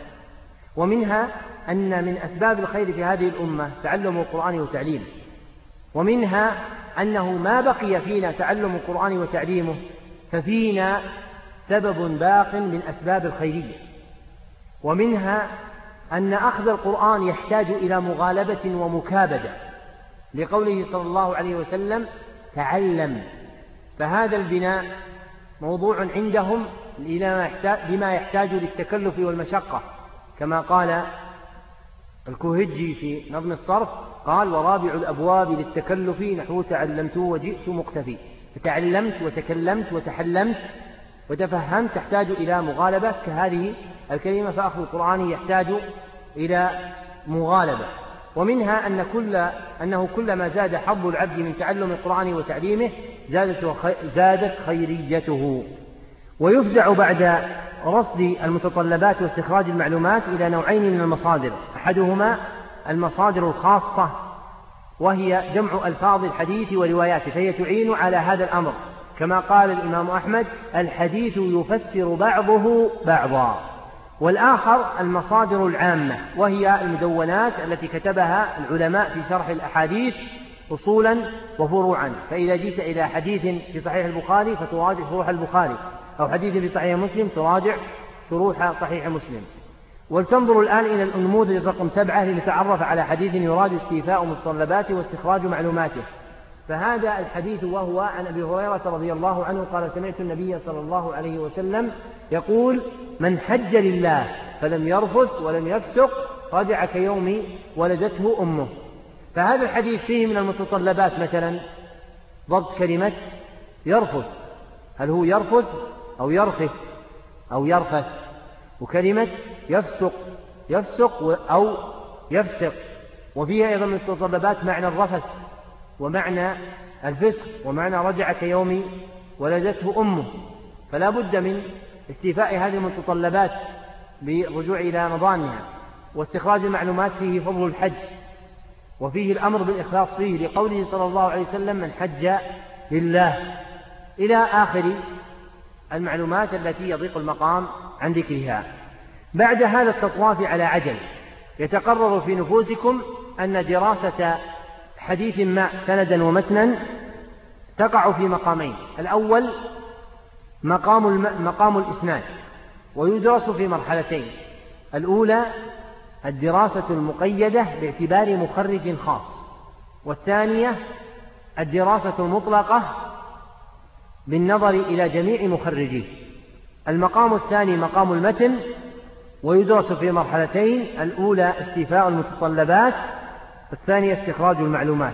ومنها أن من أسباب الخير في هذه الأمة تعلم القرآن وتعليمه ومنها أنه ما بقي فينا تعلم القرآن وتعليمه ففينا سبب باق من أسباب الخيرية ومنها أن أخذ القرآن يحتاج إلى مغالبة ومكابدة لقوله صلى الله عليه وسلم تعلم فهذا البناء موضوع عندهم لما يحتاج للتكلف والمشقة كما قال الكوهجي في نظم الصرف قال ورابع الأبواب للتكلف نحو تعلمت وجئت مقتفي. فتعلمت وتكلمت وتحلمت وتفهمت تحتاج إلى مغالبة كهذه الكلمة فأخذ القرآن يحتاج إلى مغالبة. ومنها أن كل أنه كلما زاد حظ العبد من تعلم القرآن وتعليمه زادت زادت خيريته. ويفزع بعد رصد المتطلبات واستخراج المعلومات إلى نوعين من المصادر. أحدهما المصادر الخاصة وهي جمع ألفاظ الحديث ورواياته فهي تعين على هذا الأمر. كما قال الإمام أحمد الحديث يفسر بعضه بعضا. والآخر المصادر العامة وهي المدونات التي كتبها العلماء في شرح الأحاديث أصولا وفروعا. فإذا جئت إلى حديث في صحيح البخاري فتراجع شروح البخاري. أو حديث في صحيح مسلم تراجع شروح صحيح مسلم. ولتنظر الآن إلى النموذج رقم سبعة لنتعرف على حديث يراد استيفاء متطلباته واستخراج معلوماته. فهذا الحديث وهو عن أبي هريرة رضي الله عنه قال سمعت النبي صلى الله عليه وسلم يقول من حج لله فلم يرفث ولم يفسق رجع كيوم ولدته أمه. فهذا الحديث فيه من المتطلبات مثلا ضبط كلمة يرفث. هل هو يرفث؟ أو يرفث أو يرفث وكلمة يفسق يفسق أو يفسق. وفيها أيضا من المتطلبات معنى الرفث ومعنى الفسق ومعنى رجع كيوم ولدته أمه. فلا بد من استيفاء هذه المتطلبات بالرجوع إلى نظامها واستخراج المعلومات فيه فضل الحج. وفيه الأمر بالإخلاص فيه لقوله صلى الله عليه وسلم من حج لله. إلى آخر المعلومات التي يضيق المقام عن ذكرها. بعد هذا التطواف على عجل يتقرر في نفوسكم أن دراسة حديث ما سندا ومتنا تقع في مقامين. الأول مقام مقام الإسناد ويدرس في مرحلتين. الأولى الدراسة المقيدة باعتبار مخرج خاص والثانية الدراسة المطلقة بالنظر إلى جميع مخرجيه. المقام الثاني مقام المتن ويدرس في مرحلتين الأولى استيفاء المتطلبات الثانية استخراج المعلومات.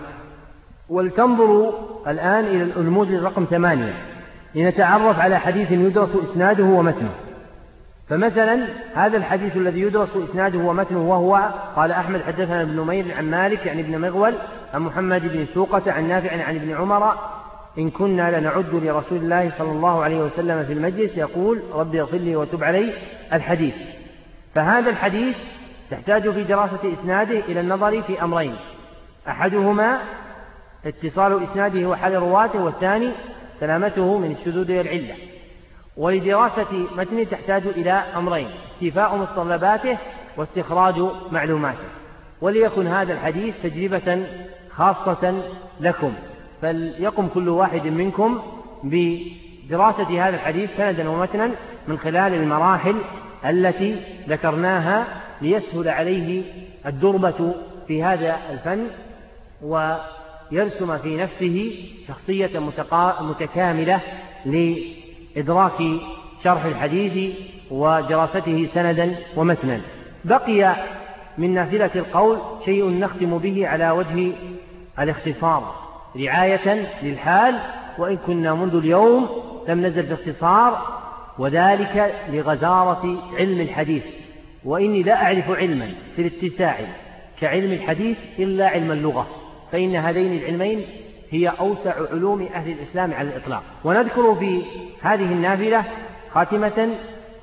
ولتنظروا الآن إلى النموذج رقم ثمانية. لنتعرف على حديث يدرس إسناده ومتنه. فمثلا هذا الحديث الذي يدرس إسناده ومتنه وهو قال أحمد حدثنا ابن نمير عن مالك يعني ابن مغول عن محمد بن سوقة عن نافع عن ابن عمر إن كنا لنعد لرسول الله صلى الله عليه وسلم في المجلس يقول ربي اغفر لي وتب علي الحديث. فهذا الحديث تحتاج في دراسة إسناده إلى النظر في أمرين. أحدهما اتصال إسناده وحال رواته والثاني سلامته من الشذوذ والعلة. ولدراسة متن تحتاج إلى أمرين استيفاء متطلباته واستخراج معلوماته. وليكن هذا الحديث تجربة خاصة لكم. فليقم كل واحد منكم بدراسة هذا الحديث سندا ومتنا من خلال المراحل التي ذكرناها ليسهل عليه الدربة في هذا الفن ويرسم في نفسه شخصية متكاملة لإدراك شرح الحديث ودراسته سندا ومتنا. بقي من نافلة القول شيء نختم به على وجه الاختصار. رعاية للحال وإن كنا منذ اليوم لم نزل في اختصار وذلك لغزارة علم الحديث. وإني لا أعرف علما في الاتساع كعلم الحديث إلا علم اللغة فإن هذين العلمين هي أوسع علوم أهل الإسلام على الإطلاق. ونذكر في هذه النافلة خاتمة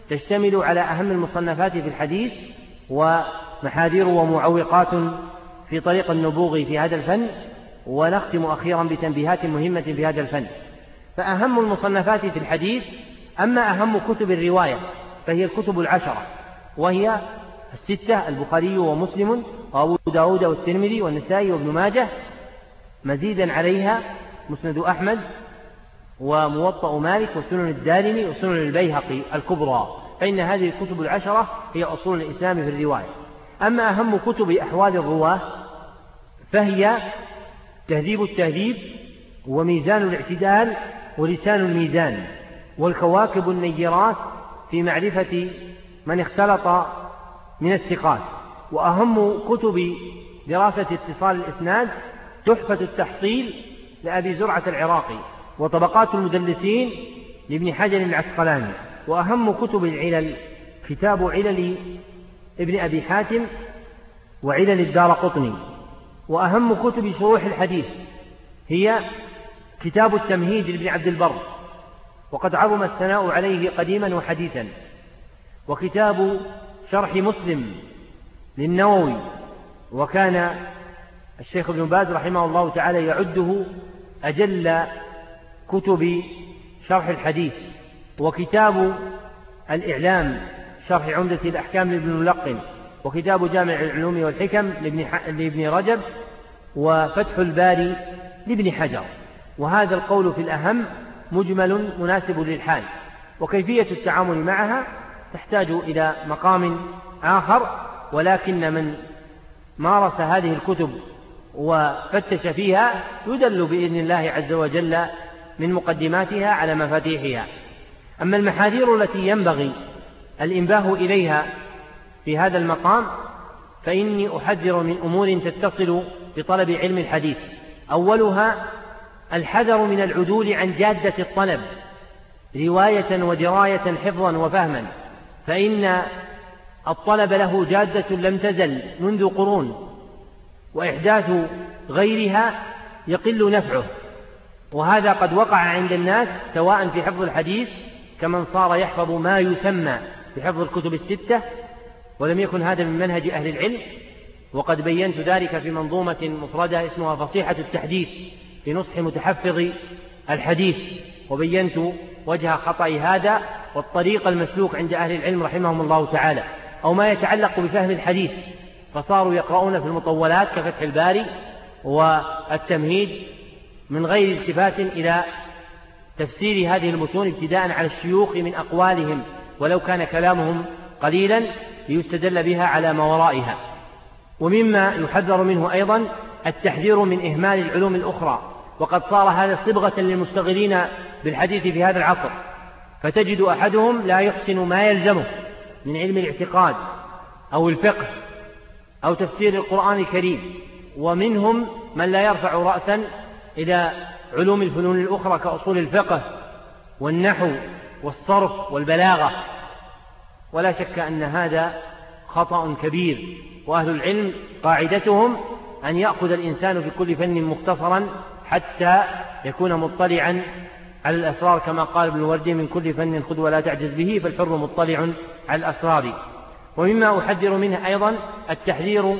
تشتمل على أهم المصنفات في الحديث ومحاذير ومعوقات في طريق النبوغ في هذا الفن ونختم أخيرا بتنبيهات مهمة في هذا الفن. فأهم المصنفات في الحديث أما أهم كتب الرواية فهي الكتب العشرة وهي الستة البخاري ومسلم وأبو داود والترمذي والنسائي وابن ماجه مزيدا عليها مسند أحمد وموطأ مالك وسنن الدارمي وسنن البيهقي الكبرى. فإن هذه الكتب العشرة هي أصول الإسلام في الرواية. أما أهم كتب أحوال الرواة فهي تهذيب التهذيب وميزان الاعتدال ولسان الميزان والكواكب النيرات في معرفة من اختلط من الثقات. وأهم كتب دراسة اتصال الإسناد تحفة التحصيل لأبي زرعة العراقي وطبقات المدلسين لابن حجر العسقلاني. وأهم كتب العلل كتاب علل ابن أبي حاتم وعلل الدار قطني. وأهم كتب شروح الحديث هي كتاب التمهيد لابن عبد البر وقد عظم الثناء عليه قديما وحديثا وكتاب شرح مسلم للنووي وكان الشيخ ابن باز رحمه الله تعالى يعده أجل كتب شرح الحديث وكتاب الإعلام شرح عمدة الأحكام لابن ملقن. وكتاب جامع العلوم والحكم لابن, لابن رجب وفتح الباري لابن حجر. وهذا القول في الأهم مجمل مناسب للحال. وكيفية التعامل معها تحتاج إلى مقام آخر ولكن من مارس هذه الكتب وفتش فيها يدل بإذن الله عز وجل من مقدماتها على مفاتيحها. أما المحاذير التي ينبغي الإنباه إليها في هذا المقام فإني أحذر من أمور تتصل بطلب علم الحديث. أولها الحذر من العدول عن جادة الطلب رواية ودراية حفظا وفهما. فإن الطلب له جادة لم تزل منذ قرون وإحداث غيرها يقل نفعه. وهذا قد وقع عند الناس سواء في حفظ الحديث كمن صار يحفظ ما يسمى بحفظ الكتب الستة ولم يكن هذا من منهج أهل العلم وقد بينت ذلك في منظومة مفردة اسمها فصيحة التحديث في نصح متحفظ الحديث وبينت وجه خطأ هذا والطريق المسلوك عند أهل العلم رحمهم الله تعالى أو ما يتعلق بفهم الحديث فصاروا يقرؤون في المطولات كفتح الباري والتمهيد من غير التفات إلى تفسير هذه المتون ابتداء على الشيوخ من أقوالهم ولو كان كلامهم قليلا ليستدل بها على ما ورائها. ومما يحذر منه أيضا التحذير من إهمال العلوم الأخرى وقد صار هذا صبغة للمشتغلين بالحديث في هذا العصر. فتجد أحدهم لا يحسن ما يلزمه من علم الاعتقاد أو الفقه أو تفسير القرآن الكريم ومنهم من لا يرفع رأسا إلى علوم الفنون الأخرى كأصول الفقه والنحو والصرف والبلاغة. ولا شك أن هذا خطأ كبير وأهل العلم قاعدتهم أن يأخذ الإنسان في كل فن مختصرا حتى يكون مطلعا على الأسرار كما قال ابن الوردي من كل فن خذ ولا تعجز به فالحر مطلع على الأسرار. ومما أحذر منه أيضا التحذير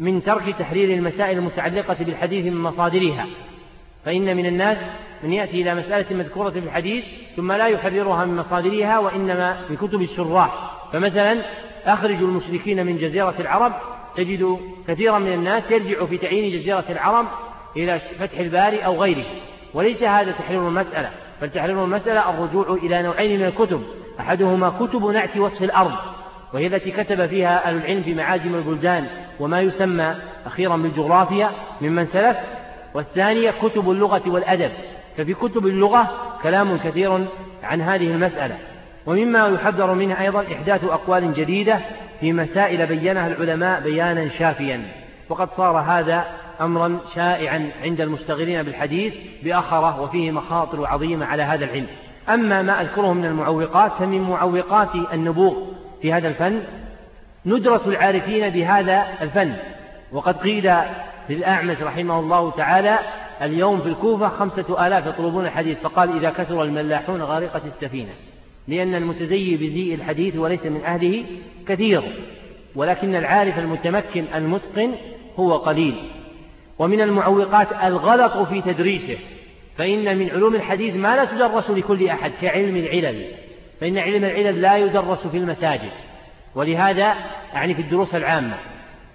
من ترك تحرير المسائل المتعلقة بالحديث من مصادرها فإن من الناس من يأتي إلى مسألة مذكورة في الحديث ثم لا يحررها من مصادرها وإنما من كتب الشراح. فمثلا أخرج المشركين من جزيرة العرب تجد كثيرا من الناس يرجع في تعيين جزيرة العرب إلى فتح الباري أو غيره. وليس هذا تحرير المسألة بل تحرير المسألة الرجوع إلى نوعين من الكتب. أحدهما كتب نعت وصف الأرض وهي التي كتب فيها أهل العلم في معاجم البلدان وما يسمى أخيرا بالجغرافيا ممن سلف والثانية كتب اللغة والأدب. ففي كتب اللغة كلام كثير عن هذه المسألة. ومما يحذر منها أيضا إحداث أقوال جديدة في مسائل بينها العلماء بيانا شافيا. وقد صار هذا أمرا شائعا عند المشتغلين بالحديث بأخرة وفيه مخاطر عظيمة على هذا العلم. أما ما أذكره من المعوقات فمن معوقات النبوغ في هذا الفن ندرة العارفين بهذا الفن. وقد قيل للأعمش رحمه الله تعالى اليوم في الكوفة خمسة آلاف يطلبون الحديث فقال إذا كثر الملاحون غارقة السفينة لأن المتزي بزيء الحديث وليس من أهله كثير ولكن العارف المتمكن المتقن هو قليل. ومن المعوقات الغلط في تدريسه فإن من علوم الحديث ما لا تدرس لكل أحد كعلم العلل فإن علم العلل لا يدرس في المساجد. ولهذا أعني في الدروس العامة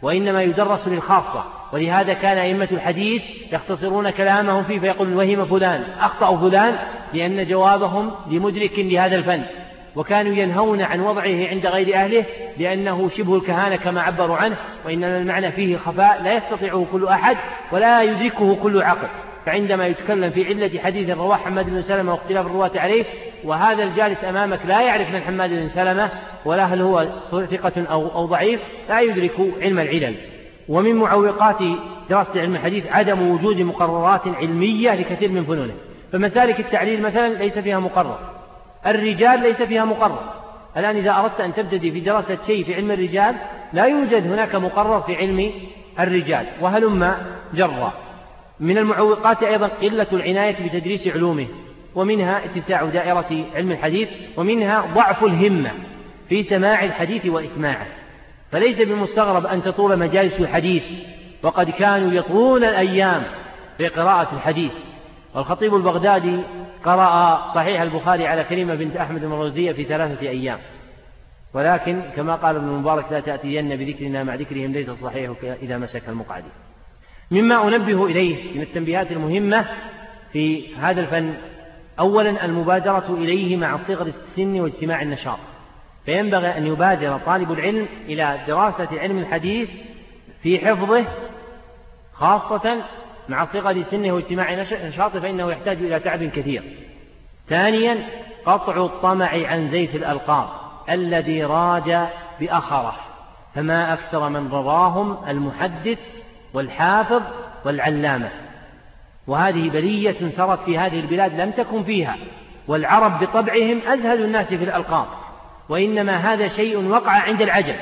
وإنما يدرس للخاصة ولهذا كان أئمة الحديث يختصرون كلامهم فيه فيقول وهم فلان؟ أخطأ فلان؟ لأن جوابهم لمدرك لهذا الفن. وكانوا ينهون عن وضعه عند غير أهله لأنه شبه الكهانة كما عبروا عنه وإنما المعنى فيه خفاء لا يستطيعه كل أحد ولا يدركه كل عقل. فعندما يتكلم في علة حديث رواه حماد بن سلمة واختلاف الرواة عليه وهذا الجالس أمامك لا يعرف من حماد بن سلمة ولا هل هو ثقة أو, أو ضعيف لا يدرك علم العلل. ومن معوقات دراسة علم الحديث عدم وجود مقررات علمية لكثير من فنونه. فمسالك التعليل مثلا ليس فيها مقرر. الرجال ليس فيها مقرر. الآن إذا أردت أن تبتدي في دراسة شيء في علم الرجال لا يوجد هناك مقرر في علم الرجال وهلم جرا. من المعوقات أيضا قلة العناية بتدريس علومه ومنها اتساع دائرة علم الحديث ومنها ضعف الهمة في سماع الحديث وإسماعه. فليس بمستغرب أن تطول مجالس الحديث وقد كانوا يطولون الأيام في قراءة الحديث. والخطيب البغدادي قرأ صحيح البخاري على كريمة بنت أحمد المروزية في ثلاثة أيام. ولكن كما قال ابن المبارك لا تأتين بذكرنا مع ذكرهم ليس الصحيح إذا مسك المقعد. مما أنبه إليه من التنبيهات المهمة في هذا الفن. أولا المبادرة إليه مع صغر السن واجتماع النشاط. فينبغي أن يبادر طالب العلم إلى دراسة علم الحديث في حفظه خاصة مع صغر سنه واجتماع نشاطه فإنه يحتاج إلى تعب كثير. ثانيا قطع الطمع عن زيت الألقاب الذي راج بأخره فما أكثر من رواهم المحدث والحافظ والعلامة. وهذه بلية سرت في هذه البلاد لم تكن فيها والعرب بطبعهم أزهد الناس في الألقاب وإنما هذا شيء وقع عند العجم.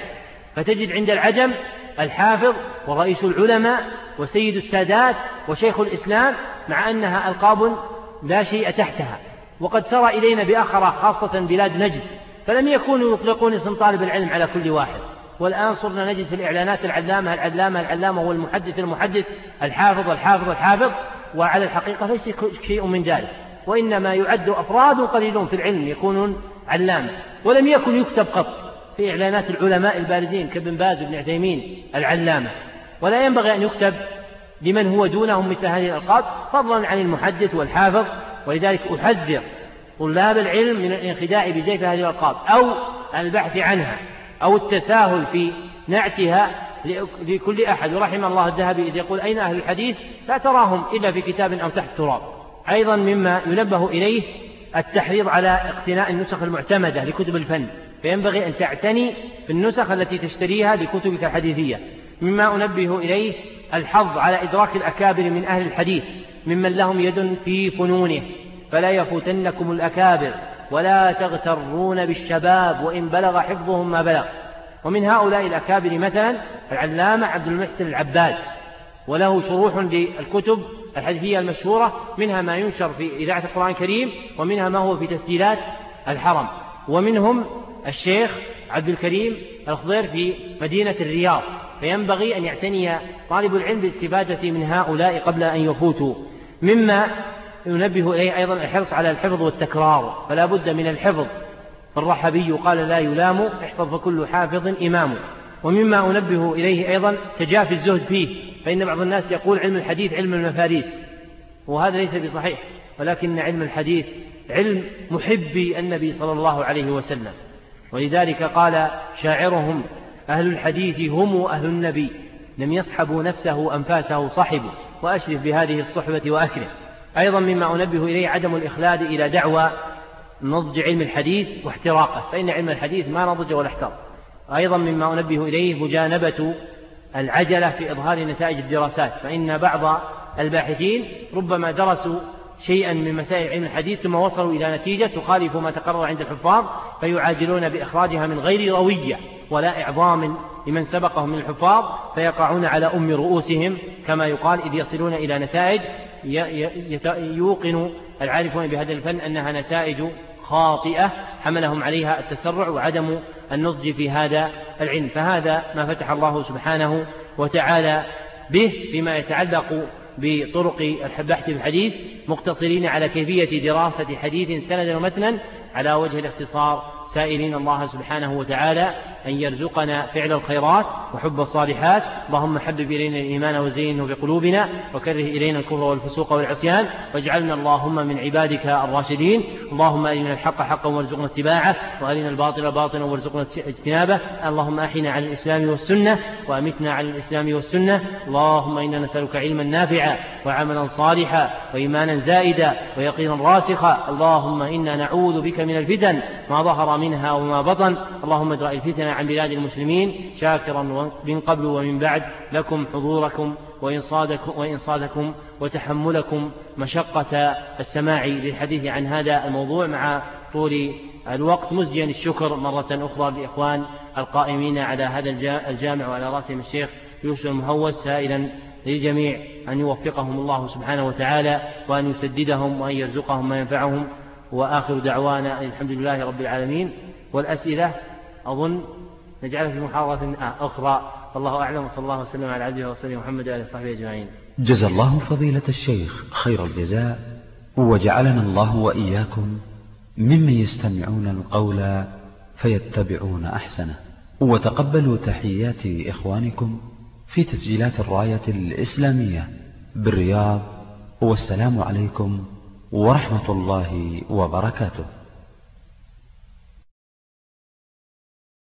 فتجد عند العجم الحافظ ورئيس العلماء وسيد السادات وشيخ الإسلام مع أنها ألقاب لا شيء تحتها. وقد سرى إلينا بأخرى خاصة بلاد نجد فلم يكونوا يطلقون اسم طالب العلم على كل واحد. والآن صرنا نجد في الإعلانات العلامة العلامة العلامة هو المحدث المحدث الحافظ الحافظ الحافظ وعلى الحقيقة ليس شيء من ذلك وإنما يعد أفراد قليلون في العلم يكونون علامة ولم يكن يكتب قط في إعلانات العلماء البارزين كابن باز وابن عثيمين العلامة ولا ينبغي أن يكتب لمن هو دونهم مثل هذه الألقاب فضلا عن المحدث والحافظ ولذلك أحذر طلاب العلم من الانخداع بزيف هذه الألقاب أو البحث عنها. أو التساهل في نعتها لكل أحد. ورحم الله الذهبي إذ يقول أين أهل الحديث؟ لا تراهم إلا في كتاب أو تحت تراب. أيضا مما ينبه إليه التحريض على اقتناء النسخ المعتمدة لكتب الفن. فينبغي أن تعتني في النسخ التي تشتريها لكتبك الحديثية. مما أنبه إليه الحظ على إدراك الأكابر من أهل الحديث ممن لهم يد في فنونه. فلا يفوتنكم الأكابر. ولا تغترون بالشباب وإن بلغ حفظهم ما بلغ. ومن هؤلاء الأكابر مثلا العلامة عبد المحسن العباد. وله شروح للكتب الحديثية المشهورة منها ما ينشر في إذاعة القرآن الكريم ومنها ما هو في تسجيلات الحرم. ومنهم الشيخ عبد الكريم الخضير في مدينة الرياض. فينبغي أن يعتني طالب العلم بالاستفادة من هؤلاء قبل أن يفوتوا. مما ينبه إليه أيضا الحرص على الحفظ والتكرار فلا بد من الحفظ. فالرحبي قال لا يلام احفظ فكل حافظ إمام. ومما أنبه إليه أيضا تجافي الزهد فيه فإن بعض الناس يقول علم الحديث علم المفاريس. وهذا ليس بصحيح ولكن علم الحديث علم محبي النبي صلى الله عليه وسلم. ولذلك قال شاعرهم أهل الحديث هم أهل النبي لم يصحبوا نفسه أنفاسه صحبوا وأشرف بهذه الصحبة وأكرم. أيضا مما أنبه إليه عدم الإخلاد إلى دعوى نضج علم الحديث واحتراقه فإن علم الحديث ما نضج ولا احترق. أيضا مما أنبه إليه مجانبة العجلة في إظهار نتائج الدراسات فإن بعض الباحثين ربما درسوا شيئا من مسائل علم الحديث ثم وصلوا إلى نتيجة تخالف ما تقرر عند الحفاظ فيعاجلون بإخراجها من غير روية ولا إعظام لمن سبقهم من الحفاظ فيقعون على أم رؤوسهم كما يقال إذ يصلون إلى نتائج يوقن العارفون بهذا الفن أنها نتائج خاطئة حملهم عليها التسرع وعدم النضج في هذا العلم. فهذا ما فتح الله سبحانه وتعالى به فيما يتعلق بطرق البحث في الحديث مقتصرين على كيفية دراسة حديث سندا ومتنا على وجه الاختصار. سائلين الله سبحانه وتعالى أن يرزقنا فعل الخيرات وحب الصالحات. اللهم حبب إلينا الإيمان وزينه بقلوبنا وكره إلينا الكفر والفسوق والعصيان. واجعلنا اللهم من عبادك الراشدين. اللهم أرنا الحق حقا وارزقنا اتباعه. وأرنا الباطل باطلا وارزقنا اجتنابه. اللهم أحنا على الإسلام والسنة وأمتنا على الإسلام والسنة. اللهم إنا نسألك علما نافعا وعملا صالحا وإيمانا زائدا ويقينا راسخا. اللهم إنا نعوذ بك من الفتن ما ظهر منها وما بطن. اللهم ادرأ الفتن عن بلاد المسلمين شاكرا من قبل ومن بعد لكم حضوركم وإنصادكم, وإنصادكم وتحملكم مشقة السماع للحديث عن هذا الموضوع مع طول الوقت. مزجيا الشكر مرة أخرى لإخوان القائمين على هذا الجامع وعلى رأسهم الشيخ يوسف المهوس سائلا للجميع أن يوفقهم الله سبحانه وتعالى وأن يسددهم وأن يرزقهم ما ينفعهم. وآخر دعوانا الحمد لله رب العالمين. والأسئلة أظن نجعلها في محاضرة أخرى. والله أعلم. وصلى الله وسلم على عبده ورسوله محمد وآله وصحبه أجمعين. جزا الله فضيلة الشيخ خير الجزاء. وجعلنا الله وإياكم ممن يستمعون القول فيتبعون أحسنه. وتقبلوا تحيات إخوانكم في تسجيلات الراية الإسلامية بالرياض. والسلام عليكم ورحمة الله وبركاته.